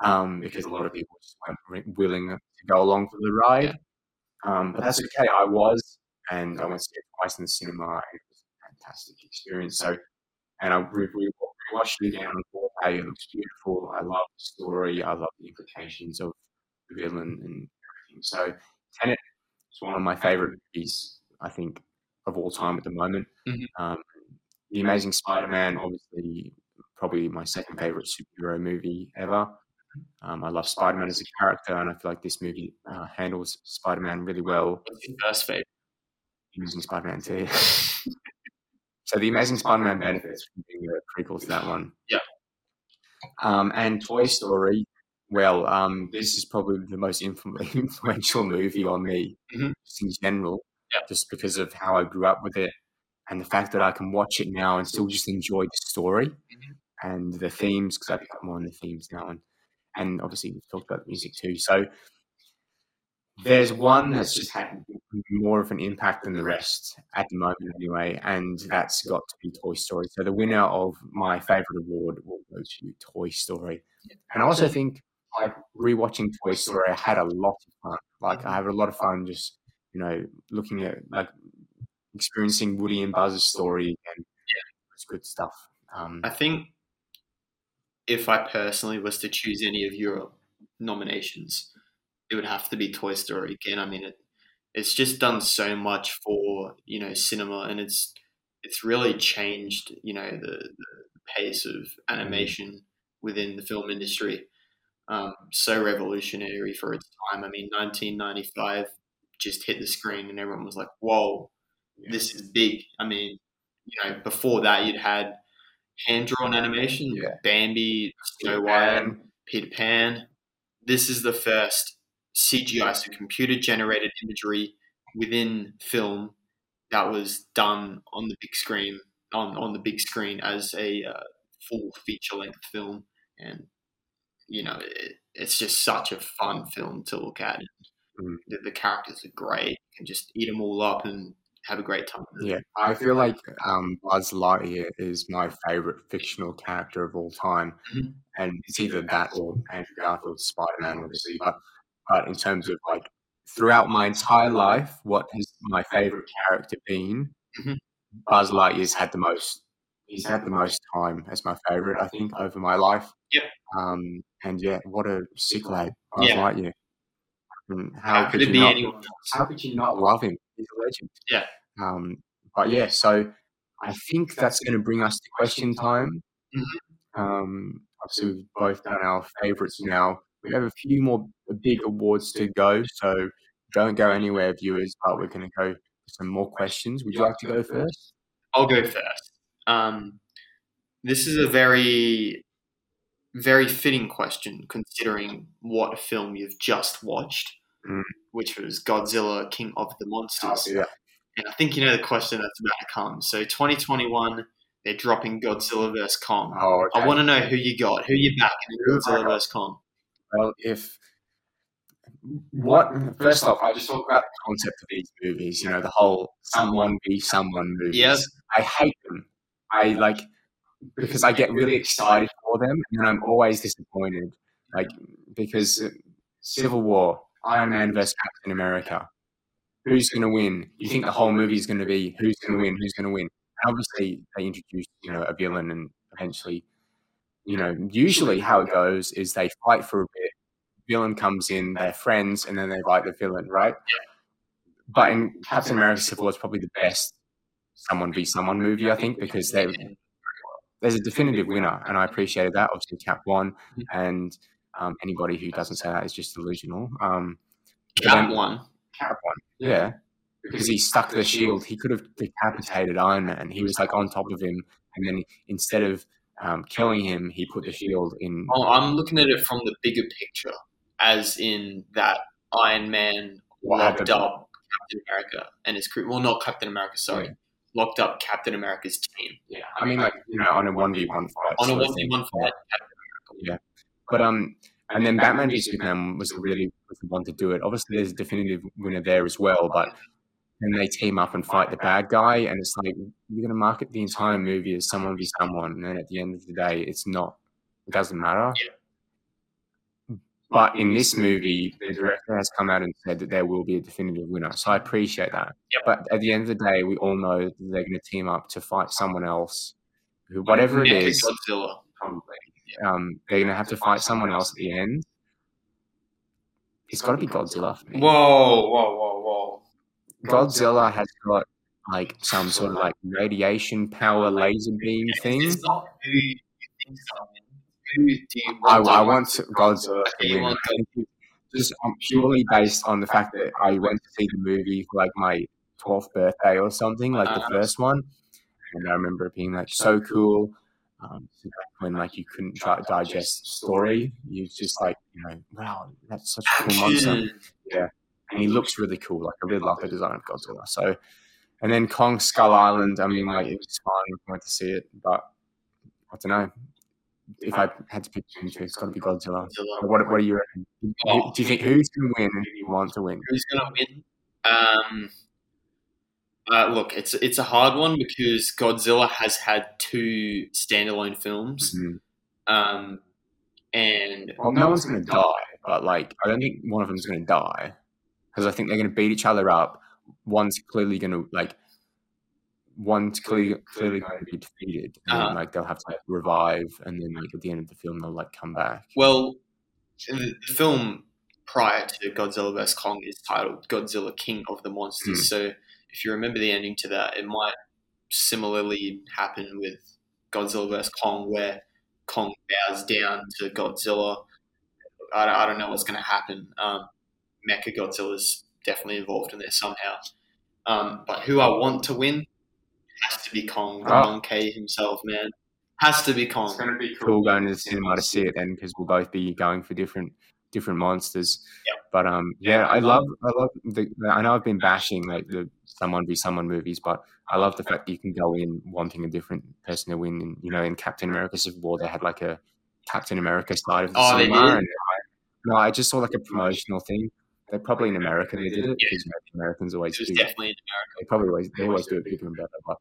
um, because a lot of people just weren't willing to go along for the ride. Um, but that's okay. I was, and I went to see it twice in the cinema, and it was fantastic experience. So, and I re- re- watched it again on 4K. It looks beautiful. I love the story. I love the implications of the villain and everything. So, Tenet is one of my favorite movies, I think, of all time at the moment. Mhm. Um, the Amazing Spider-Man, obviously, probably my second favorite superhero movie ever. Um, I love Spider-Man as a character, and I feel like this movie uh, handles Spider-Man really well. What's your first favorite? Amazing Spider-Man 2. [LAUGHS] so the Amazing Spider-Man benefits from being a prequel to that one. Yeah. Um, and Toy Story, well, um, this is probably the most influ- [LAUGHS] influential movie on me, Mhm. just in general, Yeah. just because of how I grew up with it, and the fact that I can watch it now and still just enjoy the story Mm-hmm. and the themes, because I pick up more on the themes now, and and obviously we've talked about the music too. So there's one that's just had more of an impact than the rest at the moment, anyway, and that's got to be Toy Story. So the winner of my favorite award will go to Toy Story, and I also think like rewatching Toy Story, I had a lot of fun. Like I have a lot of fun just you know looking at like experiencing Woody and Buzz's story and it's good stuff. Um, I think if I personally was to choose any of your nominations, it would have to be Toy Story again. I mean, it it's just done so much for you know cinema, and it's it's really changed you know the, the pace of animation within the film industry. Um, so revolutionary for its time. I mean, 1995 just hit the screen, and everyone was like, "Whoa, this is big." I mean, you know, before that, you'd had hand drawn animation, Yeah. Bambi, Snow White, Peter Pan. This is the first CGI, so computer generated imagery within film that was done on the big screen on, on the big screen as a uh, full feature length film, and you know it, it's just such a fun film to look at. Mm. The, the characters are great. You can just eat them all up and have a great time. Yeah, I feel like um, Buzz Lightyear is my favorite fictional character of all time, Mhm. and it's either that or Andrew Garfield's Spider Man, obviously. But but in terms of like throughout my entire life, what has my favorite character been? Mhm. Buzz Lightyear's had the most. He's had the most time as my favorite, I think, over my life. Yep. Um, and yeah, what a sick lad, Buzz Yeah. Lightyear. And How, could it you be not- anyone else? how could you not love him? He's a legend. Yeah. Um, but yeah, so I think that's going to bring us to question time. Mhm. Um, obviously, we've both done our favourites now. We have a few more big awards to go, so don't go anywhere, viewers. But we're going to go for some more questions. Would you like to go first? I'll go first. Um, this is a very, very fitting question considering what film you've just watched. Mm. which was Godzilla King of the Monsters. yeah. And I think you know the question that's about to come. So 2021, they're dropping Godzilla vs Kong. Oh, okay. I want to know who you got, who you backing in Godzilla vs Kong. Well, if what first off, I just talk about the concept of these movies. You know, the whole someone be someone movies. Yep. I hate them. I like because I get really excited for them, and I'm always disappointed. Like because Civil War, Iron Man versus Captain America. Who's going to win? You think the whole movie is going to be who's going to win? Who's going to win? And obviously, they introduce you know a villain, and eventually, you know, usually how it goes is they fight for a bit. Villain comes in, they're friends, and then they fight the villain, right? But in Captain America: Civil War is probably the best someone be someone movie, I think, because they there's a definitive winner, and I appreciated that. Obviously, Cap won, and um, anybody who doesn't say that is just delusional. Um, Cap one. Cap won, yeah, because he stuck the shield. He could have decapitated Iron Man. He was like on top of him, and then instead of um, killing him, he put the shield in. Oh, I'm looking at it from the bigger picture, as in that Iron Man What locked happened? up Captain America and his crew. Well, not Captain America, sorry. Locked up Captain America's team Yeah, I mean, like you know, on a one v one fight. on a one v one fight. Captain But um, and then Batman v Superman was really was the one to do it. Obviously, there's a definitive winner there as well, but then they team up and fight the bad guy, and it's like you're going to market the entire movie as someone v someone, and then at the end of the day, it's not. It doesn't matter. But in this movie, the director has come out and said that there will be a definitive winner. So I appreciate that. Yep. But at the end of the day, we all know that they're going to team up to fight someone else, who whatever it is, Godzilla. probably. Um, they're going to have to fight someone else at the end. It's got to be Godzilla for me. Whoa, whoa, whoa, whoa. Godzilla has got like some sort of like radiation power laser beam thing. It's not who you think so. Who do you I, want? I want Godzilla to win. want I think Just um, purely based on the fact that I went to see the movie for like my 12th birthday or something, like the Uh-huh. first one. And I remember it being like so cool. Um, when like you couldn't try to digest the story, you just like, you know, wow, that's such a cool monster. Action. And he looks really cool. Like I really love the design of Godzilla. So, and then Kong Skull Island. I mean, like it was fine. I went to see it, but I don't know. If I had to pick between two, it's got to be Godzilla. What, what do you reckon? Oh. Do you think who's going to win and who do you want to win? Who's gonna win? Um, uh, look, it's it's a hard one because Godzilla has had two standalone films, Mhm. um, and Well, no one's going to die, but like I don't think one of them's going to die because I think they're going to beat each other up. One's clearly going to like. One's clearly clearly going to be defeated, and Uh-huh. then, like they'll have to like, revive, and then like at the end of the film they'll like come back. well, the, film prior to Godzilla vs Kong is titled Godzilla King of the Monsters. Hmm. So if you remember the ending to that, it might similarly happen with Godzilla vs Kong, where Kong bows down to Godzilla. I, don't- I don't know what's going to happen. Um, Mecha Godzilla's definitely involved in there somehow. Um, but who I want to win has to be Kong, the Oh. monkey himself, man. Has to be Kong. It's going to be cool going to the cinema to see it then because we'll both be going for different different monsters. Yep. But um, yeah, I love I love the. I know I've been bashing like the someone be someone movies, but I love the fact that you can go in wanting a different person to win. And you know, in Captain America Civil War, they had like a Captain America side of the Oh, they cinema. did? And I, no, I just saw like a promotional thing. They probably in America they did it the Americans always It do definitely in they probably always they always do it bigger and better. But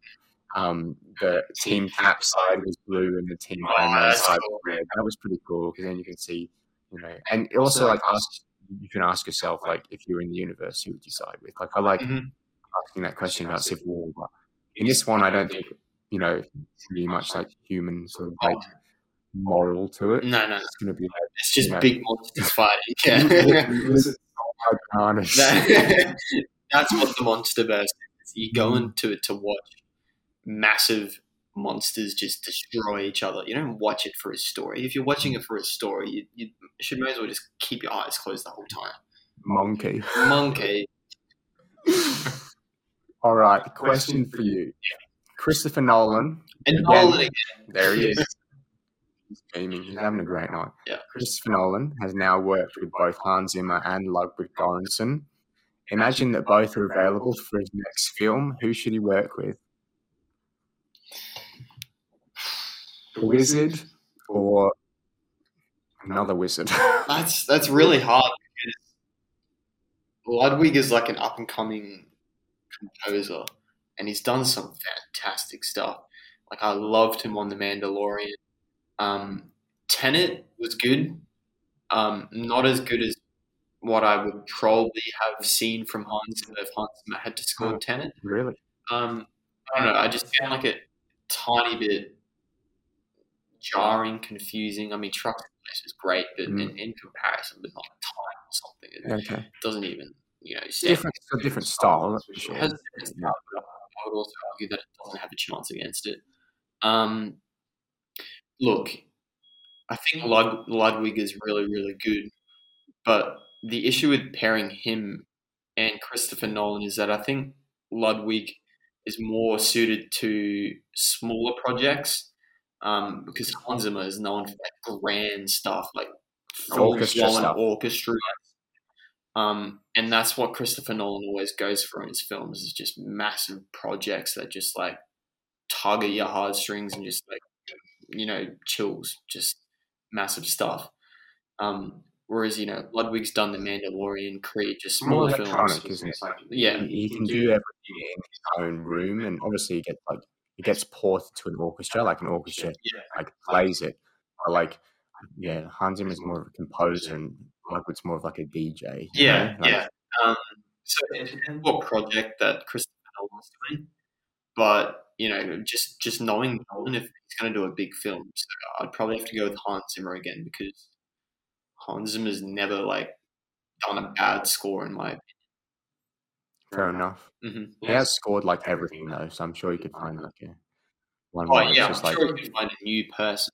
um, the team cap side was blue and the team Oh, Iron side cool. was red. That was pretty cool because then you can see, you know, and also like ask you can ask yourself like if you're in the universe, who would you side with? Like I like Mhm. asking that question about Civil War, but in this one, I don't think you know really much like human sort of like moral to it. No, no, It's going to be like it's just No. big monsters fighting. [LAUGHS] Yeah. Bananas. [LAUGHS] That- That's what the MonsterVerse is. You go Mm-hmm. into it to watch massive monsters just destroy each other. You don't watch it for a story. If you're watching it for a story, you, you should may as well just keep your eyes closed the whole time. Monkey. Monkey. [LAUGHS] All right, question for you. Christopher Nolan And. Nolan again. There he is. [LAUGHS] He's beaming. He's having a great night. Yeah. Christopher Nolan has now worked with both Hans Zimmer and Ludwig Göransson. imagine that both are available for his next film. Who should he work with? The wizard or another wizard? [LAUGHS] That's that's really hard because Ludwig is like an up and coming composer, and he's done some fantastic stuff. Like I loved him on The Mandalorian. Um, Tenet was good, um, not as good as what I would probably have seen from Hans if Hans had to score Oh. Tenet. really? Um, I don't know. I just found like a tiny bit jarring, confusing. I mean, Place is great, but Mm. in, in comparison with like Time or something, it Okay. doesn't even you know It's different. A different style, for It has a different style, but I would also argue that it doesn't have a chance against it. Um, look, I think Lud- Ludwig is really, really good, but the issue with pairing him and Christopher Nolan is that I think Ludwig is more suited to smaller projects um, because Hans Zimmer is known for like grand stuff, like full Orchestra blown stuff. orchestra. Um, and that's what Christopher Nolan always goes for in his films is just massive projects that just like tug at your heartstrings and just like you know chills, just massive stuff. Um, whereas you know Ludwig's done the Mandalorian, Creed, just smaller films. isn't it? Like, Yeah. he, he can do everything in his own room, and obviously he gets like he gets ported to an orchestra, like an orchestra Yeah. like plays it. But like, yeah, Hans Zimmer is more of a composer, and Ludwig's more of like a DJ. Yeah. Like, yeah. Um, so it depends what project that Christopher Nolan's doing, but you know, just just knowing Nolan if he's going to do a big film, so I'd probably have to go with Hans Zimmer again because Hans Zimmer's never like done a bad score in my opinion. Fair enough. opinion. He has scored like everything though, so I'm sure you could find like a one Oh where it's yeah, I'm just like sure we could find a new person.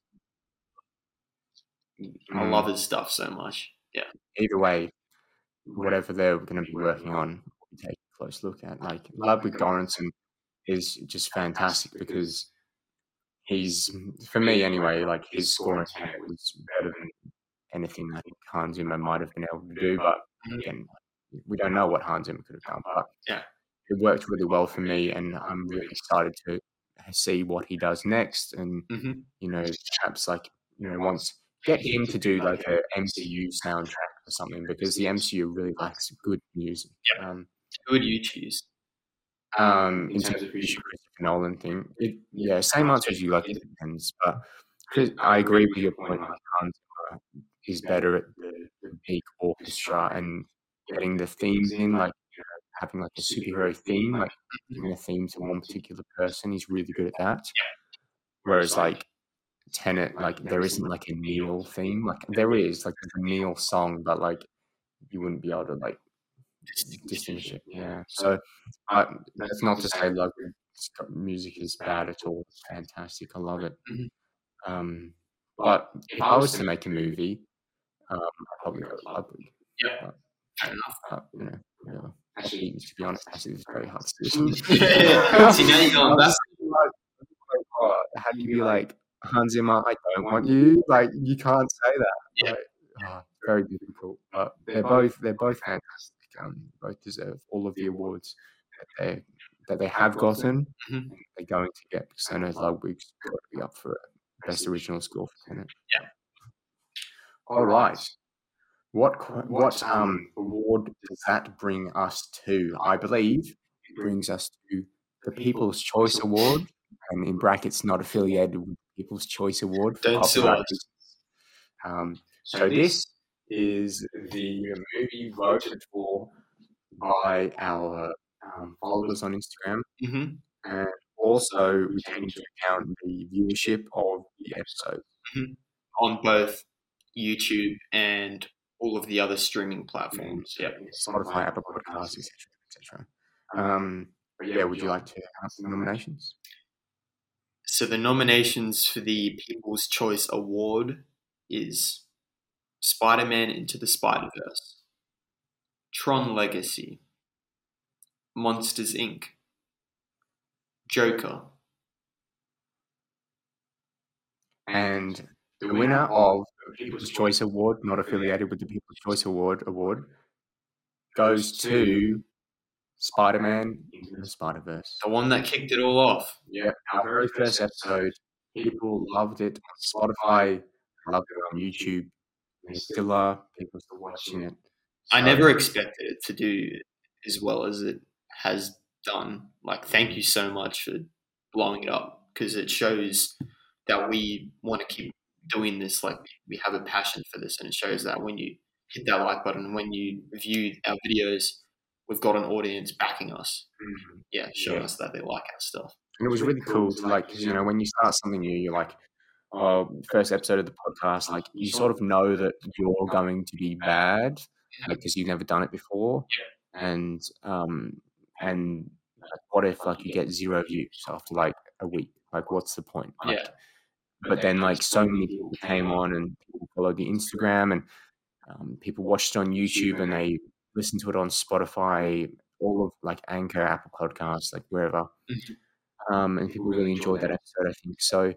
I Mm. love his stuff so much. Yeah, either way, whatever they're going to be working on, take a close look at. Like Ludwig Göransson is just fantastic because he's, for me anyway, like his scoring in was better than anything I think Hans Zimmer might have been able to do. But again, we don't know what Hans Zimmer could have done. But Yeah. it worked really well for me, and I'm really excited to see what he does next. And Mhm. you know, perhaps like you know, once get him to do like a MCU soundtrack or something because the MCU really likes good music. Yeah. Um, who would you choose? Um, in terms of who should Christopher Nolan thing, it, yeah, same answer as you. Like it depends, but I agree with your point. Like Hans is better at the, the big orchestra and getting the themes in, like you know, having like a superhero theme, like giving a theme to one particular person. He's really good at that. Whereas like Tenet, like there isn't like a Neil theme. Like there is like a Neil song, but like you wouldn't be able to like distinguish. Yeah. So uh, that's not to say like music is bad at all. It's fantastic. I love it. Mhm. Um, but if I was to make a movie, um, I'd probably go Ludwig. Yeah, fair enough. But, you know, yeah. Actually, to be honest, actually, it's very hard to do. [LAUGHS] [LAUGHS] See, now you're going I'm back. just thinking, like, like, how do you be like Hans Zimmer? I don't want you. Like you can't say that. Yeah. Like, oh, very difficult. But they're both they're both fantastic. Um, both deserve all of the awards that they that they have gotten. Mhm. They're going to get because I know Ludwig's got to be up for it. best original score for Tenet. Yeah. All right. What what um award does that bring us to? I believe it brings us to the People's Choice Award, and in brackets, not affiliated with People's Choice Award. for Don't sue us. Um, so this is the movie voted for by our um, followers on Instagram, hmm and also we take into account the viewership of the episode. On both YouTube and all of the other streaming platforms. Yep. Spotify, Apple Podcasts, etc., etc. Um, but yeah, would you like to announce the nominations? So the nominations for the People's Choice Award is Spider-Man Into the Spider-Verse, Tron Legacy, Monsters Inc., Joker, And the winner of the People's Choice Award, not affiliated with the People's Choice Award award, goes to Spider Man into the Spider Verse. The one that kicked it all off. Yeah, our very first episode. People loved it on Spotify, loved it on YouTube. Still are. People still watching it. I never expected it to do as well as it has done. Like, thank you so much for blowing it up because it shows that we want to keep doing this. Like, we have a passion for this, and it shows that when you hit that like button, when you view our videos, we've got an audience backing us. Mm-hmm. Yeah, showing Yeah. us that they like our stuff. And it was really cool to like, you know, when you start something new, you're like, oh, first episode of the podcast, like you sort of know that you're going to be bad because you've never done it before, and um, and what if like you get zero views after like a week? Like, what's the point? Like, Yeah. But then like so many people came on and people followed the Instagram and um, people watched it on YouTube and they listened to it on Spotify, all of like Anchor, Apple Podcasts, like wherever. Mhm. Um, and people really enjoyed that episode, I think. So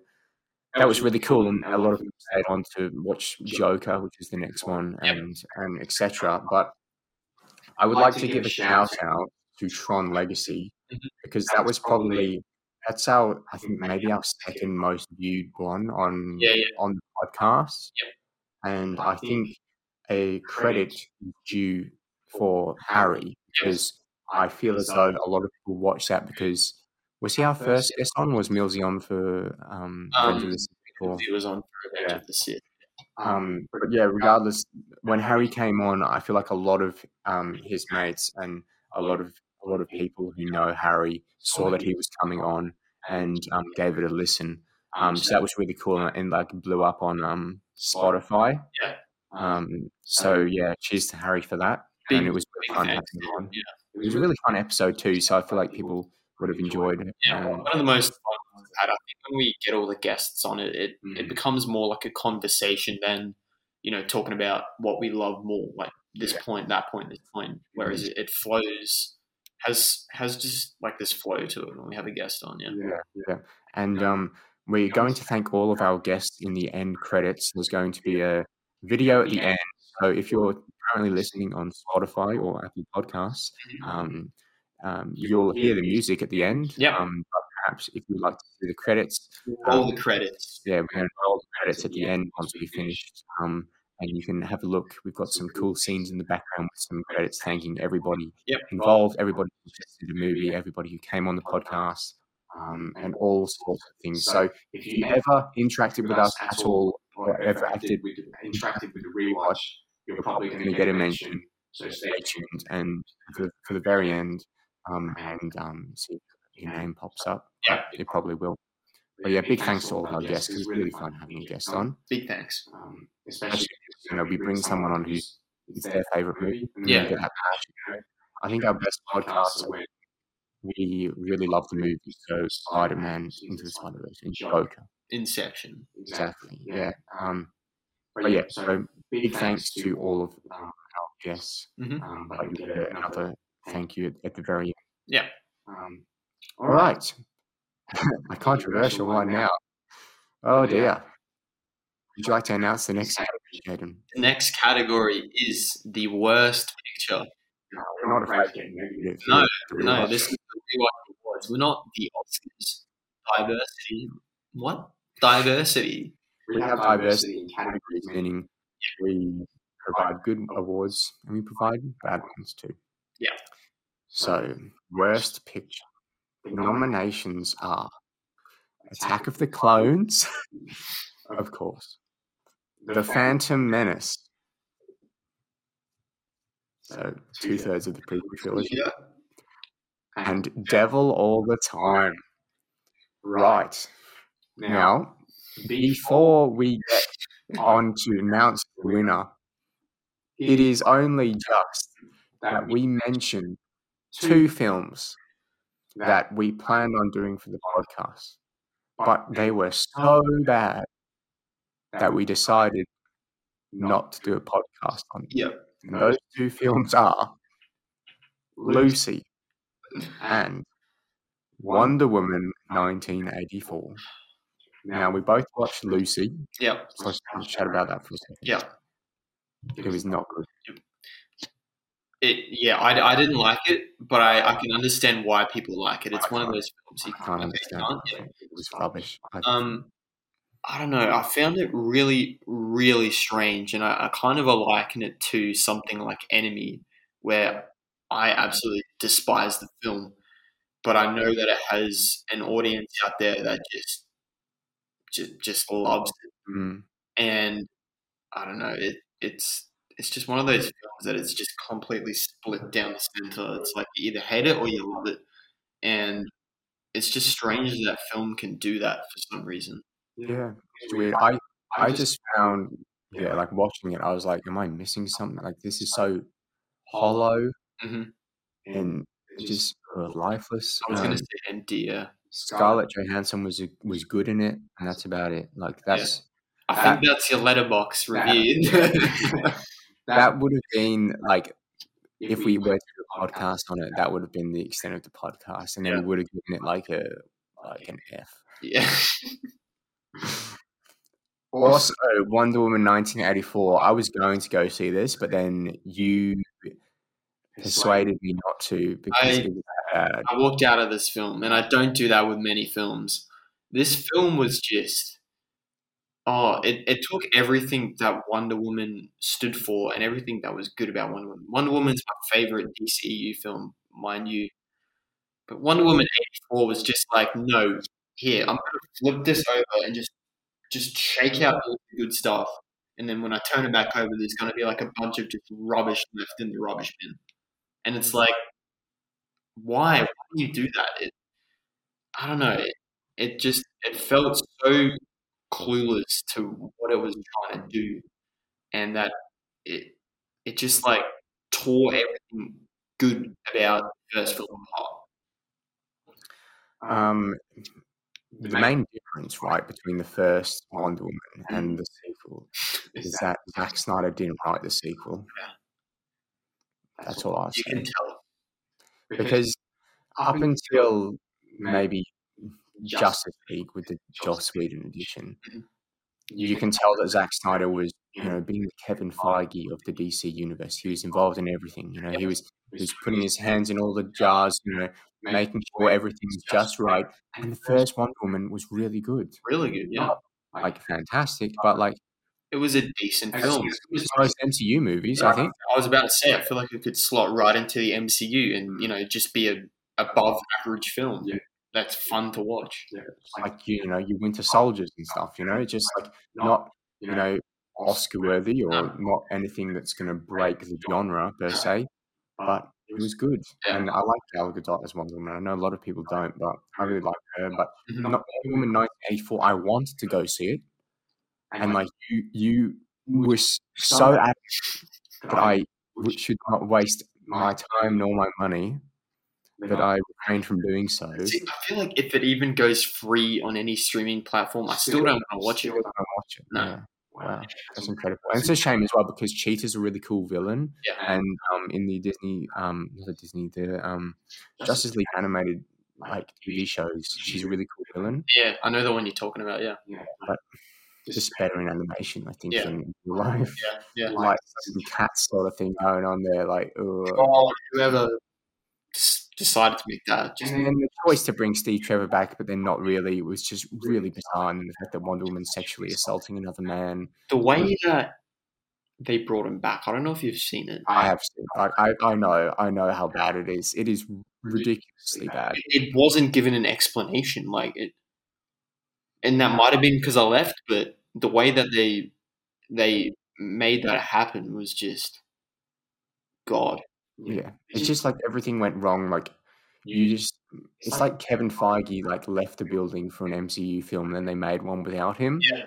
that was really cool, and a lot of people stayed on to watch Joker, which is the next one, and and etc. But I would like to give a shout out to Tron Legacy Mhm. because that was probably that's our I think maybe our second most viewed one on Yeah, yeah. on the podcast, Yep. and I think a credit due for Harry because I feel as though a lot of people watch that because was he our first guest on? Was Millsy on for um, Revenge of Um, the Sith before? It was on Revenge Yeah. of the Sith. Um, but yeah, regardless, when Harry came on, I feel like a lot of um, his mates and a lot of a lot of people who know Harry saw that he was coming on and um, gave it a listen. Um, so that was really cool and, and like blew up on um, Spotify. Yeah. Um, so yeah, cheers to Harry for that. And it was really fun having him on. Yeah. It was a really fun episode too. So I feel like people would have enjoyed it. Yeah, Um, one of the most fun ones I've had. I think when we get all the guests on it, it, Mm. it becomes more like a conversation than you know talking about what we love more, like this Yeah. point, that point, this point. Whereas it, it flows has has just like this flow to it when we have a guest on. Yeah, Yeah, yeah. And um, we're going to thank all of our guests in the end credits. There's going to be a video at the end. So if you're currently listening on Spotify or Apple Podcasts, um, um, you'll hear the music at the end. Yep. Um, perhaps if you'd like to see the credits, all the credits. yeah, we're going to roll the credits at the end once we finished. Um, and you can have a look. We've got some cool scenes in the background with some credits thanking everybody Yep. involved, everybody who suggested the movie, everybody who came on the podcast, um, and all sorts of things. So if you ever interacted with us at all, or ever acted with, interacted with the rewatch, you're probably going to get a mention. So stay tuned and for, for the very end, um, and um, see if your name pops up. Yeah. It probably will. But yeah, big thanks to all of our guests. It's really fun having a guest on. Big thanks. Um, especially, you know, we bring someone on who's it's their favorite movie. Yeah. we get passion. I think our best podcasts are when we really love the movie. So Spider Man into the Spider Verse and Joker. Inception. Exactly. Yeah. Um, but yeah, so big thanks to all of um, our guests. Mhm. Um, but we get another thank you at, the very end. Yeah. Um, all right. [LAUGHS] a controversial one now. Oh dear. Would you like to announce the next category, Jaden? The next category is the worst picture. No, we're not afraid of negative. No, No, this is the rewatch awards. We're not the Oscars. Diversity. What? Diversity. we have diversity in categories, meaning we provide good awards and we provide bad ones too. Yeah. So, worst picture. Nominations are Attack of the Clones, of course, The Phantom Menace. So, two thirds of the prequel [LAUGHS] trilogy. And Devil All the Time. Right. Now, before we get on to announce the [LAUGHS] winner, it is only just that we mention two films that we planned on doing for the podcast, but they were so [LAUGHS] bad that we decided not to do a podcast on them. Yep. And those two films are Lucy and Wonder Woman 1984. Now, we both watched Lucy, Yep. so let's chat about that for a second. Yeah. It was not good. It yeah, I, I didn't like it, but I, I can understand why people like it. It's one of those films you I can't understand. can't, yeah. It was rubbish. I, Um, I don't know. I found it really, really strange, and I, I kind of liken it to something like Enemy, where I absolutely despise the film, but I know that it has an audience out there that just, just, just loves it, mm, and I don't know. It, it's, it's just one of those films that it's just completely split down the center. It's like you either hate it or you love it, and it's just strange that that film can do that for some reason. yeah, it's weird. I I just found yeah, like watching it, I was like, am I missing something? Like this is so hollow Mhm. and just uh, lifeless. I was going Um, to say empty. Yeah. Scarlett Johansson was was good in it, and that's about it. Like that's I That- think that's your Letterboxd review. that [LAUGHS] [LAUGHS] [LAUGHS] would have been like if we were to do a podcast on it, that would have been the extent of the podcast, and then Yeah. we would have given it like a like an F. yeah. [LAUGHS] Also, Wonder Woman 1984. I was going to go see this, but then you persuaded me not to because I- it was bad. I walked out of this film, and I don't do that with many films. This film was just. Oh, it, it took everything that Wonder Woman stood for and everything that was good about Wonder Woman. Wonder Woman's my favorite DCU film, mind you. But Wonder mm-hmm. Woman 84 was just like, no, here, I'm going to flip this over and just just shake out all the good stuff. And then when I turn it back over, there's going to be like a bunch of just rubbish left in the rubbish bin. And it's like, why? Why do you do that? It, I don't know. It, it just it felt so clueless to what it was trying to do, and that it it just like tore everything good about the first film apart. Um, the main difference, right, between the first Wonder Woman and the sequel [LAUGHS] is that Zack Snyder didn't write the sequel. That's all I You say. can tell. [LAUGHS] Because up until maybe Justice League with the Joss Whedon edition, Mhm. you can tell that Zack Snyder was, you know, being the Kevin Feige of the DC universe. He was involved in everything. You know, he was he was putting his hands in all the jars. You know, making sure everything was just right. And the first Wonder Woman was really good, Really good, yeah. Not, like fantastic, but like It was a decent film. it was most MCU movies. I think. I was about to say, I feel like it could slot right into the MCU and you know just be a above average film. Yeah. That's fun to watch. like you know your Winter Soldiers and stuff. You know, just like not you know Oscar worthy [LAUGHS] or No. not anything that's going to break the genre per se, but it was good. Yeah. And I like Gal Gadot as Wonder Woman. I know a lot of people don't, but I really like her. But Mhm. not Wonder Woman 1984. I wanted to go see it, and like you, you were so adamant that I should not waste my time nor my money. That I refrained from doing so. See, I feel like if it even goes free on any streaming platform, I still don't want to watch it. Watch it. No. Yeah. Wow, that's incredible. And it's a shame as well because Cheetah's a really cool villain, Yeah. and um, in the Disney, um, not the Disney, the um, Justice League animated like TV shows, she's a really cool villain. Yeah, I know the one you're talking about. Yeah, But Just better in animation, I think, Yeah. than real life. yeah, yeah. Like some cat sort of thing going on there, like. Oh, whoever decided to make that, just And then the choice to bring Steve Trevor back, but then not really, It was just really bizarre. And the fact that Wonder Woman sexually assaulting another man. the way that they brought him back. I don't know if you've seen it. I have seen. I, I, I know. I know how bad it is. It is ridiculously bad. It wasn't given an explanation, like it, and that might have been because I left. But the way that they they made that happen was just God. Yeah, it's just like everything went wrong. Like you just, it's like Kevin Feige like left the building for an MCU film, and then they made one without him. Yeah.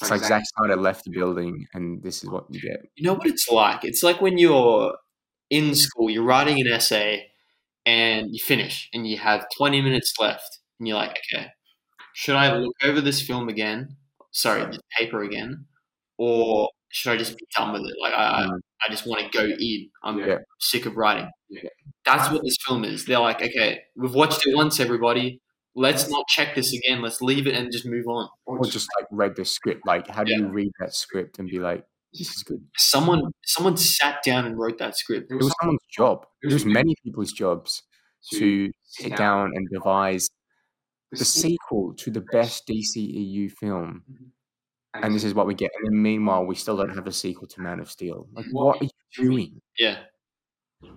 It's like Zack Snyder left the building, and this is what you get. You know what it's like? It's like when you're in mm. school, you're writing an essay, and you finish, and you have 20 minutes left, and you're like, okay, should I look over this film again? Sorry, this paper again, or should I just be done with it? Like, I, I- Mm. I just want to go in. I'm Yeah. sick of writing. Yeah. That's what this film is. They're like, okay, we've watched it once, everybody. Let's not check this again. Let's leave it and just move on. Or just like read the script. Like, how do Yeah. you read that script and be like, this is good. Someone someone sat down and wrote that script. It was someone's job. It was many people's jobs to sit down and devise the sequel to the best DCEU film. And this is what we get. And then meanwhile, we still don't have a sequel to Man of Steel. Like, what are you doing? Yeah.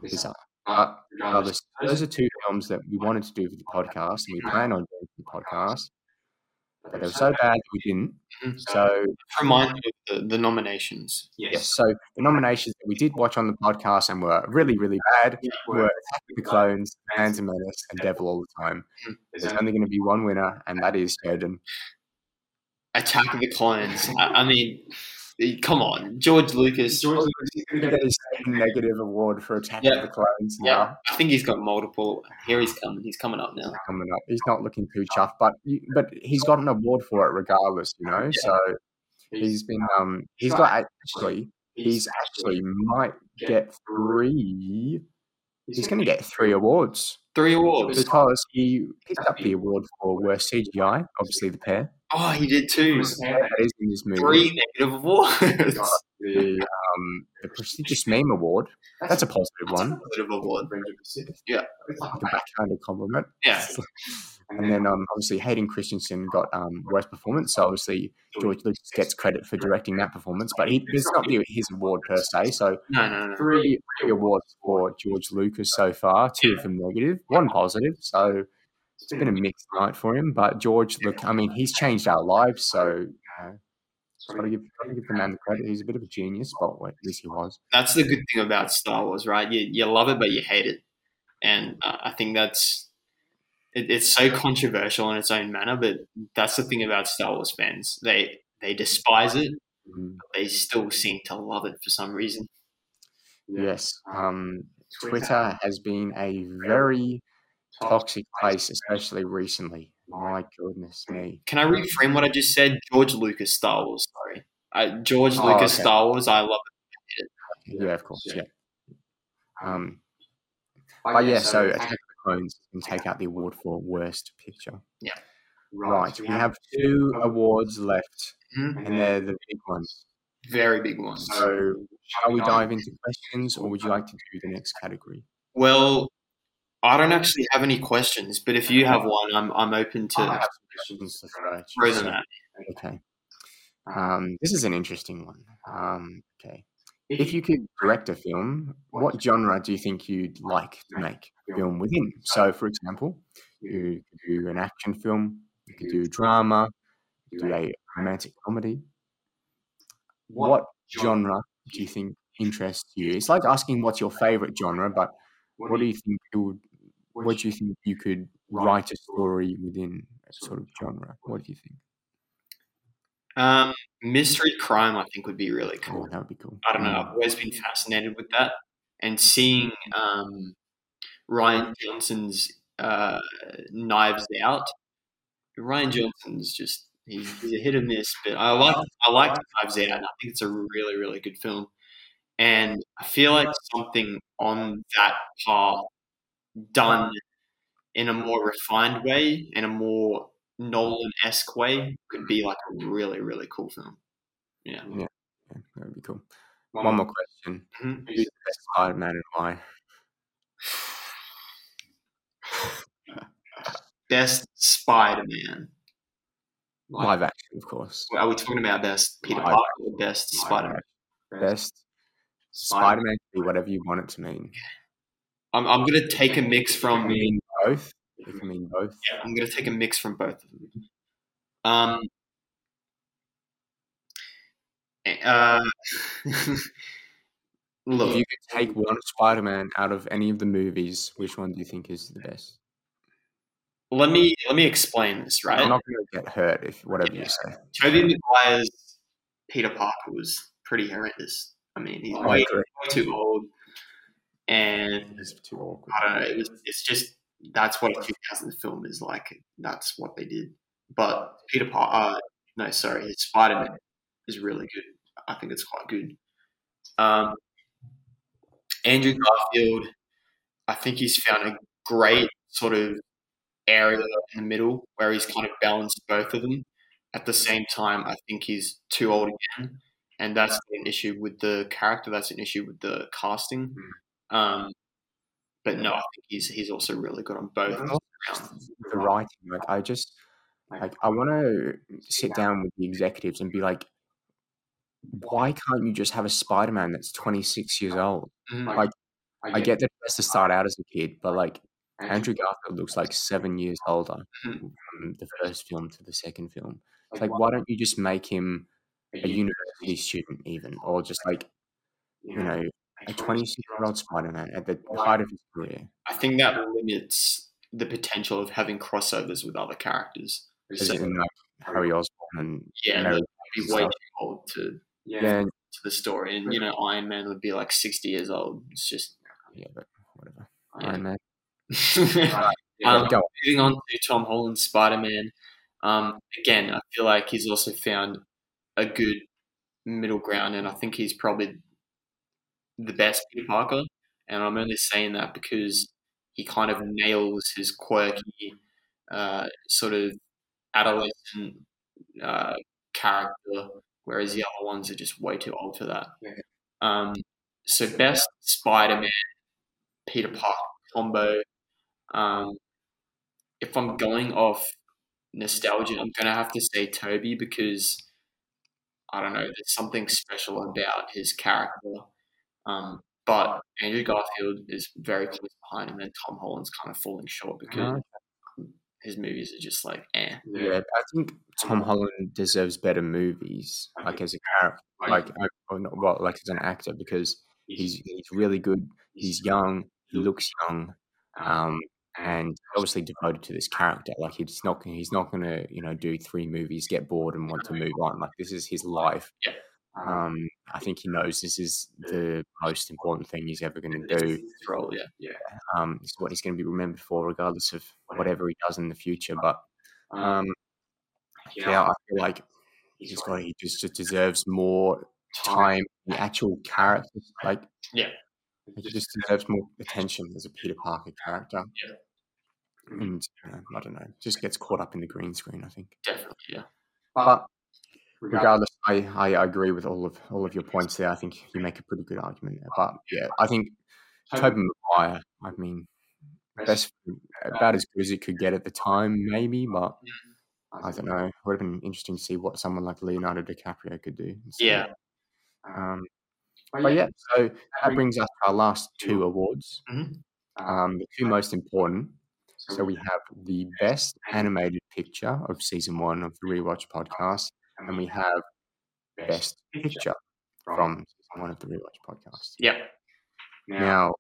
Bizarre. But regardless, those are two films that we wanted to do for the podcast, and we plan on doing for the podcast. But they were so bad that we didn't. Mhm. So Remind me of the, the nominations. yes, so the nominations that we did watch on the podcast and were really, really bad were Attack of the Clones, Phantom Menace, and Devil All the Time. Mhm. There's only going to be one winner, and that is Sheridan. Attack of the Clones. I, I mean, come on, George Lucas. He's going to get his negative award for Attack Yeah. of the Clones now. Yeah, I think he's got multiple. Here he's coming. He's coming up now. coming up. He's not looking too chuffed, but but he's got an award for it regardless, you know. So he's been um he's got actually he's actually might get three. He's going to get three awards Three awards. because he picked up the award for worst CGI, obviously the pair Oh, he did too. that is in this movie. Three negative awards. [LAUGHS] The um the prestigious meme award. That's a positive one. Positive award. Yeah. Like a backhanded compliment. Yeah. [LAUGHS] And then um, obviously Hayden Christensen got um, worst performance. So obviously George Lucas gets credit for directing that performance, but he, it's not his award per se. So No, no, no. three, three awards for George Lucas so far, two of them negative, one positive. So it's been a mixed night for him. But George, look, I mean, he's changed our lives. So you know, got to give, gotta give the man the credit. He's a bit of a genius, but well, at least he was. That's the good thing about Star Wars, right? You you love it, but you hate it, and uh, I think that's it, it's so controversial in its own manner. But that's the thing about Star Wars fans; they they despise it, but they still seem to love it for some reason. Yes. Um, Twitter has been a very toxic place, especially recently. My goodness me. Can I reframe what I just said? George Lucas Star Wars. Sorry, uh, George Oh, Lucas okay. Star Wars. I love it. Yeah, of course. Yeah. Um, but yeah, so Attack of the Clones can take out the award for worst picture. Yeah. Right. We have two awards left. Mhm. and they're the big ones. Very big ones. So, shall we dive into questions, or would you like to do the next category? Well, I don't actually have any questions, but if you have one, I'm I'm open I to have questions throw at you, throw so- them at. Okay. Um, this is an interesting one. Um, okay. If you could direct a film, what genre do you think you'd like to make a film within? So, for example, you could do an action film, you could do drama, you could do a romantic comedy. What genre do you think interests you? It's like asking what's your favorite genre, but what do you think it would, what do you think you could write a story within a sort of genre? What do you think? Um, mystery crime, I think, would be really cool. Oh, that would be cool. I don't know. I've always been fascinated with that, and seeing um, Rian Johnson's uh, Knives Out. Rian Johnson's just he's, he's a hit or miss, but I like I like Knives Out, and I think it's a really really good film. And I feel like something on that path done in a more refined way, in a more Nolan esque way, could be like a really really cool film. Yeah. Yeah, that would be cool. One more question. Mhm. Who's the best Spider Man and why? Best Spider Man. Live action, of course. Are we talking about best Peter Parker or best Spider Man? Best Spider Man whatever you want it to mean. I'm, I'm going to take a mix from both. Can mean both. Yeah, I'm going to take a mix from both of them. Um, uh, [LAUGHS] look, If you could take one Spider Man out of any of the movies, which one do you think is the best? let me let me explain this. Right, I'm not going to get hurt if whatever you say. Tobey Maguire's Peter Parker was pretty horrendous. I mean, he's I way too old, and It's too awkward. I don't know. It was, it's just that's what a 2000 film is like. That's what they did. But Peter Parker, uh, no, sorry, Spider Man is really good. I think it's quite good. Um, Andrew Garfield, I think he's found a great sort of area in the middle where he's kind of balanced both of them. At the same time, I think he's too old again, and that's an issue with the character. That's an issue with the casting. Um, but no, I think he's he's also really good on both. The writing, like I just like I want to sit down with the executives and be like, why can't you just have a Spider-Man that's 26 years old? Mhm. Like I get that he has to start out as a kid, but like Andrew Garfield looks like seven years older Mhm. from the first film to the second film. It's like, why don't you just make him a university student, even, or just like, you know, a 26 year old Spider Man at the height of his career? I think that limits the potential of having crossovers with other characters. As So, like, Harry Osborn and yeah, Mary be way too old to. Yeah, to the story, and you know, Iron Man would be like sixty years old. It's just yeah, but whatever. Yeah. Iron Man. [LAUGHS] um, Go. moving on to Tom Holland's Spider Man. Um, again, I feel like he's also found a good middle ground, and I think he's probably the best Peter Parker. And I'm only saying that because he kind of nails his quirky, uh, sort of adolescent uh, character, whereas the other ones are just way too old for that. Um, so, best Spider Man, Peter Parker combo. Um, if I'm going off nostalgia, I'm gonna have to say Tobey because I don't know. There's something special about his character. Um, but Andrew Garfield is very close behind him, and Tom Holland's kind of falling short because his movies are just like, eh. Yeah, I think Tom Holland deserves better movies, like as a character, like or not, well, like as an actor, because he's he's really good. He's young. He looks young, um, and obviously devoted to this character. Like he's not gonna- he's not going to you know do three movies, get bored, and want to move on. Like this is his life. Yeah. Um, I think he knows this is the most important thing he's ever going to do. Role, yeah. Um, it's what he's going to be remembered for, regardless of whatever he does in the future. But um, yeah, I feel like he's got he just, just deserves more time. The actual character, like Yeah. he just deserves more attention as a Peter Parker character. Yeah. And uh, I don't know, just gets caught up in the green screen. I think. Definitely, yeah. But regardless, I, I agree with all of all of your points there. I think you make a pretty good argument there. But yeah, I think Tobey Maguire. I mean, best about as good as it could get at the time, maybe. But I don't know. It would have been interesting to see what someone like Leonardo DiCaprio could do. Yeah. Um, but yeah, so that brings us to our last two awards. Mhm. Um, the two most important. So we have the best animated picture of season one of the Rewatch podcast, and we have best picture from one of the Rewatch podcast. Yeah. Now,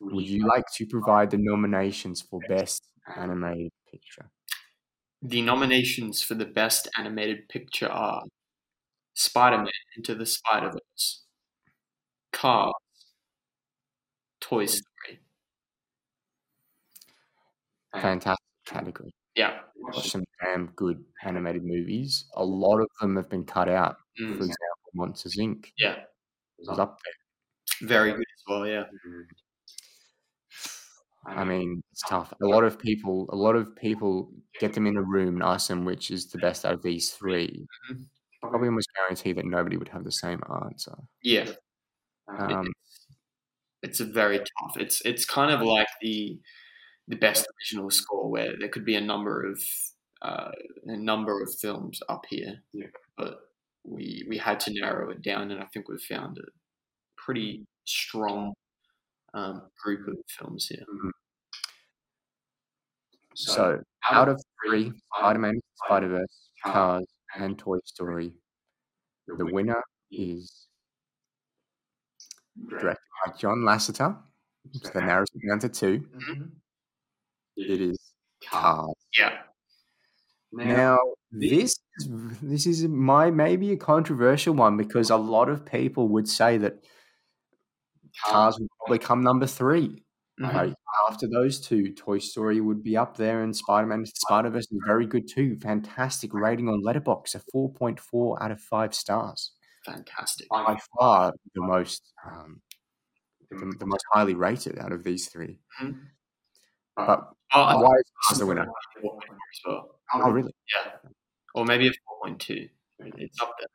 would you like to provide the nominations for best animated picture? The nominations for the best animated picture are Spider Man Into the Spider Verse, Cars, Toy Story. Fantastic category. Yeah. Watch some damn good animated movies. A lot of them have been cut out. For Mm, example, Monsters Inc. yeah. was up there. Very good as well, yeah. I mean, it's tough. A lot of people, a lot of people get them in a room and ask them which is the best out of these 3 Mhm. Probably almost guarantee that nobody would have the same answer. Yeah. Um, it's, it's a very tough. It's it's kind of like the the best original score where there could be a number of uh, a number of films up here, Yeah. but we we had to narrow it down, and I think we've found a pretty strong um, group of films here. so, out of three, Spider-Man, Spider-Verse, Cars, and Toy Story, the winner is directed by John Lasseter. So that narrows it down to two. Mhm. It is Cars. Yeah, Now, this is, this is my maybe a controversial one because a lot of people would say that Cars would probably come number three. Mhm. Like after those two, Toy Story would be up there, and Spider Man Spider Verse is very good too. Fantastic rating on Letterboxd, a four point four out of five stars. fantastic. By far the most um, the, the most highly rated out of these three. Mhm. But Oh, why is Cars the winner? well. Oh, really? Yeah, or maybe a four point two. It's up there.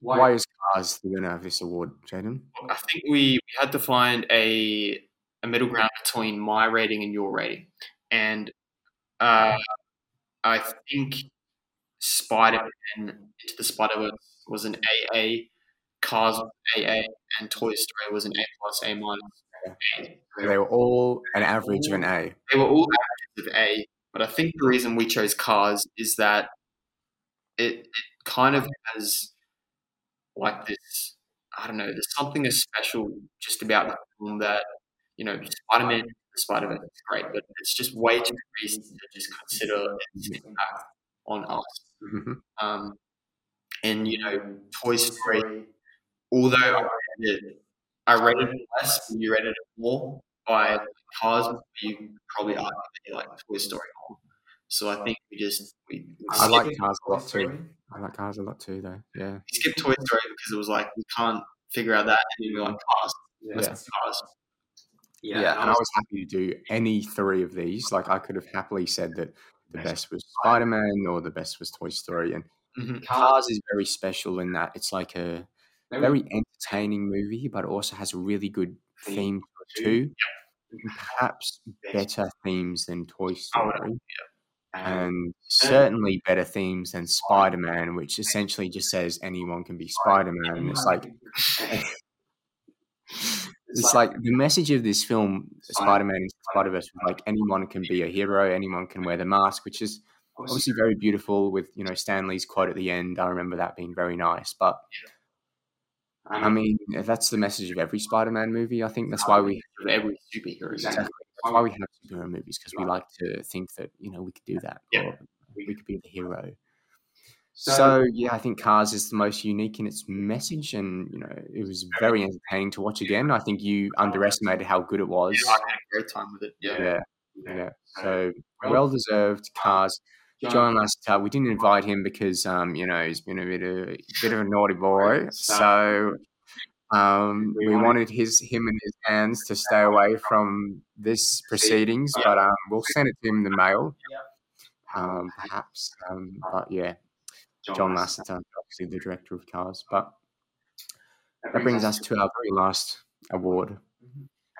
Why is Cars the winner of this award, Jaden? I think we, we had to find a a middle ground between my rating and your rating, and uh, I think Spider Man Into the Spider Verse was an AA, Cars was an AA, and Toy Story was an A plus, A minus. They were all an average of an A. They were all averages of A, but I think the reason we chose Cars is that it, it kind of has like this. I don't know. There's something special just about the film that you know, Spider Man, Spider Man is great, but it's just way too recent to just consider its impact on us. Mhm. Um, and you know, Toy Story, although I rated it, I rated it less, and you rated it more. By Cars, you probably argue that you like Toy Story more. So I think we just we, we I like Cars a lot too. I like Cars a lot too, though. Yeah. we skipped Toy Story because it was like we can't figure out that, and then we like Cars. Let's Yeah. Cars. Yeah, and I was happy to do any three of these. Like, I could have happily said that the best was Spider Man or the best was Toy Story. And Mhm. Cars is very special in that it's like a very entertaining movie, but also has a really good theme to it too. Perhaps better themes than Toy oh, Story. And certainly better themes than Spider Man, which essentially just says anyone can be Spider Man. And it's like, [LAUGHS] it's like the message of this film, Spider Man into Spider Verse, was like anyone can be a hero, anyone can wear the mask, which is obviously very beautiful. With you know Stan Lee's quote at the end, I remember that being very nice. But I mean, that's the message of every Spider Man movie. I think that's why we every superhero. exactly that's why we have superhero movies because we like to think that you know we could do that, Yeah. or we could be the hero. So yeah, I think Cars is the most unique in its message, and you know it was very entertaining to watch again. I think you underestimated how good it was. Yeah, I had a great time with it. Yeah. Yeah, yeah. So well deserved. Cars. John Lasseter, we didn't invite him because um, you know he's been a bit of bit of a naughty [LAUGHS] boy. So um, we wanted his him and his hands to stay away from this [LAUGHS] proceedings, but um, we'll send it to him in the [LAUGHS] mail, um, perhaps. Um, but yeah, John Lasseter, obviously the director of Cars. But that brings us to our very last award,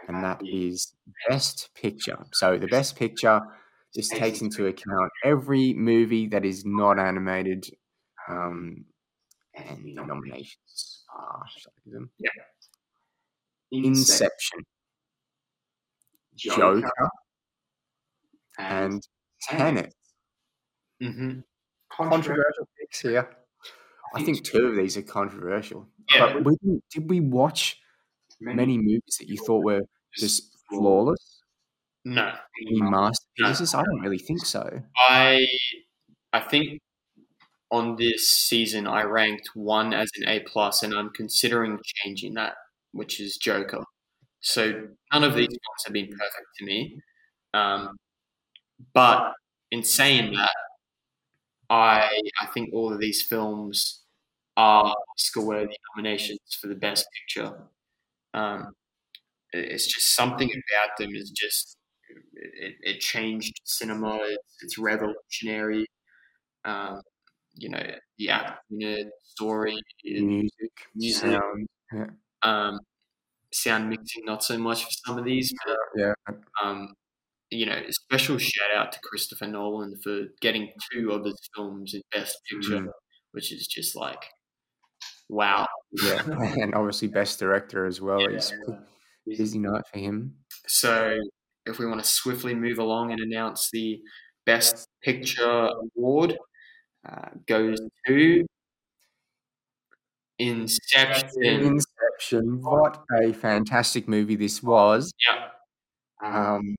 and that is Best Picture. So the Best Picture just takes into account every movie that is not animated, um, and the nominations are shall I give them? Inception, Joker, and Tenet. Mm-hmm. Controversial picks here. I think two of these are controversial. Yeah. But we did we watch many movies that you thought were just flawless? No, Any masterpieces? I don't really think so. I I think on this season I ranked one as an A plus, and I'm considering changing that, which is Joker. So none of these films have been perfect to me, um, but in saying that, I I think all of these films are Oscar-worthy nominations for the best picture. Um, it's just something about them is just it, it changed cinema. It's, it's revolutionary. Um, you know, the it, story, Music, Music. sound. Yeah. um, sound mixing, not so much for some of these, but yeah. um, you know, a special shout out to Christopher Nolan for getting two of his films in Best Picture, Mm. which is just like, wow. Yeah. [LAUGHS] and obviously best director as well. Yeah. It's busy night for him. So, if we want to swiftly move along and announce the Best Picture award, uh, goes to Inception. Inception. What a fantastic movie this was. Yeah, Um,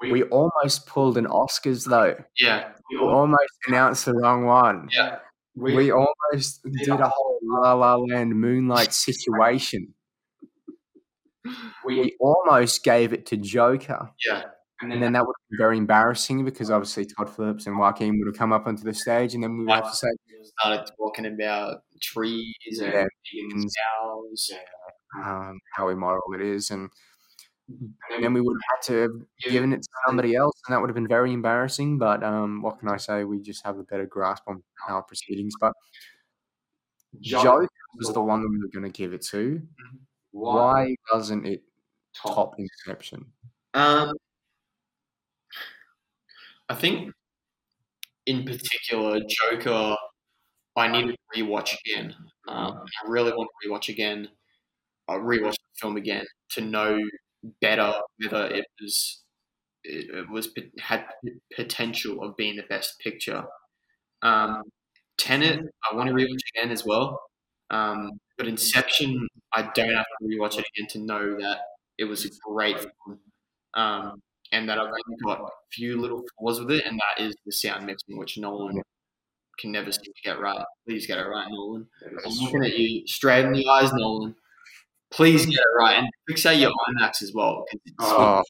we almost pulled an Oscars though. yeah, We almost announced the wrong one. yeah. We almost did a whole La La Land Moonlight situation. We almost gave it to Joker. Yeah, And then that would be very embarrassing because obviously Todd Phillips and Joaquin would have come up onto the stage and then we would have to say, started talking about trees and Yeah, vegans, cows. um, how immoral it is. And, and then we would have had to have given it to somebody else and that would have been very embarrassing. But um, what can I say? We just have a better grasp on our proceedings. But Joker was the one that we were going to give it to. Why doesn't it top Inception? Um, I think, in particular, Joker. I need to rewatch again. Um, I really want to rewatch again. I'll rewatch the film again to know better whether it was it, it was had potential of being the best picture. Um, Tenet, I want to rewatch again as well. Um, but Inception, I don't have to rewatch it again to know that it was a great film. Um, and that I've only got a few little flaws with it, and that is the sound mixing, which Nolan can never seem to get right. Please get it right, Nolan. I'm looking at you straight in the eyes, Nolan. Please get it right, and fixate your IMAX as well. It's Oh.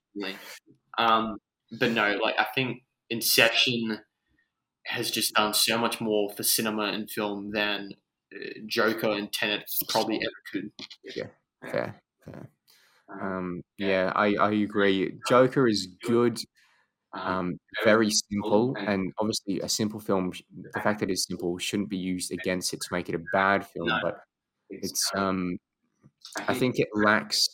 um, but no, like I think Inception has just done so much more for cinema and film than Joker and Tenet probably ever could. Yeah, fair, fair. Um, yeah, I, I agree. Joker is good, um, very simple, and obviously a simple film. The fact that it's simple shouldn't be used against it to make it a bad film, No. but it's. Um, I think it lacks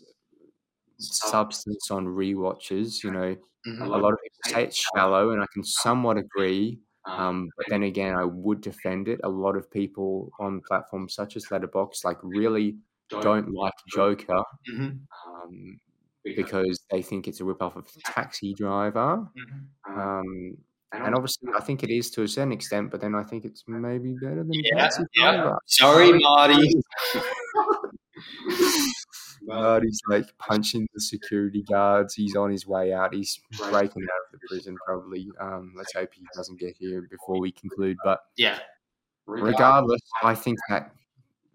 substance on rewatches. You know, Mhm. a lot of people say it's shallow, and I can somewhat agree. Um, but then again, I would defend it. A lot of people on platforms such as Letterboxd like really don't like Joker Mhm. um, because they think it's a ripoff of Taxi Driver. Mhm. Um, and obviously, I think it is to a certain extent, but then I think it's maybe better than Yeah, Taxi yeah. Driver. Sorry, Marty. [LAUGHS] [LAUGHS] But he's like punching the security guards. He's on his way out. He's breaking out of the prison, probably. Um, let's hope he doesn't get here before we conclude. But Yeah. regardless, I think that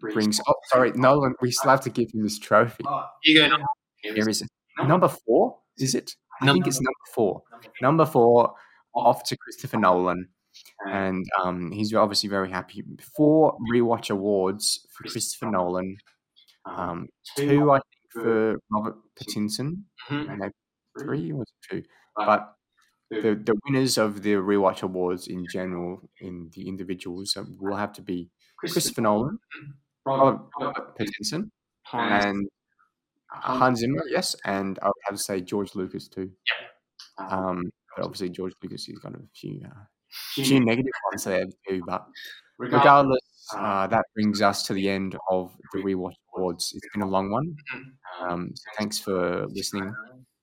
brings. Oh, sorry, Nolan. We still have to give him this trophy. You go. Here is it. Number four, is it? I Number- think it's number four. Number four, off to Christopher Nolan. And um, he's obviously very happy. Four rewatch awards for Christopher Nolan. Um, two, I think, for Robert Pattinson. Mhm. And three or two. But the, the winners of the rewatch awards in general, in the individuals, uh, will have to be Christopher Nolan, Robert, Robert Pattinson, and Hans Zimmer, yes, and I would have to say George Lucas too. Um, but obviously George Lucas has got a few, uh, few negative ones there too. But regardless, uh, that brings us to the end of the rewatch awards. It's been a long one. Um, so thanks for listening.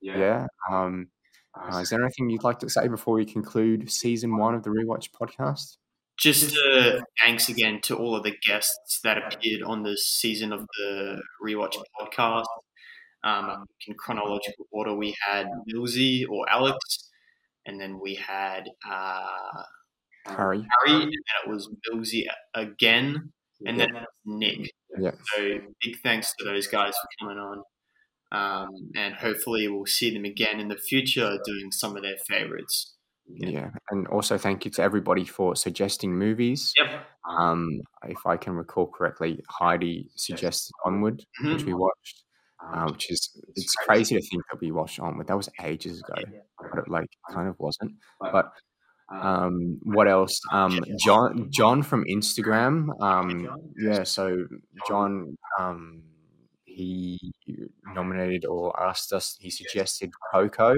Yeah. Um, uh, is there anything you'd like to say before we conclude season one of the rewatch podcast? Just uh, thanks again to all of the guests that appeared on this season of the Rewatch podcast. Um, in chronological order, we had Millsy or Alex, and then we had uh, Harry. Harry, and then it was Millsy again, and then it was Nick. Yeah. So big thanks to those guys for coming on. Um, and hopefully we'll see them again in the future doing some of their favorites. Yeah, and also thank you to everybody for suggesting movies. Yep. Um, if I can recall correctly, Heidi suggested Onward, which Mhm. we watched, uh, which is it's crazy to think that we watched Onward. That was ages ago, but it like kind of wasn't. But um, what else? Um, John John from Instagram. Um, yeah, so John. Um, he nominated or asked us. He suggested Coco,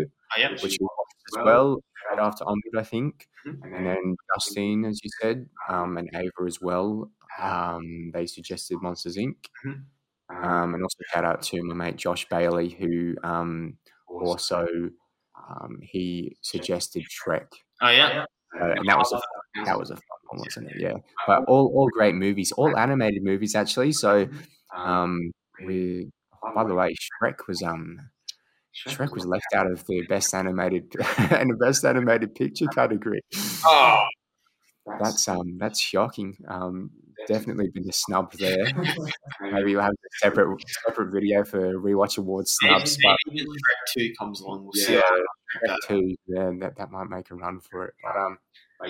which we watched as well right after Onward, I think. Mhm. And then Justine, as you said, um, and Ava as well. Um, they suggested Monsters Inc. Mhm. Um, and also shout out to my mate Josh Bailey, who um, also um, he suggested Shrek, Oh yeah. uh, and that was a that was a fun one, wasn't it? Yeah, but all all great movies, all animated movies actually. So um, we, by the way, Shrek was um Shrek was left out of the best animated [LAUGHS] and the best animated picture category. Oh, That's um that's shocking. Um, definitely been a snub there. [LAUGHS] Maybe we'll have a separate separate video for rewatch awards snubs. But maybe when Shrek Two comes along, we'll see. yeah, that- two, yeah, that, that might make a run for it. But um,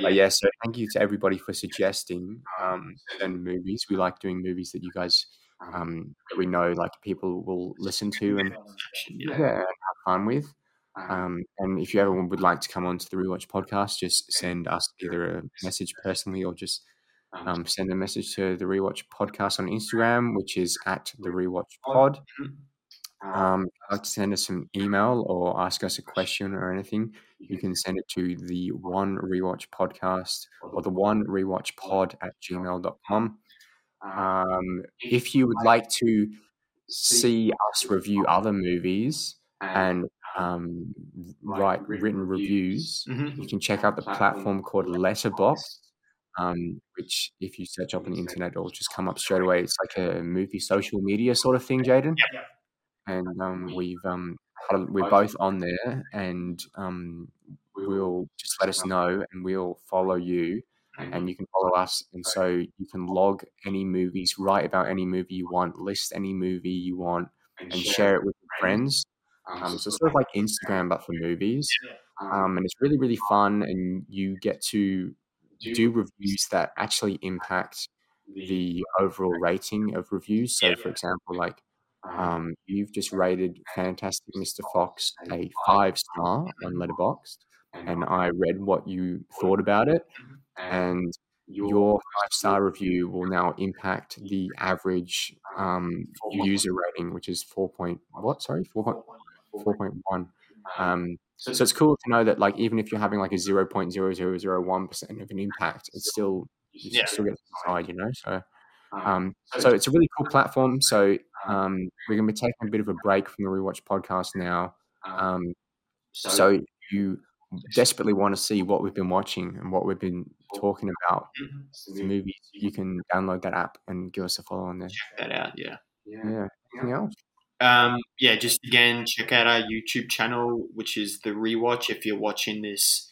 but yeah, so thank you to everybody for suggesting um certain movies. We like doing movies that you guys um that we know like people will listen to and [LAUGHS] Yeah. yeah, have fun with. Um, and if you ever would like to come on to the Rewatch podcast, just send us either a message personally or just um, send a message to the Rewatch Podcast on Instagram, which is at the Rewatch Pod. Um, like to send us an email or ask us a question or anything, you can send it to the One Rewatch Podcast or the One Rewatch Pod at gmail.com. Um, if you would like to see us review other movies and um, write written reviews, Mhm. you can check out the platform called Letterboxd, um, which if you search up on the internet, it'll just come up straight away. It's like a movie social media sort of thing, Jaden. And um, we've um, had a- we're both on there, and um, we'll just let us know, and we'll follow you, and you can follow us, and so you can log any movies, write about any movie you want, list any movie you want, and share it with your friends. Um, so it's sort of like Instagram, but for movies. Um, and it's really, really fun, and you get to do reviews that actually impact the overall rating of reviews. So, for example, like um, you've just rated Fantastic Mr. Fox a five star on Letterboxd, and I read what you thought about it, and your five star review will now impact the average um, user rating, which is four point what? Sorry, four point four point one. Um, so it's cool to know that like even if you're having like a zero point zero zero zero one percent of an impact, it's still you Yeah. still get to decide, you know. So um, so it's a really cool platform. So um, we're gonna be taking a bit of a break from the rewatch podcast now. Um, so you desperately want to see what we've been watching and what we've been talking about the movies, you can download that app and give us a follow on there. Check that out. Yeah. Yeah. Anything else? Um, yeah, just again, check out our YouTube channel, which is the rewatch. If you're watching this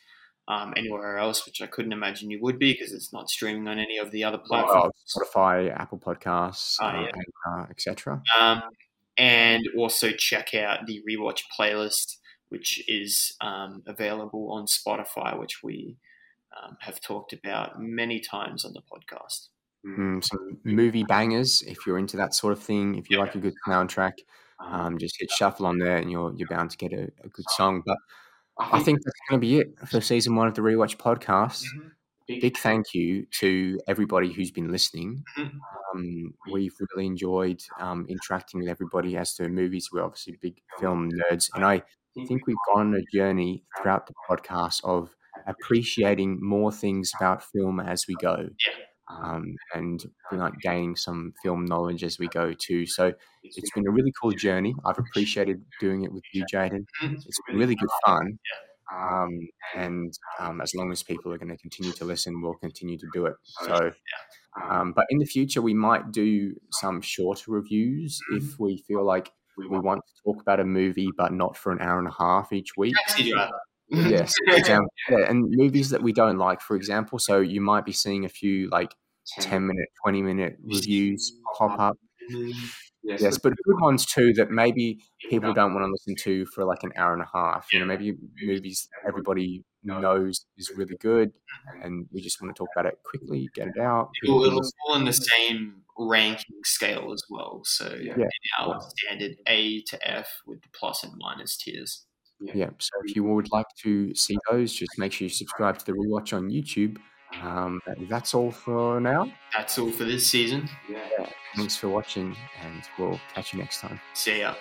um, anywhere else, which I couldn't imagine you would be because it's not streaming on any of the other Oh, platforms. Spotify, Apple Podcasts, Oh, uh, yeah. and, uh, etc. Um, and also check out the rewatch playlist, which is um, available on Spotify, which we um, have talked about many times on the podcast. Mm, some movie bangers if you're into that sort of thing. If you like a good soundtrack, um, just hit shuffle on there and you're you're bound to get a, a good song. But I think that's going to be it for season one of the Rewatch podcast. Big thank you to everybody who's been listening. Mhm. Um, we've really enjoyed um, interacting with everybody as to movies. We're obviously big film nerds, and I think we've gone on a journey throughout the podcast of appreciating more things about film as we go. Um, and we're like gaining some film knowledge as we go too. So it's been a really cool journey. I've appreciated doing it with you, Jaden. [LAUGHS] It's been really good fun. Um, and um, as long as people are going to continue to listen, we'll continue to do it. So, um, but in the future, we might do some shorter reviews if we feel like we want to talk about a movie, but not for an hour and a half each week. Yes, [LAUGHS] example, yeah, and movies that we don't like, for example. So you might be seeing a few like ten minute, twenty minute reviews pop up. Yes, but good ones too that maybe people don't want to listen to for like an hour and a half. You know, maybe movies everybody knows is really good, mm-hmm. and we just want to talk about it quickly, get it out. It'll, it'll fall in the same ranking scale as well. So Yeah. our standard A to F with the plus and minus tiers. Yeah, so if you would like to see those, just make sure you subscribe to the rewatch on YouTube. Um, that's all for now. That's all for this season. Yeah. Thanks for watching, and we'll catch you next time. See ya.